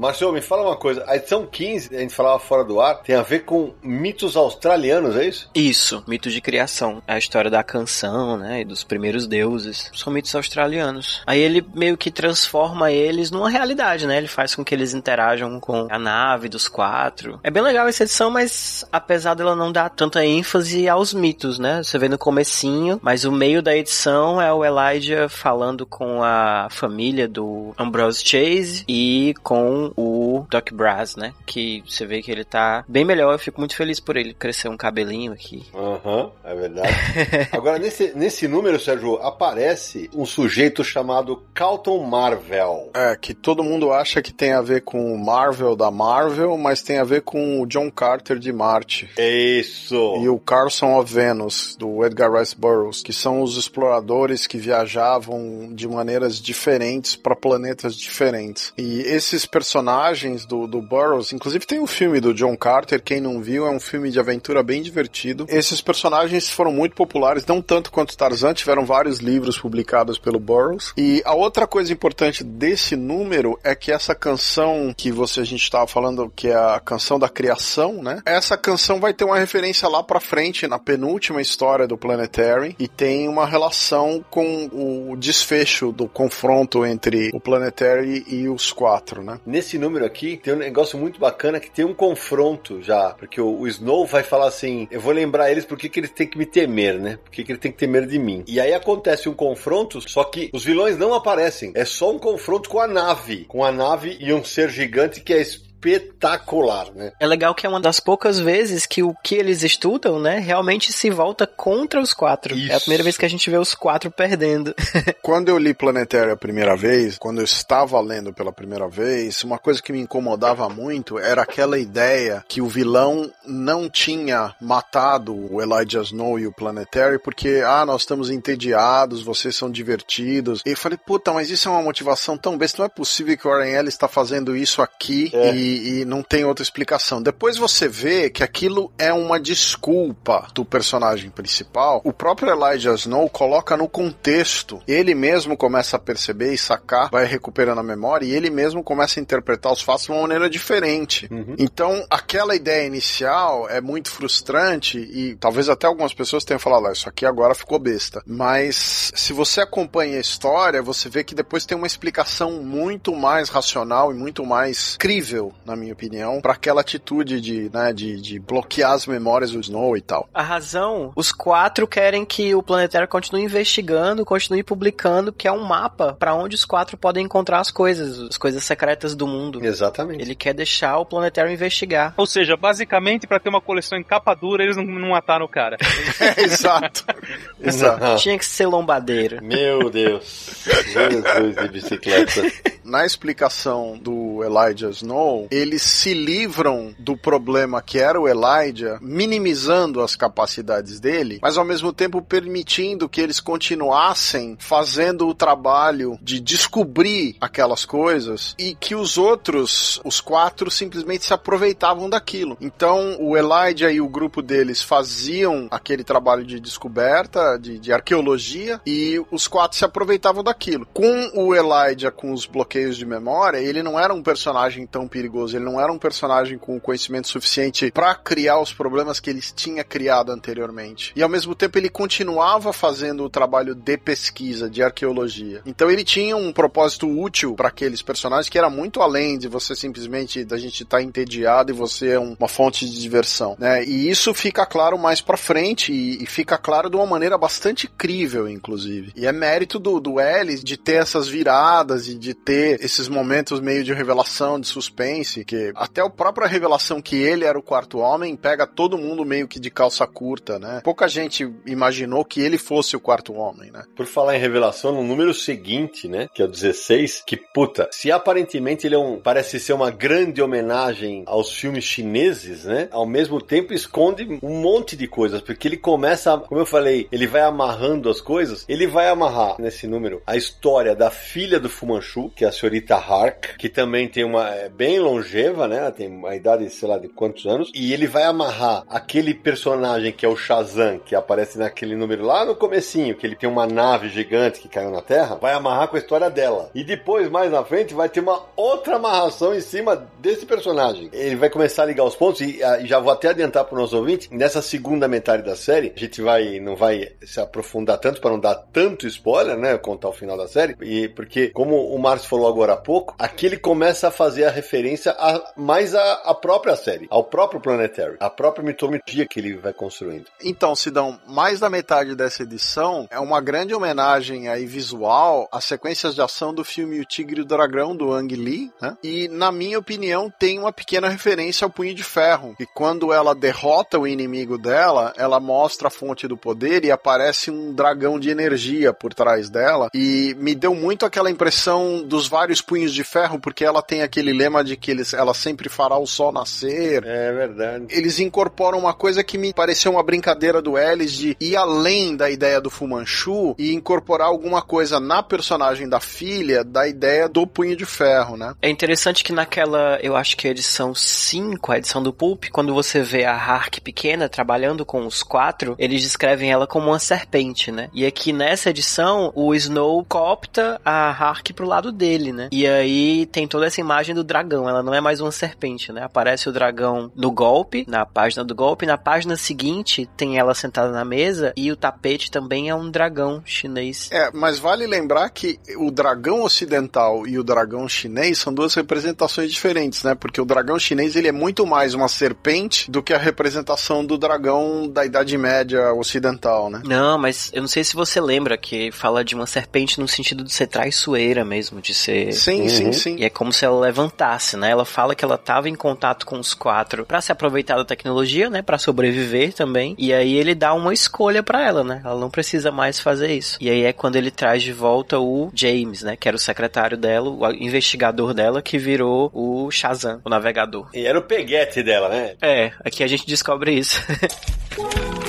Marcelo, me fala uma coisa. A edição 15, a gente falava fora do ar, tem a ver com mitos australianos, é isso? Isso, mitos de criação. A história da canção, né? E dos primeiros deuses. São mitos australianos. Aí ele meio que transforma eles numa realidade, né? Ele faz com que eles interajam com a nave dos quatro. É bem legal essa edição, mas apesar dela não dar tanta ênfase aos mitos, né? Você vê no comecinho, mas o meio da edição é o Elijah falando com a família do Ambrose Chase e com o Doc Brass, né? Que você vê que ele tá bem melhor. Eu fico muito feliz por ele crescer um cabelinho aqui. Aham, é verdade. Agora, nesse, nesse número, Sérgio, aparece um sujeito chamado Calton Marvel. É, que todo mundo acha que tem a ver com o Marvel da Marvel, mas tem a ver com o John Carter de Marte. Isso! E o Carson of Venus, do Edgar Rice Burroughs, que são os exploradores que viajavam de maneiras diferentes para planetas diferentes. E esses personagens do, do Burroughs, inclusive tem um filme do John Carter, quem não viu, é um filme de aventura bem divertido. Esses personagens foram muito populares, não tanto quanto Tarzan, tiveram vários livros publicados pelo Burroughs. E a outra coisa importante desse número é que essa canção que você a gente estava falando, que é a canção da criação, né? Essa canção vai ter uma referência lá pra frente na penúltima história do Planetary e tem uma relação com o desfecho do confronto entre o Planetary e os quatro, né? Nesse número aqui, tem um negócio muito bacana que tem um confronto já. Porque o, o Snow vai falar assim: eu vou lembrar eles porque que eles têm que me temer, né? Porque que ele tem que temer de mim. E aí acontece um confronto, só que os vilões não aparecem. É só um confronto com a nave. Com a nave e um ser gigante que é espetacular, né? É legal que é uma das poucas vezes que o que eles estudam, né, realmente se volta contra os quatro. Isso. É a primeira vez que a gente vê os quatro perdendo. Quando eu li Planetário a primeira vez, quando eu estava lendo pela primeira vez, uma coisa que me incomodava muito era aquela ideia que o vilão não tinha matado o Elijah Snow e o Planetário porque, ah, nós estamos entediados, vocês são divertidos. E eu falei, puta, mas isso é uma motivação tão besta, não é possível que o Warren Ellis está fazendo isso aqui É. e, e não tem outra explicação. Depois você vê que aquilo é uma desculpa do personagem principal. O próprio Elijah Snow coloca no contexto. Ele mesmo começa a perceber e sacar, vai recuperando a memória e ele mesmo começa a interpretar os fatos de uma maneira diferente. Então, aquela ideia inicial é muito frustrante e talvez até algumas pessoas tenham falado, ah, isso aqui agora ficou besta. Mas se você acompanha a história, você vê que depois tem uma explicação muito mais racional e muito mais crível, na minha opinião, para aquela atitude de, né, de, de bloquear as memórias do Snow e tal. A razão, os quatro querem que o planetário continue investigando, continue publicando, que é um mapa para onde os quatro podem encontrar as coisas, as coisas secretas do mundo. Exatamente. Ele quer deixar o planetário investigar. Ou seja, basicamente, pra ter uma coleção em capa dura, eles não, não mataram o cara. É, exato. Exato. Tinha que ser lombadeiro. Meu Deus. Jesus de bicicleta. Na explicação do Elijah Snow, eles se livram do problema que era o Elijah, minimizando as capacidades dele, mas ao mesmo tempo permitindo que eles continuassem fazendo o trabalho de descobrir aquelas coisas e que os outros, os quatro, simplesmente se aproveitavam daquilo. Então o Elijah e o grupo deles faziam aquele trabalho de descoberta, de, de arqueologia, e os quatro se aproveitavam daquilo. Com o Elijah com os bloqueios de memória, ele não era um personagem tão perigoso, ele não era um personagem com conhecimento suficiente para criar os problemas que ele tinha criado anteriormente. E ao mesmo tempo ele continuava fazendo o trabalho de pesquisa, de arqueologia. Então ele tinha um propósito útil para aqueles personagens que era muito além de você simplesmente da gente estar entediado e você é um- uma fonte de diversão, né? E isso fica claro mais pra frente e, e fica claro de uma maneira bastante crível, inclusive. E é mérito do, do Ellis de ter essas viradas e de ter esses momentos meio de revelação, de suspense, que até a própria revelação que ele era o quarto homem pega todo mundo meio que de calça curta, né? Pouca gente imaginou que ele fosse o quarto homem, né? Por falar em revelação, no número seguinte, né, que é o 16, que puta, se aparentemente ele é um, parece ser uma grande homenagem aos filmes chineses, né, ao mesmo tempo esconde um monte de coisas, porque ele começa, como eu falei, ele vai amarrando as coisas, ele vai amarrar nesse número a história da filha do Fu Manchu, que é a senhorita Hark, que também tem uma, é bem longeva, né, ela tem uma idade, sei lá, de quantos anos, e ele vai amarrar aquele personagem que é o Shazam, que aparece naquele número lá no comecinho, que ele tem uma nave gigante que caiu na Terra, vai amarrar com a história dela. E depois, mais na frente, vai ter uma outra amarração em cima desse personagem. Ele vai começar a ligar os pontos e, ah, já vou até adiantar para o nosso ouvinte, nessa segunda metade da série, a gente vai não vai se aprofundar tanto para não dar tanto spoiler, né, contar o final da série, e porque como o Márcio falou agora há pouco, aqui ele começa a fazer a referência a mais a própria série, ao próprio Planetary, a própria mitologia que ele vai construindo. Então, Sidão, mais da metade dessa edição é uma grande homenagem aí visual às sequências de ação do filme O Tigre e o Dragão, do Ang Lee, né? E, na minha opinião, tem uma pequena referência ao Punho de Ferro. E quando ela derrota o inimigo dela, ela mostra a fonte do poder e aparece um dragão de energia por trás dela. E me deu muito aquela impressão dos vários punhos de ferro, porque ela tem aquele lema de que eles, ela sempre fará o sol nascer, É verdade. eles incorporam uma coisa que me pareceu uma brincadeira do Ellis de ir além da ideia do Fu Manchu e incorporar alguma coisa na personagem da filha da ideia do punho de ferro, né? É interessante que naquela, eu acho que é a edição 5, a edição do Pulp, quando você vê a Hark pequena trabalhando com os quatro, eles descrevem ela como uma serpente, né? E aqui nessa edição, o Snow copta a Hark pro lado dele, né? E aí tem toda essa imagem do dragão, ela não é mais uma serpente, né? Aparece o dragão no golpe, na página do golpe, na página seguinte tem ela sentada na mesa e o tapete também é um dragão chinês. É, mas vale lembrar que o dragão ocidental e o dragão chinês são duas representações diferentes, né? Porque o dragão chinês ele é muito mais uma serpente do que a representação do dragão da Idade Média ocidental, né? Não, mas eu não sei se você lembra que fala de uma serpente no sentido de ser traiçoeira mesmo, de ser. Sim, sim, sim. E é como se ela levantasse, né? Ela fala que ela tava em contato com os quatro pra se aproveitar da tecnologia, né? Pra sobreviver também. E aí ele dá uma escolha pra ela, né? Ela não precisa mais fazer isso. E aí é quando ele traz de volta o James, né? Que era o secretário dela, o investigador dela, que virou o Shazam, o navegador. E era o peguete dela, né? É, aqui a gente descobre isso.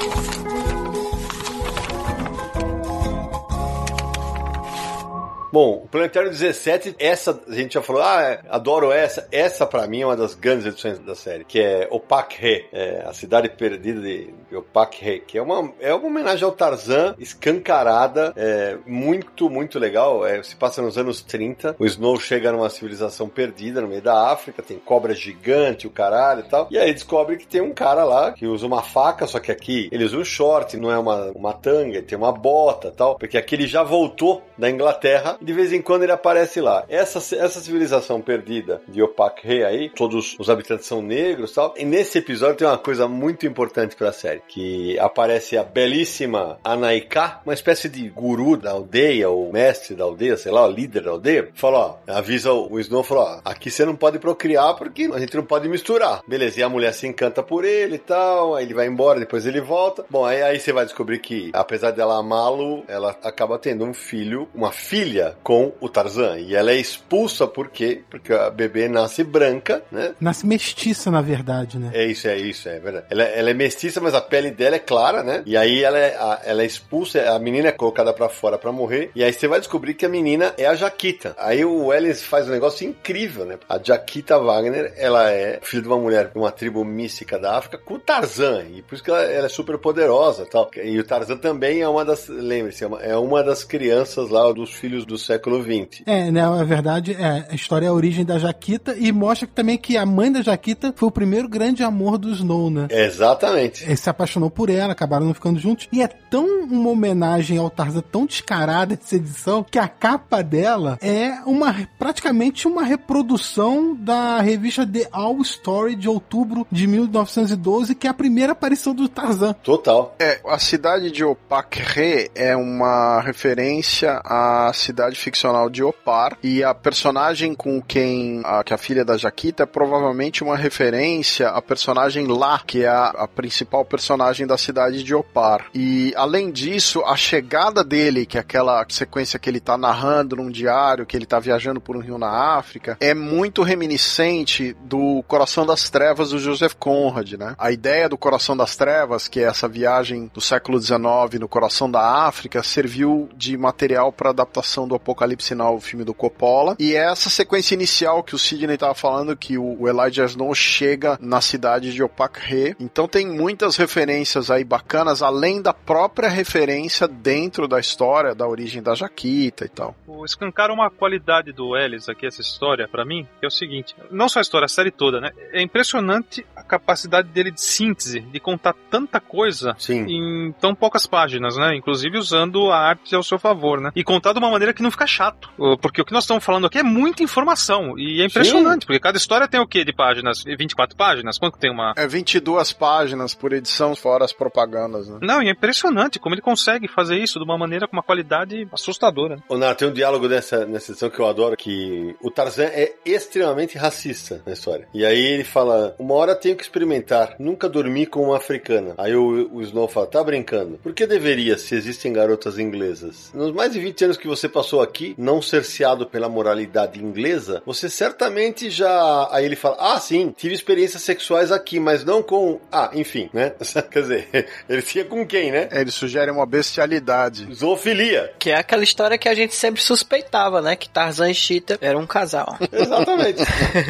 Bom, o Planetário 17, essa a gente já falou, ah, adoro essa. Essa pra mim é uma das grandes edições da série, que é Opak-He, é, a cidade perdida de, Opak-He, que é uma, é uma homenagem ao Tarzan, escancarada, é, muito, muito legal. É, se passa nos anos 30, o Snow chega numa civilização perdida no meio da África, tem cobra gigante, o caralho e tal. E aí descobre que tem um cara lá que usa uma faca, só que aqui ele usa um short, não é uma, uma tanga, tem uma bota tal, porque aqui ele já voltou da Inglaterra e de vez em quando ele aparece lá. Essa, essa civilização perdida de Opak He aí, todos os habitantes são negros e tal. E nesse episódio tem uma coisa muito importante pra série, que aparece a belíssima Anaika, uma espécie de guru da aldeia, ou mestre da aldeia, sei lá, o líder da aldeia, fala, ó, avisa o Snow, falou, ó, aqui você não pode procriar porque a gente não pode misturar. Beleza, e a mulher se encanta por ele e tal, aí ele vai embora, depois ele volta. Bom, aí, aí você vai descobrir que, apesar dela amá-lo, ela acaba tendo um filho, uma filha com o Tarzan. E ela é expulsa por quê? Porque a bebê nasce branca, né? Nasce mestiça, na verdade, né? É isso, é isso, é verdade. Ela, ela é mestiça, mas a pele dela é clara, né? E aí ela é, a- ela é expulsa, a menina é colocada pra fora pra morrer. E aí você vai descobrir que a menina é a Jaquita. Aí o Ellis faz um negócio incrível, né? A Jaquita Wagner, ela é filha de uma mulher de uma tribo mística da África com o Tarzan. E por isso que ela, ela é super poderosa e tal. E o Tarzan também é uma das, lembre-se, é uma, é das crianças lá dos filhos do século XX. É, né? Na verdade, é, a história é a origem da Jaquita e mostra também que a mãe da Jaquita foi o primeiro grande amor do Snow, né? Exatamente. Ele se apaixonou por ela, acabaram não ficando juntos. E é tão uma homenagem ao Tarzan, tão descarada essa edição, que a capa dela é uma praticamente uma reprodução da revista The All Story de outubro de 1912, que é a primeira aparição do Tarzan. Total. É, a cidade de Opakre é uma referência à cidade ficcional de Opar e a personagem com quem a, que a filha da Jaquita é provavelmente uma referência à personagem lá, que é a, a principal personagem da cidade de Opar. E além disso, a chegada dele, que é aquela sequência que ele tá narrando num diário, que ele tá viajando por um rio na África, é muito reminiscente do Coração das Trevas do Joseph Conrad, né? A ideia do Coração das Trevas, que é essa viagem do século XIX no coração da África, serviu de material para adaptação do Apocalipse Now, o filme do Coppola. E é essa sequência inicial que o Sidney tava falando, que o o Elijah Snow chega na cidade de Opakre. Então tem muitas referências aí bacanas, além da própria referência dentro da história, da origem da Jaquita e tal. O escancar uma qualidade do Ellis aqui, essa história, pra mim, que é o seguinte: não só a história, a série toda, né? É impressionante a capacidade dele de síntese, de contar tanta coisa Sim. em tão poucas páginas, né? Inclusive usando a arte ao seu favor, né? E contar de uma maneira que não fica chato. Porque o que nós estamos falando aqui é muita informação. E é impressionante, porque cada história tem o quê de páginas? 24 páginas? Quanto tem uma. É 22 páginas por edição, fora as propagandas, né? Não, e é impressionante como ele consegue fazer isso de uma maneira com uma qualidade assustadora. Ô, Nara, tem um diálogo nessa, nessa edição que eu adoro, que o Tarzan é extremamente racista na história. E aí ele fala, uma hora tenho que experimentar, nunca dormi com uma africana. Aí o, o Snow fala, tá brincando? Por que deveria, se existem garotas inglesas? Nos mais de 20 anos que você passou aqui, não cerceado pela moralidade inglesa, você certamente já... Aí ele fala, ah, sim, tive experiências sexuais aqui, mas não com... Ah, enfim, né? Quer dizer, ele tinha com quem, né? É, ele sugere uma bestialidade. Zoofilia. Que é aquela história que a gente sempre suspeitava, né? Que Tarzan e Cheetah eram um casal. Exatamente.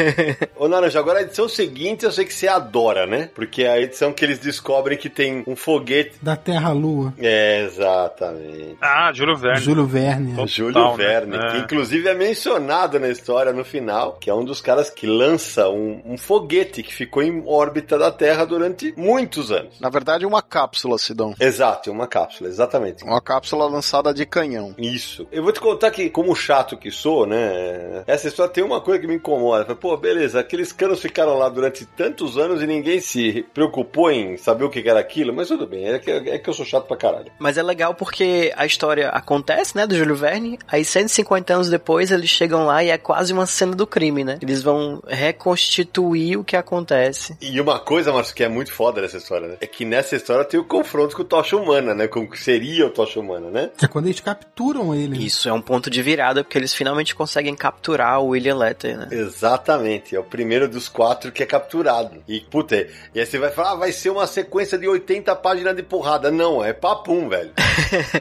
Ô Naranja, agora a edição seguinte eu sei que você adora, né? Porque é a edição que eles descobrem que tem um foguete. Da Terra à Lua. É, exatamente. Ah, Júlio Verne. Júlio Verne. Total, Júlio né? Verne, É. que inclusive é mencionado na história no final, que é um dos caras que lança um, um foguete que ficou em órbita da Terra durante muitos anos. Na verdade, uma cápsula, Sidão. Exato, é uma cápsula, exatamente. Uma cápsula lançada de canhão. Isso. Eu vou te contar que, como chato que sou, né? Essa história tem uma coisa que me incomoda. Pô, beleza, aqueles canos ficaram lá durante tantos anos e ninguém se preocupou em saber o que era aquilo, mas tudo bem, é que, é que eu sou chato pra caralho. Mas é legal porque a história acontece, né, do Júlio Verne, aí 150 anos depois eles chegam lá e é quase uma cena do crime, né? Eles vão reconstituir o que acontece. E uma coisa, Marcos, que é muito foda nessa história, né? É que nessa história tem o confronto com o Tocha Humana, né? Como que seria o Tocha Humana, né? É quando eles capturam ele. né? Isso é um ponto de virada porque eles finalmente conseguem capturar o William Letter, né? Exatamente, é o primeiro dos quatro que é capturado. E, puta, e aí você vai falar, ah, vai ser uma sequência de 80 páginas de porrada. Não, é papum, velho.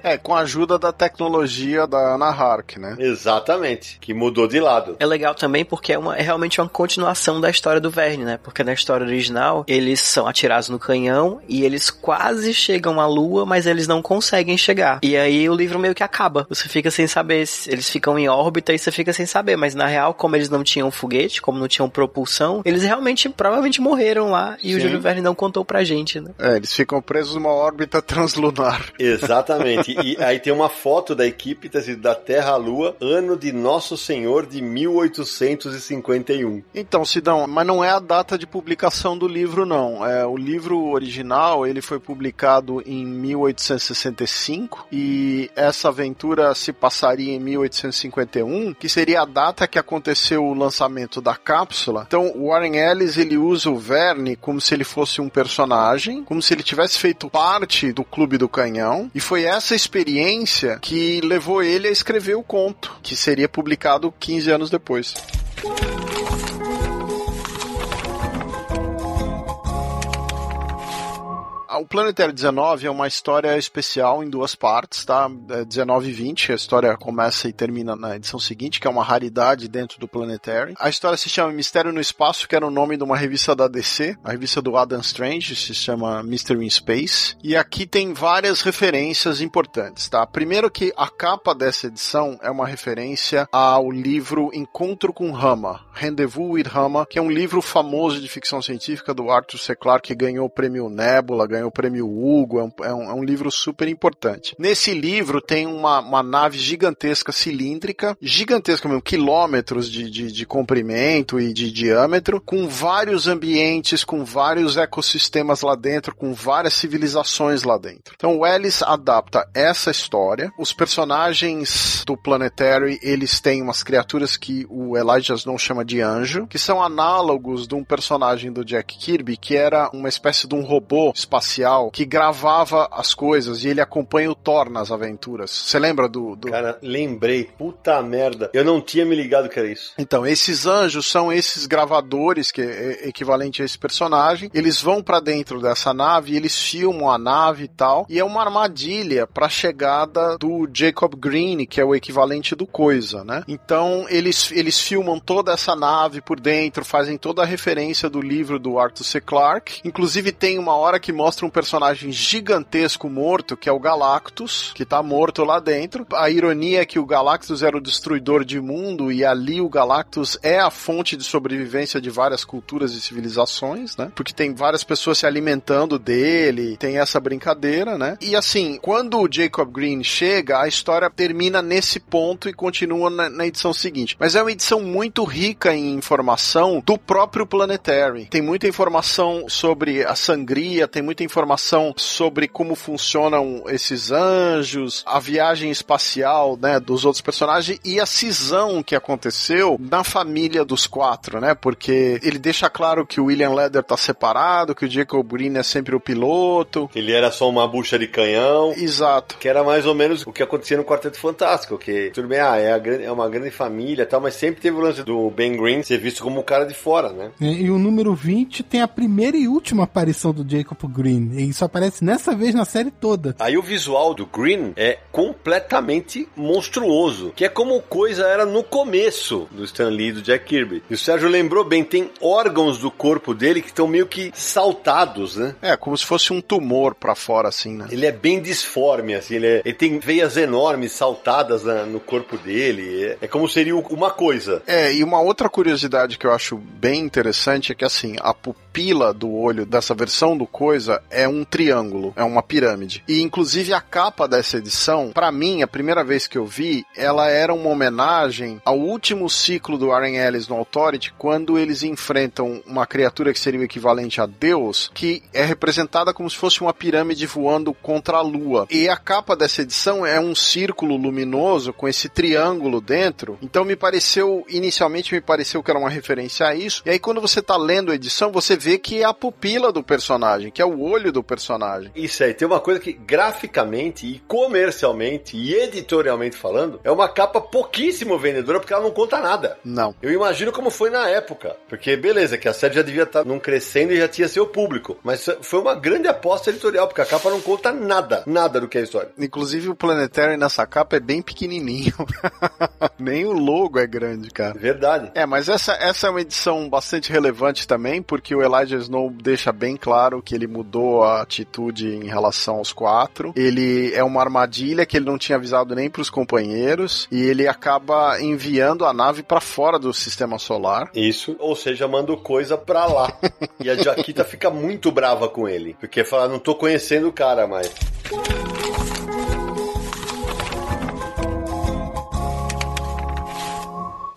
É, com a ajuda da tecnologia da Ana Hark, né? Exatamente, que mudou de lado. É legal também porque é, uma, é realmente uma continuação da história do Verne, né? Porque na história original eles são atirados no canhão e eles quase chegam à lua, mas eles não conseguem chegar. E aí o livro meio que acaba. Você fica sem saber, se eles ficam em órbita e você fica sem saber. Mas na real, como eles não tinham foguete, como não tinham propulsão, eles realmente provavelmente morreram lá e o Sim. Júlio Verne não contou pra gente, né? É, eles ficam presos numa órbita translunar. Exatamente. e aí tem uma foto da equipe, tá escrito, da Terra à Lua, ano de Nosso Senhor de 1851. Então, Sidão, mas não é a data de publicação do livro, não. É, o livro original, ele foi publicado em 1865 e essa aventura se passaria em 1851, que seria a data que aconteceu o lançamento da cápsula. Então, Warren Ellis, ele usa o Verne como se ele fosse um personagem, como se ele tivesse feito parte do Clube do Canhão, e foi essa experiência que levou ele a escrever o conto, que seria publicado 15 anos depois. O Planetário 19 é uma história especial em duas partes, tá? É 19 e 20, a história começa e termina na edição seguinte, que é uma raridade dentro do Planetary. A história se chama Mistério no Espaço, que era o nome de uma revista da DC, a revista do Adam Strange, se chama Mystery in Space. E aqui tem várias referências importantes, tá? Primeiro que a capa dessa edição é uma referência ao livro Encontro com Rama, Rendezvous with Rama, que é um livro famoso de ficção científica do Arthur C. Clarke, que ganhou o prêmio Nebula, ganhou o prêmio Hugo, é um, é um, é um livro super importante. Nesse livro tem uma, uma nave gigantesca cilíndrica, gigantesca mesmo, quilômetros de, de, de comprimento e de diâmetro, com vários ambientes, com vários ecossistemas lá dentro, com várias civilizações lá dentro. Então o Ellis adapta essa história. Os personagens do Planetary, eles têm umas criaturas que o Elijah Snow chama de anjo, que são análogos de um personagem do Jack Kirby, que era uma espécie de um robô espacial que gravava as coisas e ele acompanha o Thor nas aventuras. Você lembra do, do, Cara, lembrei. Puta merda. Eu não tinha me ligado que era isso. Então, esses anjos são esses gravadores, que é equivalente a esse personagem. Eles vão para dentro dessa nave, eles filmam a nave e tal. E é uma armadilha pra chegada do Jacob Green, que é o equivalente do Coisa, né? Então, eles, eles filmam toda essa nave por dentro, fazem toda a referência do livro do Arthur C. Clarke. Inclusive, tem uma hora que mostra um personagem gigantesco morto, que é o Galactus, que tá morto lá dentro. A ironia é que o Galactus era o destruidor de mundo e ali o Galactus é a fonte de sobrevivência de várias culturas e civilizações, né? Porque tem várias pessoas se alimentando dele, tem essa brincadeira, né? E assim, quando o Jacob Green chega, a história termina nesse ponto e continua na, na edição seguinte. Mas é uma edição muito rica em informação do próprio Planetary. Tem muita informação sobre a sangria, tem muita informação sobre como funcionam esses anjos, a viagem espacial, né, dos outros personagens e a cisão que aconteceu na família dos quatro, né? Porque ele deixa claro que o William Leder tá separado, que o Jacob Green é sempre o piloto. Ele era só uma bucha de canhão. Exato. Que era mais ou menos o que acontecia no Quarteto Fantástico, que tudo bem, ah, é, grande, é uma grande família e tal, mas sempre teve o lance do Ben Green ser visto como o cara de fora, né? É, e o número 20 tem a primeira e última aparição do Jacob Green. E isso aparece nessa vez na série toda. Aí o visual do Green é completamente monstruoso, que é como coisa era no começo do Stan Lee e do Jack Kirby. E o Sérgio lembrou bem, tem órgãos do corpo dele que estão meio que saltados, né? É, como se fosse um tumor pra fora, assim, né? Ele é bem disforme, assim, ele, é, ele tem veias enormes saltadas na, no corpo dele. É, é como seria uma coisa. É, e uma outra curiosidade que eu acho bem interessante é que, assim, a pupila do olho dessa versão do coisa é um triângulo, é uma pirâmide. E inclusive a capa dessa edição, para mim, a primeira vez que eu vi, ela era uma homenagem ao último ciclo do Warren Ellis no Authority, quando eles enfrentam uma criatura que seria o equivalente a Deus, que é representada como se fosse uma pirâmide voando contra a lua. E a capa dessa edição é um círculo luminoso com esse triângulo dentro. Então me pareceu, inicialmente me pareceu que era uma referência a isso. E aí quando você tá lendo a edição, você vê que é a pupila do personagem, que é o olho do personagem. Isso aí, tem uma coisa que graficamente e comercialmente e editorialmente falando, é uma capa pouquíssimo vendedora porque ela não conta nada. Não. Eu imagino como foi na época, porque beleza, que a série já devia estar num crescendo e já tinha seu público, mas foi uma grande aposta editorial, porque a capa não conta nada, nada do que é a história. Inclusive o Planetary nessa capa é bem pequenininho. Nem o logo é grande, cara. Verdade. É, mas essa, essa é uma edição bastante relevante também, porque o Elijah Snow deixa bem claro que ele mudou a atitude em relação aos quatro. Ele é uma armadilha que ele não tinha avisado nem para os companheiros e ele acaba enviando a nave para fora do sistema solar. Isso, ou seja, manda coisa pra lá. e a Jaquita fica muito brava com ele, porque fala, não tô conhecendo o cara mais.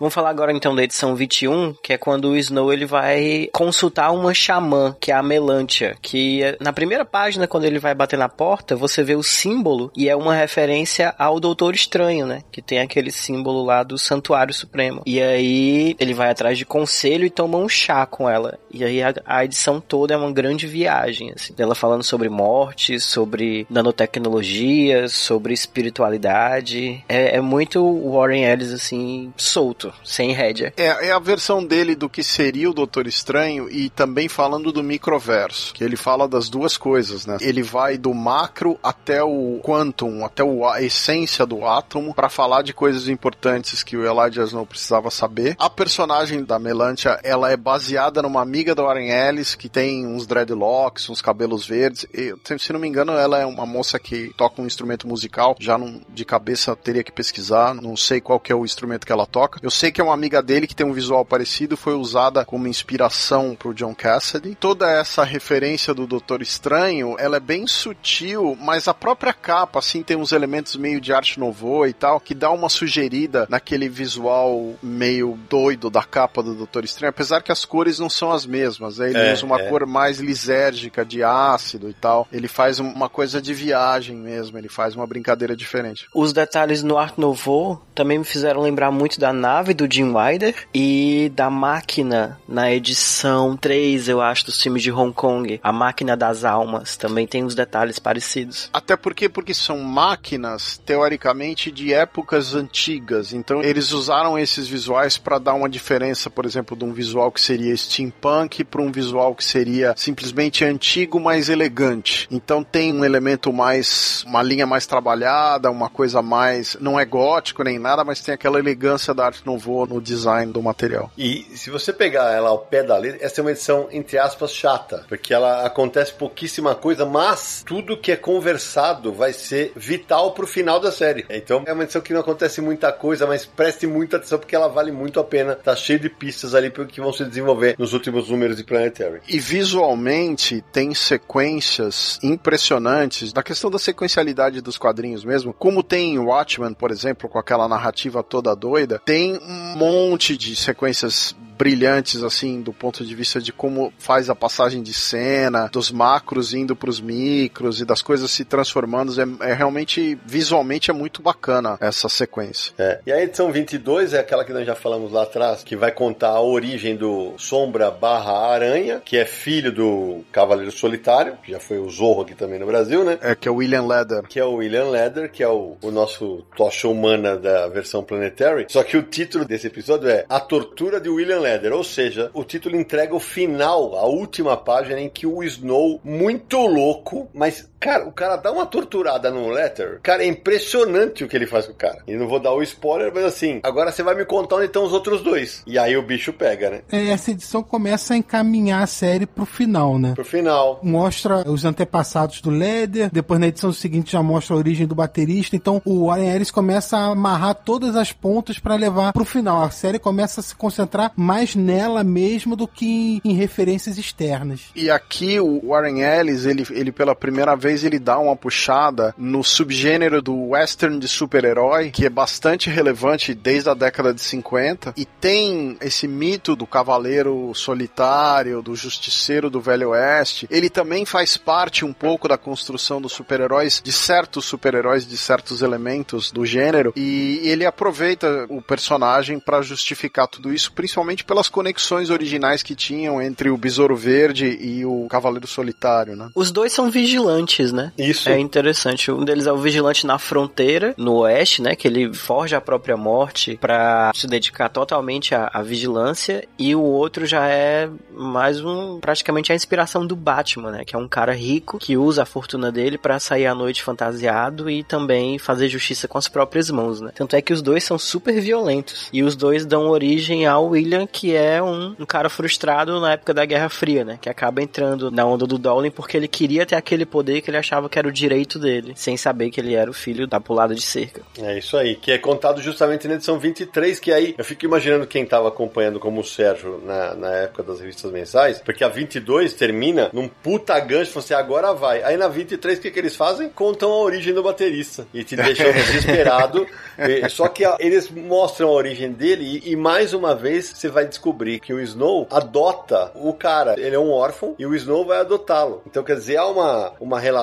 Vamos falar agora então da edição 21, que é quando o Snow ele vai consultar uma xamã, que é a Melantia, que é- na primeira página, quando ele vai bater na porta, você vê o símbolo e é uma referência ao Doutor Estranho, né? Que tem aquele símbolo lá do Santuário Supremo. E aí ele vai atrás de conselho e toma um chá com ela. E aí a, a edição toda é uma grande viagem, assim, dela falando sobre morte, sobre nanotecnologia, sobre espiritualidade. É, é muito Warren Ellis, assim, solto, sem rédea. É, é a versão dele do que seria o Doutor Estranho e também falando do microverso, que ele fala das duas coisas, né? Ele vai do macro até o quantum, até a essência do átomo, para falar de coisas importantes que o Elijah Snow precisava saber. A personagem da Melantia, ela é baseada numa amiga da Warren Ellis, que tem uns dreadlocks, uns cabelos verdes. E, se não me engano, ela é uma moça que toca um instrumento musical, já não, de cabeça teria que pesquisar, não sei qual que é o instrumento que ela toca. Eu sei que é uma amiga dele que tem um visual parecido, foi usada como inspiração pro John Cassidy. Toda essa referência do Doutor Estranho, ela é bem sutil, mas a própria capa, assim, tem uns elementos meio de arte novo e tal, que dá uma sugerida naquele visual meio doido da capa do Doutor Estranho, apesar que as cores não são as mesmas, né? Ele É, usa uma é. cor mais lisérgica, de ácido e tal. Ele faz um- uma coisa de viagem mesmo, ele faz uma brincadeira diferente. Os detalhes no Art Nouveau também me fizeram lembrar muito da nave do Jim Wilder e da máquina na edição 3, eu acho, dos filmes de Hong Kong. A máquina das almas também tem uns detalhes parecidos. Até porque porque são máquinas teoricamente de épocas antigas. Então eles usaram esses visuais para dar uma diferença, por exemplo, de um visual que seria steampunk para um visual que seria simplesmente antigo, mas elegante. Então tem um elemento mais uma linha mais trabalhada, uma coisa mais não é gótico nem nada, mas tem aquela elegância da arte nouveau no design do material. E se você pegar ela ao pé da letra, essa é uma edição, entre aspas, chata. Porque ela acontece pouquíssima coisa, mas tudo que é conversado vai ser vital pro final da série. Então é uma edição que não acontece muita coisa, mas preste muita atenção porque ela vale muito a pena. Tá cheio de pistas ali que vão se desenvolver nos últimos números de Planetary. E visualmente tem sequências impressionantes da questão da sequencialidade dos quadrinhos mesmo, como tem em Watchmen, por exemplo, com aquela narrativa toda doida, tem um monte de sequências brilhantes assim do ponto de vista de como faz a passagem de cena, dos macros indo para os micros e das coisas se transformando, é, é realmente visualmente é muito bacana essa sequência. É. E a edição 22 é aquela que nós já falamos lá atrás, que vai contar a origem do Sombra barra Aranha, que é filho do Cavaleiro Solitário, que já foi o Zorro aqui também no Brasil, né? É que é o William Leder. Que é o William Leder, que é o, o nosso tocha humana da versão Planetary. Só que o título desse episódio é A Tortura de William Ou seja, o título entrega o final, a última página em que o Snow, muito louco, mas Cara, o cara dá uma torturada no Letter. Cara, é impressionante o que ele faz com o cara. E não vou dar o spoiler, mas assim, agora você vai me contar onde estão os outros dois. E aí o bicho pega, né? É, Essa edição começa a encaminhar a série pro final, né? Pro final. Mostra os antepassados do Leder, depois na edição seguinte já mostra a origem do baterista. Então o Warren Ellis começa a amarrar todas as pontas para levar pro final. A série começa a se concentrar mais nela mesmo do que em referências externas. E aqui o Warren Ellis, ele, ele pela primeira vez ele dá uma puxada no subgênero do western de super-herói, que é bastante relevante desde a década de 50, e tem esse mito do cavaleiro solitário, do justiceiro do Velho Oeste. Ele também faz parte um pouco da construção dos super-heróis, de certos super-heróis, de certos elementos do gênero, e ele aproveita o personagem para justificar tudo isso, principalmente pelas conexões originais que tinham entre o Besouro Verde e o Cavaleiro Solitário, né? Os dois são vigilantes, né? Isso. É interessante. Um deles é o vigilante na fronteira, no oeste, né? Que ele forja a própria morte pra se dedicar totalmente à, à vigilância. E o outro já é mais um. praticamente a inspiração do Batman, né? Que é um cara rico que usa a fortuna dele pra sair à noite fantasiado e também fazer justiça com as próprias mãos, né? Tanto é que os dois são super violentos. E os dois dão origem ao William, que é um, um cara frustrado na época da Guerra Fria, né? Que acaba entrando na onda do Dowling porque ele queria ter aquele poder que ele achava que era o direito dele, sem saber que ele era o filho da pulada de cerca. É isso aí, que é contado justamente na edição 23, que aí eu fico imaginando quem tava acompanhando como o Sérgio na, na época das revistas mensais, porque a 22 termina num puta gancho, você agora vai. Aí na 23 o que, que eles fazem? Contam a origem do baterista e te deixam desesperado. Só que a- eles mostram a origem dele e, e mais uma vez você vai descobrir que o Snow adota o cara. Ele é um órfão e o Snow vai adotá-lo. Então quer dizer, há uma, uma relação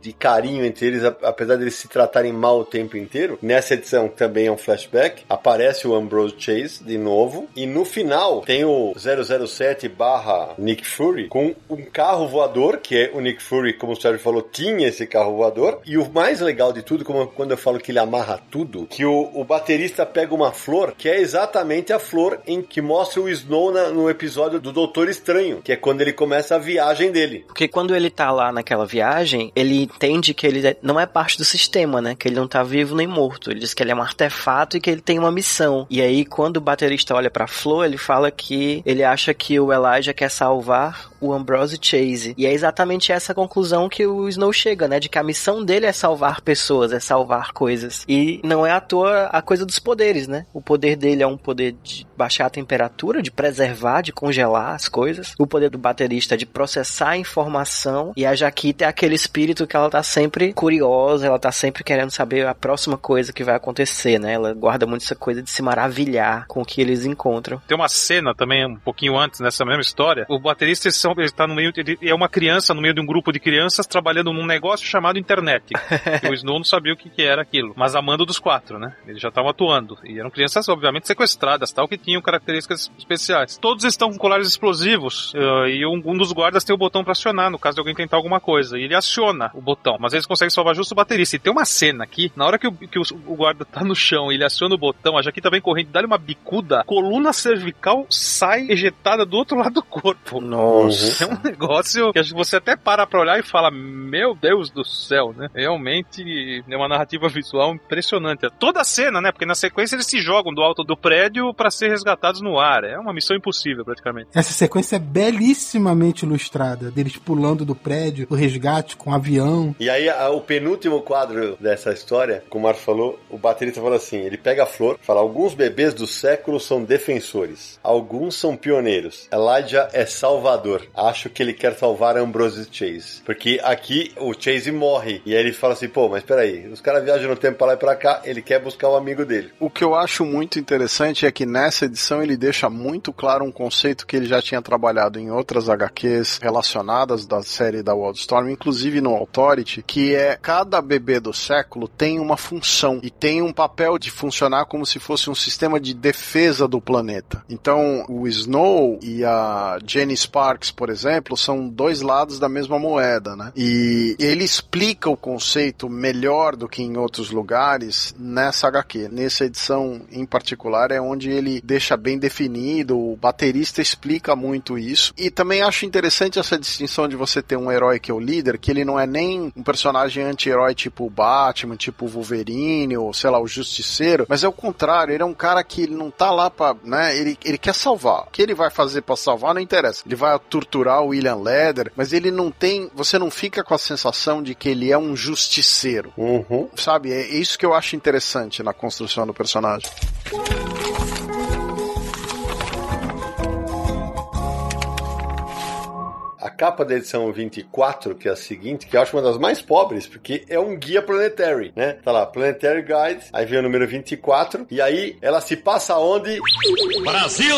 de carinho entre eles, apesar de eles se tratarem mal o tempo inteiro. Nessa edição também é um flashback. Aparece o Ambrose Chase de novo e no final tem o 007 barra Nick Fury com um carro voador, que é o Nick Fury, como o Sérgio falou, tinha esse carro voador. E o mais legal de tudo, como quando eu falo que ele amarra tudo, que o, o baterista pega uma flor, que é exatamente a flor em que mostra o Snow na- no episódio do Doutor Estranho, que é quando ele começa a viagem dele. Porque quando ele tá lá naquela viagem, ele entende que ele é- não é parte do sistema, né? Que ele não tá vivo nem morto. Ele diz que ele é um artefato e que ele tem uma missão. E aí, quando o baterista olha pra Flor, ele fala que ele acha que o Elijah quer salvar o Ambrose Chase. E é exatamente essa conclusão que o Snow chega, né? De que a missão dele é salvar pessoas, é salvar coisas. E não é à toa a coisa dos poderes, né? O poder dele é um poder de baixar a temperatura, de preservar, de congelar as coisas. O poder do baterista é de processar a informação. E a Jaquita é aquele espírito que ela tá sempre curiosa, ela tá sempre querendo saber a próxima coisa que vai acontecer, né? Ela guarda muito essa coisa de se maravilhar com o que eles encontram. Tem uma cena também, um pouquinho antes, nessa mesma história. O baterista são- ele tá no meio. Ele é uma criança no meio de um grupo de crianças trabalhando num negócio chamado internet. E o Snow não sabia o que, que era aquilo. Mas amando dos quatro, né? Eles já estavam atuando. E eram crianças, obviamente, sequestradas, tal, que tinham características especiais. Todos estão com colares explosivos. eh, e um, um dos guardas tem o botão pra acionar, no caso de alguém tentar alguma coisa. E ele aciona o botão. Mas eles conseguem salvar justo o baterista. E tem uma cena aqui, na hora que o, que o, o guarda tá no chão e ele aciona o botão, a Jaquita vem correndo, dá-lhe uma bicuda, coluna cervical sai ejetada do outro lado do corpo. Nossa. É um negócio que acho que você até para pra olhar e fala, meu Deus do céu, né? Realmente é uma narrativa visual impressionante. Toda a cena, né? Porque na sequência eles se jogam do alto do prédio pra ser resgatados no ar. É uma missão impossível, praticamente. Essa sequência é belíssimamente ilustrada, deles pulando do prédio, o resgate com o avião. E aí, o penúltimo quadro dessa história, como o Marco falou, o baterista fala assim: ele pega a flor, fala, alguns bebês do século são defensores, alguns são pioneiros. Elijah é salvador. Acho que ele quer salvar Ambrose Chase. Porque aqui o Chase morre. E aí ele fala assim: pô, mas peraí, os caras viajam no tempo pra lá e pra cá, ele quer buscar o amigo dele. O que eu acho muito interessante é que nessa edição ele deixa muito claro um conceito que ele já tinha trabalhado em outras HQs relacionadas da série da Wildstorm, inclusive no Authority, que é cada bebê do século tem uma função e tem um papel de funcionar como se fosse um sistema de defesa do planeta. Então, o Snow e a Jenny Sparks, por exemplo, são dois lados da mesma moeda, né? E ele explica o conceito melhor do que em outros lugares nessa HQ. Nessa edição em particular é onde ele deixa bem definido, o baterista explica muito isso. E também acho interessante essa distinção de você ter um herói que é o líder, que ele não é nem um personagem anti-herói tipo Batman, tipo Wolverine, ou sei lá, o Justiceiro, mas é o contrário, ele é um cara que ele não tá lá pra, né, ele, ele quer salvar. O que ele vai fazer pra salvar não interessa. Ele vai torturar o William Leder, mas ele não tem, você não fica com a sensação de que ele é um justiceiro. Uhum. Sabe, é isso que eu acho interessante na construção do personagem. Capa da edição 24, que é a seguinte, que eu acho uma das mais pobres, porque é um guia planetary, né? Tá lá, Planetary Guide, aí vem o número 24, e aí ela se passa onde? Brasil!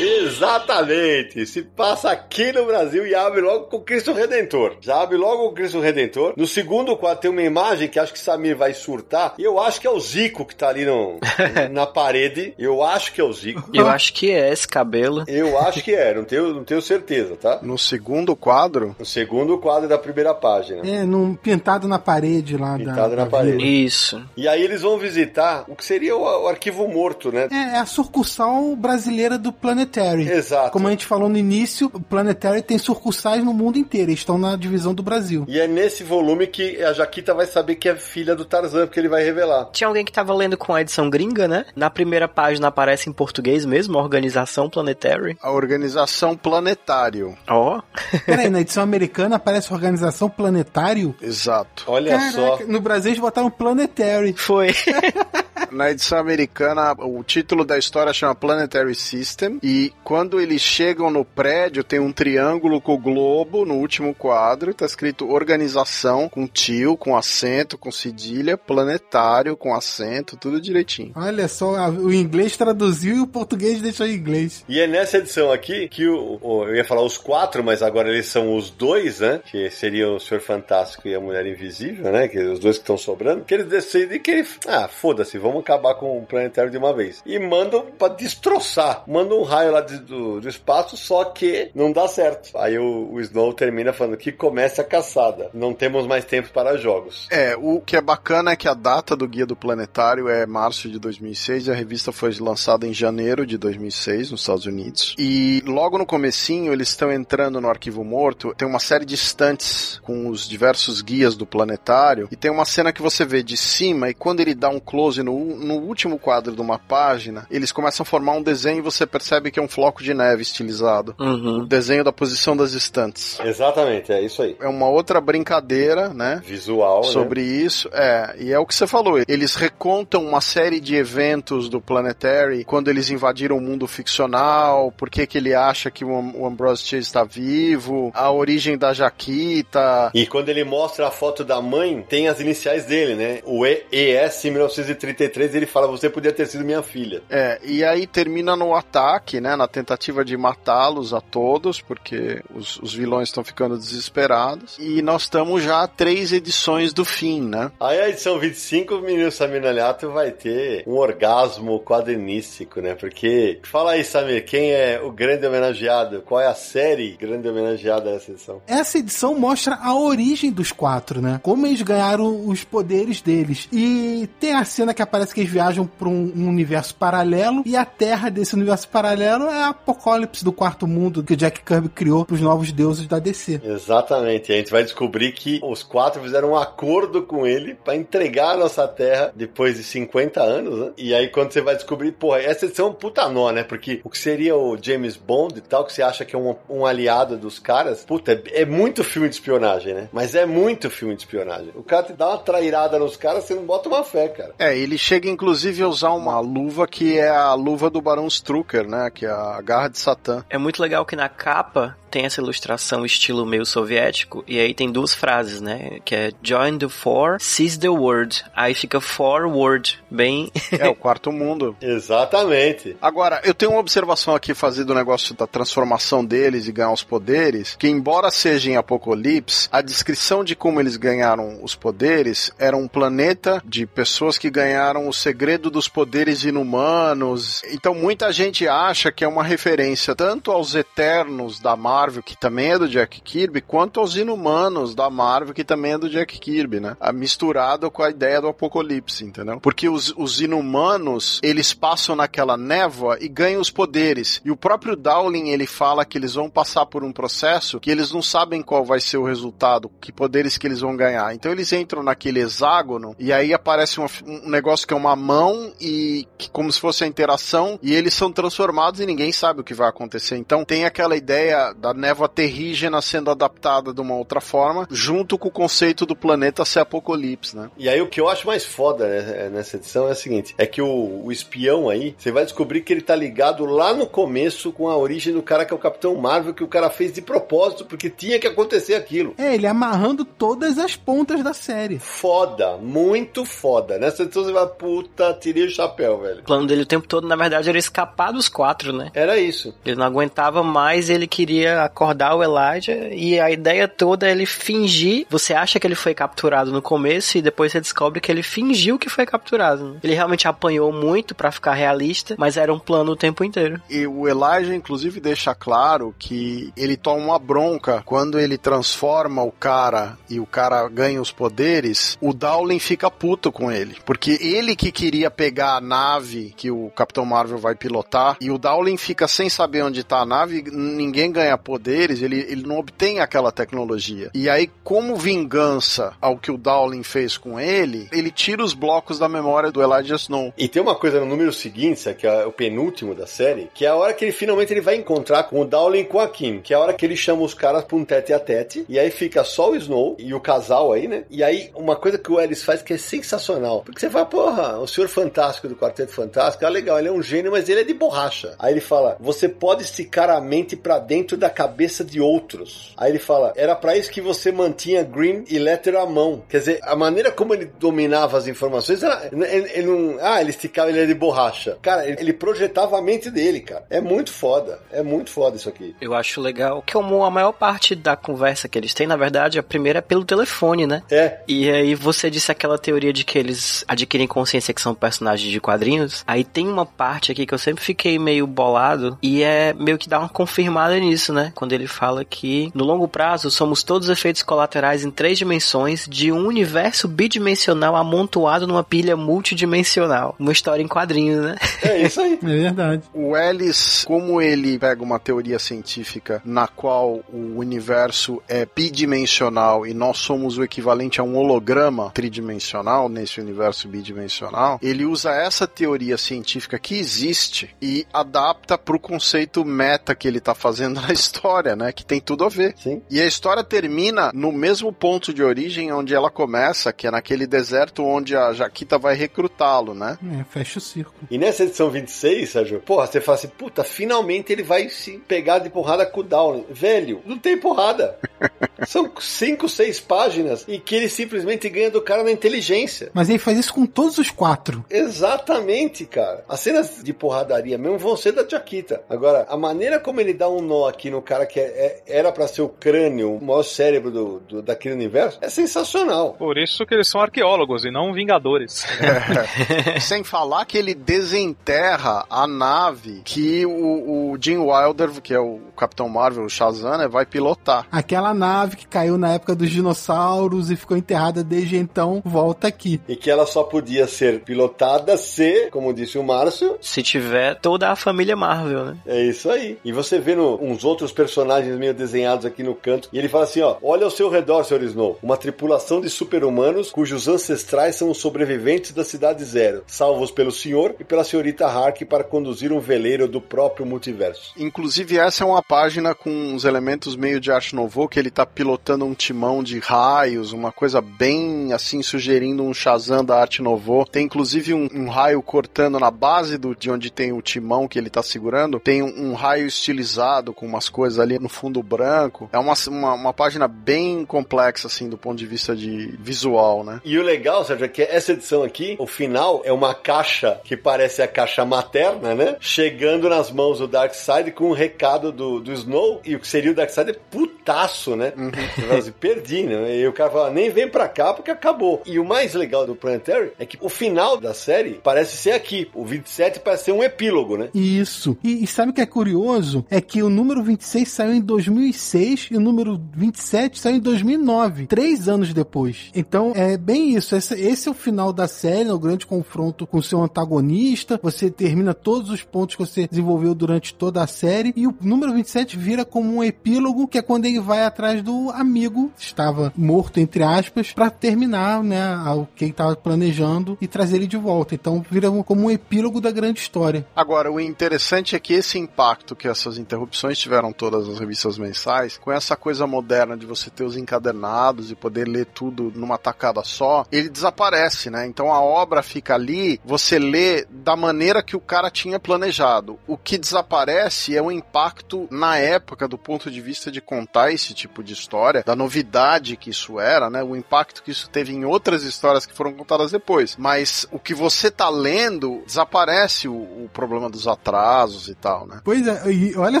Exatamente! Se passa aqui no Brasil e abre logo com o Cristo Redentor. Já abre logo com o Cristo Redentor. No segundo quadro tem uma imagem que acho que Samir vai surtar. E eu acho que é o Zico que tá ali no, na parede. Eu acho que é o Zico. Eu acho que é esse cabelo. Eu acho que é, não tenho, não tenho certeza, tá? No segundo quadro, O segundo quadro da primeira página. É, num, pintado na parede lá da. Pintado na da parede. vila. Isso. E aí eles vão visitar o que seria o, o arquivo morto, né? É, é a sucursal brasileira do Planetary. Exato. Como a gente falou no início, o Planetary tem sucursais no mundo inteiro. Eles estão na divisão do Brasil. E é nesse volume que a Jaquita vai saber que é filha do Tarzan, porque ele vai revelar. Tinha alguém que tava lendo com a edição gringa, né? Na primeira página aparece em português mesmo, Organização Planetary. A organização Planetário. Ó. Peraí, na edição americana aparece Organização Planetário. Exato. Olha só. Caraca, no Brasil eles botaram Planetary. Foi. Na edição americana, o título da história chama Planetary System. E quando eles chegam no prédio, tem um triângulo com o globo no último quadro. Tá escrito organização, com tio, com acento, com cedilha, planetário, com acento, tudo direitinho. Olha só, a- o inglês traduziu e o português deixou em inglês. E é nessa edição aqui que o, o- eu ia falar os quatro, mas agora eles são os dois, né? Que seriam o Senhor Fantástico e a Mulher Invisível, né? Que os dois que estão sobrando. Que eles decidem que ele, ah, foda-se, vamos acabar com o planetário de uma vez. E mandam pra destroçar. Mandam um raio lá de- do, do espaço, só que não dá certo. Aí o, o Snow termina falando que começa a caçada. Não temos mais tempo para jogos. É, o que é bacana é que a data do Guia do Planetário é março de 2006 e a revista foi lançada em janeiro de 2006 nos Estados Unidos. E logo no comecinho eles estão entrando no Arquivo Morto, tem uma série de estantes com os diversos guias do planetário e tem uma cena que você vê de cima e quando ele dá um close no, no último quadro de uma página, eles começam a formar um desenho e você percebe que é um floco de neve estilizado. O Uhum. desenho da posição das estantes. Exatamente, é isso aí. É uma outra brincadeira, né? Visual, né? sobre isso. É, e é o que você falou. Eles recontam uma série de eventos do Planetary quando eles invadiram o mundo ficcional, por que que ele acha que o Am- o Ambrose Chase está vivo, a origem da Jaquita. E quando ele mostra a foto da mãe, tem as iniciais dele, né? O E- ES 1933, ele fala: Você podia ter sido minha filha. É, e aí termina no ataque, né? Na tentativa de matá-los a todos, porque os, os vilões estão ficando desesperados. E nós estamos já a três edições do fim, né? Aí a edição 25, o menino Samir Naliato vai ter um orgasmo quadrinístico, né? Porque, fala aí, Samir, quem é o grande homenageado? Qual é a série grande homenageada dessa edição? Essa edição mostra a origem dos quatro, né? Como eles ganharam os poderes deles. E tem a cena que aparece que eles viajam para um, um universo paralelo e a terra desse universo paralelo é a Apocalipse do quarto mundo que o Jack Kirby criou para os novos deuses da DC. Exatamente, e a gente vai descobrir que os quatro fizeram um acordo com ele pra entregar a nossa terra depois de 50 anos, né? E aí quando você vai descobrir, porra, essa edição é um puta nó, né? Porque o que seria o James Bond e tal, que você acha que é um, um aliado dos caras, puta, é, é muito filme de espionagem, né? Mas é muito filme de espionagem. O cara te dá uma trairada nos caras, você não bota uma fé, cara. É, ele chega inclusive a usar uma luva que é a luva do Barão Strucker, né? Que é a garra de Satã. É muito legal que na capa tem essa ilustração estilo meio soviético, e aí tem duas frases, né? Que é Join the Four, Seize the World. Aí fica Forward, bem. É o quarto mundo. Exatamente. Agora, eu tenho uma observação aqui fazer do negócio da transformação deles e ganhar os poderes, que embora seja em Apocalipse, a descrição de como eles ganharam os poderes era um planeta de pessoas que ganharam o segredo dos poderes inumanos. Então muita gente acha que é uma referência tanto aos Eternos da Marvel, que também é do Jack Kirby, quanto aos Inumanos da Marvel, que também é do Jack Kirby, né? Ah, Misturado com a ideia do Apocalipse, entendeu? Porque os, os Inumanos, eles passam naquela névoa e ganham os poderes. E o próprio Dowling, ele fala que eles vão passar por um processo que eles não sabem qual vai ser o resultado, que poderes que eles vão ganhar. Então eles entram naquele hexágono e aí aparece um, um negócio que é uma mão e que, como se fosse a interação e eles são transformados e ninguém sabe o que vai acontecer. Então tem aquela ideia da névoa terrígena sendo adaptada de uma outra forma, junto com o conceito do planeta ser apocalipse, né? E aí o que eu acho mais foda né, nessa edição é o seguinte: é que o, o espião aí, você vai descobrir que ele tá ligado lá no começo com a origem do cara que é o Capitão Marvel, que o cara fez de propósito, porque tinha que acontecer aquilo. É, ele amarrando todas as pontas da série. Foda, muito foda. Nessa edição você vai, puta, tirei o chapéu, velho. O plano dele o tempo todo, na verdade, era escapar dos quatro, né? Era isso. Ele não aguentava mais, ele queria acordar o Elijah e a ideia toda é ele fingir. Você acha que ele foi capturado no começo e depois você descobre que ele fingiu que foi capturado. né? Ele realmente apanhou muito pra ficar realista, mas era um plano o tempo inteiro. E o Elijah, inclusive, deixa claro que ele toma uma bronca quando ele transforma o cara e o cara ganha os poderes. O Dowling fica puto com ele, porque ele ele que queria pegar a nave que o Capitão Marvel vai pilotar e o Dowling fica sem saber onde tá a nave, ninguém ganha poderes, ele, ele não obtém aquela tecnologia. E aí, como vingança ao que o Dowling fez com ele, ele tira os blocos da memória do Elijah Snow. E tem uma coisa no número seguinte, que é o penúltimo da série, que é a hora que ele finalmente ele vai encontrar com o Dowling e com a Kim, que é a hora que ele chama os caras pra um tete a tete, e aí fica só o Snow e o casal aí, né? E aí, uma coisa que o Ellis faz que é sensacional, porque você fala, porra, o Senhor Fantástico do Quarteto Fantástico, ah, legal, ele é um gênio, mas ele é de borracha. Aí ele fala, você pode esticar a mente para dentro da cabeça de outros. Aí ele fala, era para isso que você mantinha Green e Letter à mão. Quer dizer, a maneira como ele dominava as informações era, ele, ele não, ah, ele esticava, ele é de borracha. Cara, ele, ele projetava a mente dele, cara. É muito foda, é muito foda isso aqui. Eu acho legal que como a maior parte da conversa que eles têm, na verdade, a primeira é pelo telefone, né? É. E aí você disse aquela teoria de que eles adquirem consciência que são personagens de quadrinhos. Aí tem uma parte aqui que eu sempre fiquei meio bolado e é meio que dá uma confirmada nisso, né? Quando ele fala que no longo prazo somos todos efeitos colaterais em três dimensões de um universo bidimensional amontoado numa pilha multidimensional. Uma história em quadrinhos, né? É isso aí. É verdade. O Ellis, como ele pega uma teoria científica na qual o universo é bidimensional e nós somos o equivalente a um holograma tridimensional nesse universo bidimensional, ele usa essa teoria científica que existe e adapta para o conceito meta que ele está fazendo na história, né? Que tem tudo a ver. Sim. E a história termina no mesmo ponto de origem onde ela começa, que é naquele deserto onde a Jaquita vai recrutá-lo, né? É, fecha o círculo. E nessa edição 26, Sérgio, porra, você fala assim, puta, finalmente ele vai se pegar de porrada com o Down. Velho, não tem porrada. São cinco, seis páginas e que ele simplesmente ganha do cara na inteligência. Mas ele faz isso com todos os quatro. Exatamente, cara. As cenas de porradaria mesmo vão ser da Jaquita. Agora, a maneira como ele dá um nó aqui no cara que é- é- era pra ser o crânio, o maior cérebro do, do- daquele universo, é sensacional. Por isso que eles são arqueólogos e não vingadores. Sem falar que ele desenterra a nave que o, o Jim Wilder, que é o Capitão Marvel, o Shazam, né, vai pilotar. Aquela nave que caiu na época dos dinossauros e ficou enterrada desde então, volta aqui. E que ela só podia ser pilotada se, como disse o Márcio, Se tiver toda a família Marvel, né? É isso aí. E você vê no- uns outros personagens meio desenhados aqui no canto, e ele fala assim, ó, olha ao seu redor, Sr. Snow, uma tripulação de super-humanos cujos ancestrais são os sobreviventes da Cidade Zero, salvos pelo senhor e pela senhorita Hark para conduzir um veleiro do próprio multiverso. Inclusive, essa é uma página com uns elementos meio de arte novo, que ele tá pilotando um timão de raios, uma coisa bem assim, sugerindo um Shazam da arte novo. Tem inclusive um, um raio cortando na base do, de onde tem o timão que ele tá segurando. Tem um, um raio estilizado com umas coisas ali no fundo branco. É uma, uma, uma página bem complexa, assim, do ponto de vista de visual, né? E o legal, Sérgio, é que essa edição aqui, o final é uma caixa que parece a caixa materna, né? Chegando nas mãos do Darkseid com um recado do, do Snow, e o que seria o Darkseid é putaço, né? Fala assim, perdi, né? E o cara fala, nem vem pra cá porque acabou. E o mais legal do Planetary é que o final da série parece ser aqui. O 27 parece ser um epílogo, né? Isso. E, e sabe o que é curioso? É que o número 26 saiu em 2006 e o número 27 saiu em 2009, três anos depois. Então é bem isso. Esse, esse é o final da série, né? o grande confronto com seu antagonista. Você termina todos os pontos que você desenvolveu durante toda a série. E o número 27 vira como um epílogo, que é quando ele vai atrás do amigo, estava morto, entre aspas, para terminar né, o que ele estava planejando e trazer ele de volta. Então vira como um epílogo da grande história. Agora, o interessante é que esse impacto que essas interrupções tiveram todas as revistas mensais, com essa coisa moderna de você ter os encadernados e poder ler tudo numa tacada só, ele desaparece, né? Então a obra fica ali, você lê da maneira que o cara tinha planejado. O que desaparece é o impacto na época do ponto de vista de contar esse tipo de história, da novidade que isso era, né? O impacto que isso teve em outras histórias que foram contadas depois. Mas o que você tá lendo, desaparece o, o problema dos atrasos e tal, né? Pois é, e olha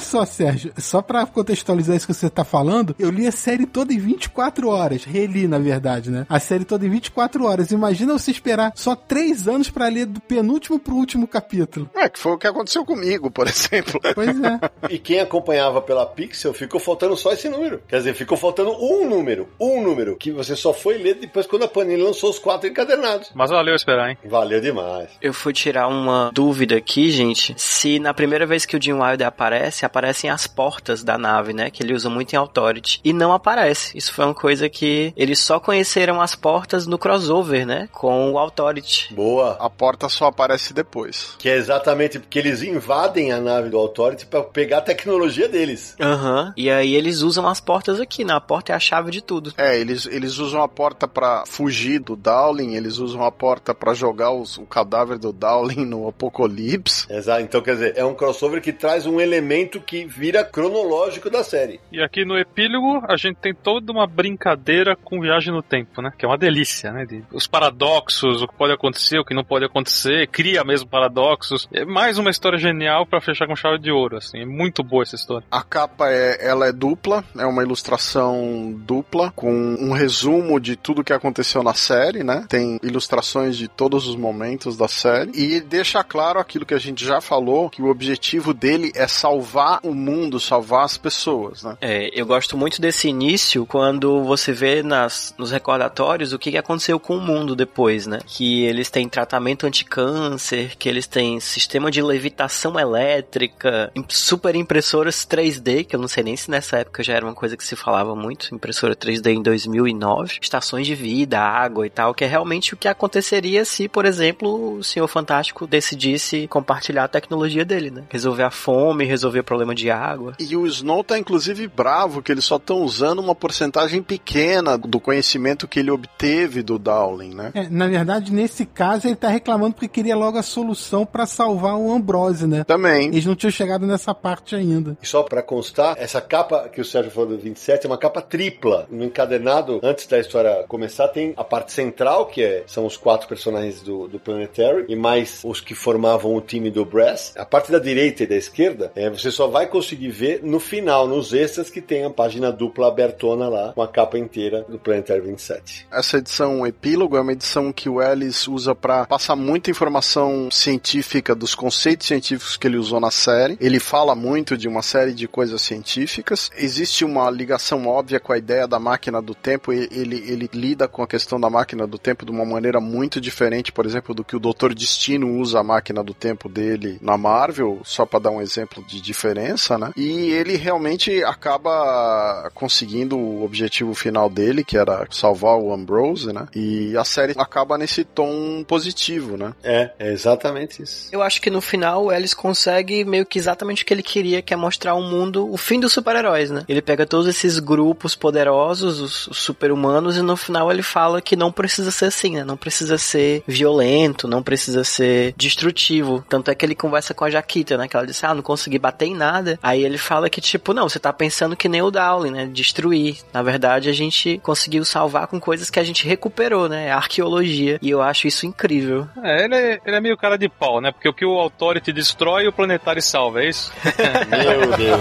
só, Sérgio, só pra contextualizar isso que você tá falando, eu li a série toda em 24 horas. Reli, na verdade, né? A série toda em 24 horas. Imagina você esperar só 3 anos pra ler do penúltimo pro último capítulo. É, que foi o que aconteceu comigo, por exemplo. Pois é. E quem acompanhava pela Pixel ficou faltando só esse número. Quer dizer, ficou faltando um número. Um número. Que você só foi ler depois quando a Panini lançou os quatro encadernados. Mas olha, eu esperar, hein? Valeu demais. Eu fui tirar uma dúvida aqui, gente. Se na primeira vez que o Jim Wilder aparece, aparecem as portas da nave, né? Que ele usa muito em Authority. E não aparece. Isso foi uma coisa que eles só conheceram as portas no crossover, né? Com o Authority. Boa. A porta só aparece depois. Que é exatamente porque eles invadem a nave do Authority pra pegar a tecnologia deles. Aham. E aí eles usam as portas aqui, né? A porta é a chave de tudo. É, eles, eles usam a porta pra fugir do Dowling, eles usam a porta pra jogar os- o cadáver do Dowling no Apocalipse. Exato. Então, quer dizer, é um crossover que traz um elemento que vira cronológico da série. E aqui no epílogo a gente tem toda uma brincadeira com viagem no tempo, né? Que é uma delícia, né? De- os paradoxos, o que pode acontecer, o que não pode acontecer, cria mesmo paradoxos. É mais uma história genial pra fechar com chave de ouro, assim. É muito boa essa história. A capa é, ela é dupla, é uma ilustração dupla com um resumo de tudo que aconteceu na série, né? Tem ilustrações de todos os momentos da série e deixa claro aquilo que a gente já falou, que o objetivo dele é salvar o mundo, salvar as pessoas, né? É, eu gosto muito desse início quando você vê nas, nos recordatórios o que aconteceu com o mundo depois, né? Que eles têm tratamento anti-câncer, que eles têm sistema de levitação elétrica, super impressoras 3D, que eu não sei nem se nessa época já era uma coisa que se falava muito, impressora 3D em 2009, estações de vida, água e tal, que é realmente o que aconteceria se, por exemplo, o Senhor Fantástico decidisse compartilhar a tecnologia dele, né? Resolver a fome, resolver o problema de água. E o Snow tá inclusive bravo que eles só estão usando uma porcentagem pequena do conhecimento que ele obteve do Dowling, né? É, na verdade, nesse caso, ele tá reclamando porque queria logo a solução pra salvar o Ambrose, né? Também. Eles não tinham chegado nessa parte ainda. E só pra constar, essa capa que o Sérgio falou do 27 é uma capa tripla. No encadernado, antes da história começar, tem a parte central, que é, são os quatro personagens do, do Planetary, e mais os que formavam o time do Brass. A parte da direita e da esquerda, é, você só vai conseguir ver no final, nos extras, que tem a página dupla abertona lá, com a capa inteira do Planetary 27. Essa edição epílogo é uma edição que o Ellis usa para passar muita informação científica dos conceitos científicos que ele usou na série. Ele fala muito de uma série de coisas científicas. Existe uma ligação óbvia com a ideia da máquina do tempo. Ele, ele lida com a questão da máquina do tempo de uma maneira muito diferente, por exemplo, do que o Doutor Destino usa a máquina do tempo dele na Marvel, só para dar um exemplo de diferença, né? E ele realmente acaba conseguindo o objetivo final dele, que era salvar o Ambrose, né? E a série acaba nesse tom positivo, né? É, é exatamente isso. Eu acho que no final o Ellis consegue meio que exatamente o que ele queria, que é mostrar um mundo, o fim dos super-heróis, né? Ele pega todos esses grupos poderosos, os, os super-humanos, e no final ele fala que não precisa ser assim, né? Não precisa ser violento, não precisa ser destrutivo. Tanto é que ele conversa com a Jaquita, né? Que ela disse, ah, não consegui bater em nada. Aí ele fala que, tipo, não, você tá pensando que nem o Dowling, né? Destruir. Na verdade, a gente conseguiu salvar com coisas que a gente recuperou, né? É arqueologia. E eu acho isso incrível. É, ele é, ele é meio cara de pau, né? Porque o que o Authority destrói, o Planetário salva, é isso? Meu Deus.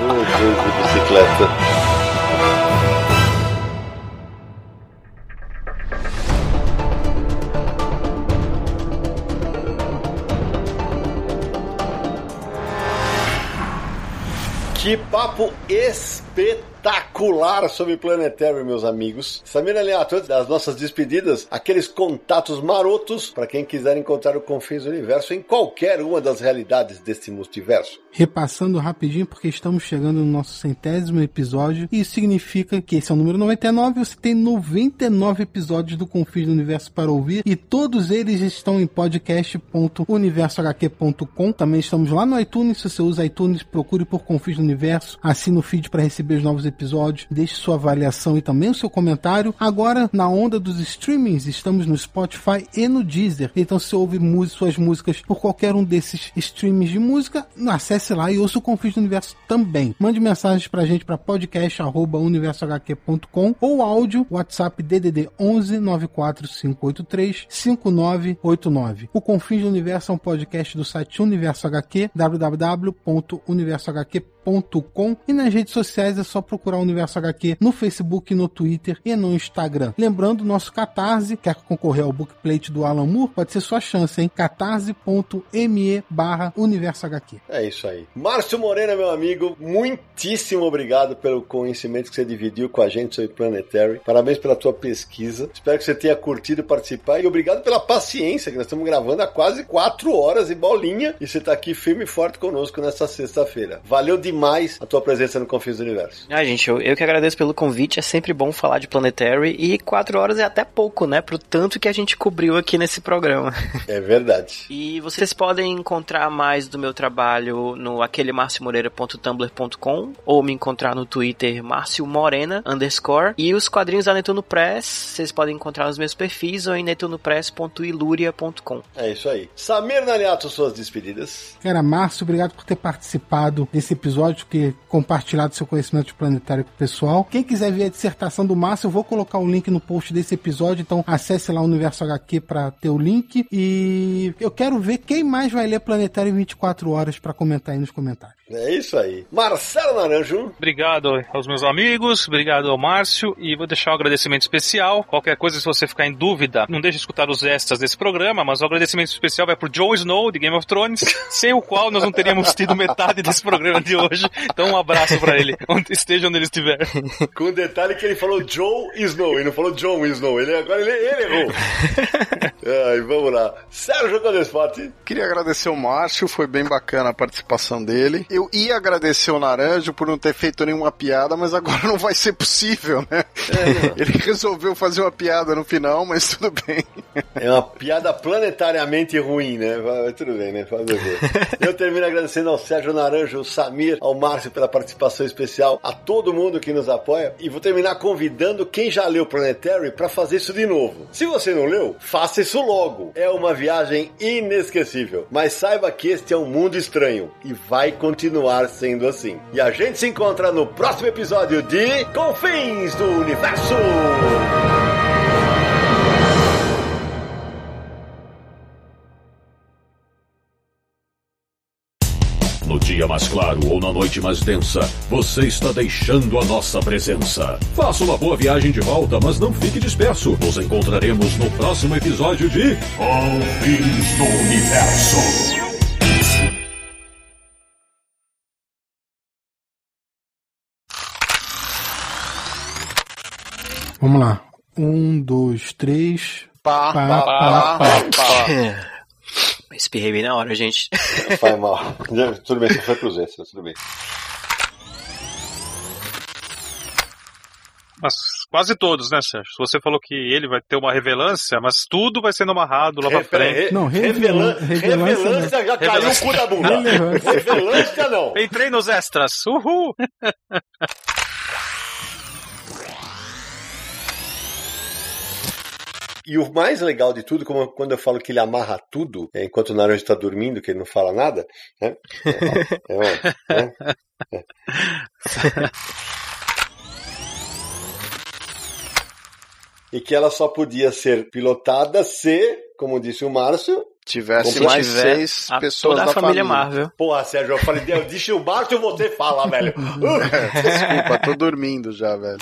Meu Deus de bicicleta. Que papo espetacular sobre Planetary, meus amigos. Samira Leato, antes das nossas despedidas, aqueles contatos marotos para quem quiser encontrar o Confins do Universo em qualquer uma das realidades deste multiverso. Repassando rapidinho, porque estamos chegando no nosso centésimo episódio, e isso significa que esse é o número 99, você tem 99 episódios do Confins do Universo para ouvir, e todos eles estão em podcast.universohq.com. Também estamos lá no iTunes, se você usa iTunes, procure por Confins do Universo, assine o feed para receber os novos episódios, deixe sua avaliação e também o seu comentário. Agora, na onda dos streamings, estamos no Spotify e no Deezer. Então, se ouve suas músicas por qualquer um desses streams de música, acesse lá e ouça o Confins do Universo também. Mande mensagens pra gente para podcast@universohq.com ou áudio WhatsApp DDD 11 94583 5989. O Confins do Universo é um podcast do site Universo HQ, www.universohq.com e nas redes sociais é só procurar procurar o Universo HQ no Facebook, no Twitter e no Instagram. Lembrando, nosso Catarse, quer concorrer ao bookplate do Alan Moore, pode ser sua chance, hein? catarse.me barra Universo HQ. É isso aí. Márcio Morena, meu amigo, muitíssimo obrigado pelo conhecimento que você dividiu com a gente sobre Planetary. Parabéns pela tua pesquisa. Espero que você tenha curtido participar e obrigado pela paciência, que nós estamos gravando há quase quatro horas e bolinha e você está aqui firme e forte conosco nessa sexta-feira. Valeu demais a tua presença no Confins do Universo. Ah, gente, eu, eu que agradeço pelo convite. É sempre bom falar de Planetary e quatro horas é até pouco, né? Pro tanto que a gente cobriu aqui nesse programa. É verdade. E vocês podem encontrar mais do meu trabalho no aquelemarciomoreira.tumblr.com ou me encontrar no Twitter Márcio Morena underscore. E os quadrinhos da Netuno Press, vocês podem encontrar nos meus perfis ou em netunopress.iluria.com. É isso aí. Samir Naliato, suas despedidas. Cara, Márcio, obrigado por ter participado desse episódio, ter compartilhado seu conhecimento de planetário com o pessoal. Quem quiser ver a dissertação do Márcio, eu vou colocar o link no post desse episódio, então acesse lá o Universo HQ para ter o link. E eu quero ver quem mais vai ler Planetário em 24 horas para comentar aí nos comentários. É isso aí. Marcelo Naranjo. Obrigado aos meus amigos, obrigado ao Márcio e vou deixar um agradecimento especial. Qualquer coisa, se você ficar em dúvida, não deixe de escutar os extras desse programa, mas o agradecimento especial vai pro Jon Snow, de Game of Thrones, sem o qual nós não teríamos tido metade desse programa de hoje. Então um abraço para ele, onde esteja onde ele estiver. Com o detalhe que ele falou Joe Snow, e não falou John Snow. Ele, agora ele, ele errou. Ai, vamos lá. Sérgio Codespot. Queria agradecer o Márcio, foi bem bacana a participação dele. Eu ia agradecer o Naranjo por não ter feito nenhuma piada, mas agora não vai ser possível, né? É, Ele resolveu fazer uma piada no final, mas tudo bem. É uma piada planetariamente ruim, né? Mas tudo bem, né? Fazer o quê? Eu termino agradecendo ao Sérgio Naranjo, ao Samir, ao Márcio pela participação especial, a todo mundo que nos apoia. E vou terminar convidando quem já leu Planetary para fazer isso de novo. Se você não leu, faça isso logo. É uma viagem inesquecível. Mas saiba que este é um mundo estranho e vai continuar sendo assim. E a gente se encontra no próximo episódio de Confins do Universo. No dia mais claro ou na noite mais densa, você está deixando a nossa presença. Faça uma boa viagem de volta, mas não fique disperso. Nos encontraremos no próximo episódio de Confins do Universo. Vamos lá. Um, dois, três. Pá, Pá, pá, pá, pá, pá. Espirrei bem na hora, gente. Faz mal. Tudo bem, você foi pros extras, tudo bem. Mas quase todos, né, Sérgio? Você falou que ele vai ter uma revelância, mas tudo vai sendo amarrado lá pra frente. Re- Não, revelan- revelância revelância já caiu o cu da bunda. Revelância não. Entrei nos extras. Uhul! E o mais legal de tudo, como quando eu falo que ele amarra tudo, é, enquanto o Naranjo está dormindo, que ele não fala nada, né? É, é, né? É. E que ela só podia ser pilotada se, como disse o Márcio, Tivesse Como mais tiver seis a- pessoas toda a da família família. Marvel. Porra, Sérgio, eu falei, eu disse o Márcio, você fala, velho. Desculpa, tô dormindo já, velho.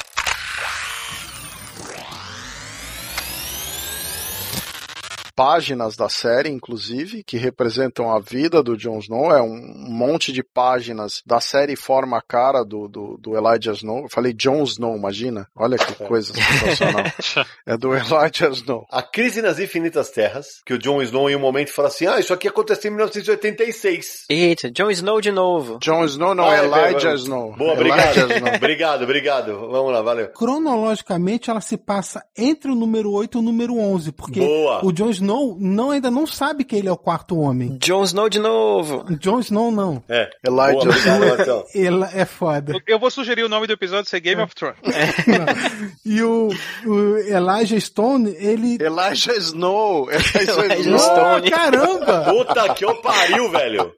Páginas da série, inclusive, que representam a vida do Jon Snow. É um monte de páginas da série forma a cara do, do, do Elijah Snow. Eu falei Jon Snow, imagina? Olha que coisa sensacional. é do Elijah Snow. A Crise nas Infinitas Terras, que o Jon Snow em um momento fala assim, ah, isso aqui aconteceu em 1986. Eita, Jon Snow de novo. Jon Snow não, Ah, é, Elijah é, Snow. Boa, obrigado. Snow. obrigado, obrigado. Vamos lá, valeu. Cronologicamente, ela se passa entre o número 8 e o número 11, porque Boa. o Jon Snow não, ainda não sabe que ele é o quarto homem. Jon Snow de novo. Jon Snow não. É. Elijah Boa, obrigado, Marcelo. Ele é foda. Eu vou sugerir o nome do episódio ser Game of Thrones. E o, o Elijah Stone, ele. Elijah Snow. Elijah Snow. Stone. Oh, caramba! Puta que eu pariu, velho.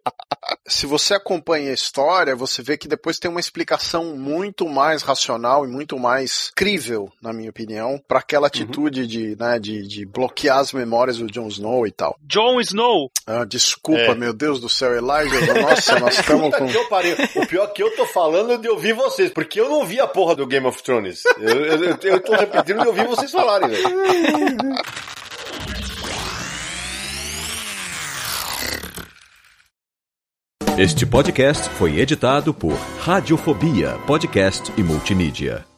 se você acompanha a história, você vê que depois tem uma explicação muito mais racional e muito mais crível, na minha opinião, para aquela atitude de, né, de, de bloquear as memórias o Jon Snow e tal. Jon Snow. Ah, desculpa, É. meu Deus do céu, Elijah. Nossa, nós estamos com. que eu pariu. O pior é que eu tô falando de ouvir vocês, porque eu não vi a porra do Game of Thrones. Eu, eu, eu, eu tô repetindo de ouvir vocês falarem, velho. Este podcast foi editado por Radiofobia, podcast e multimídia.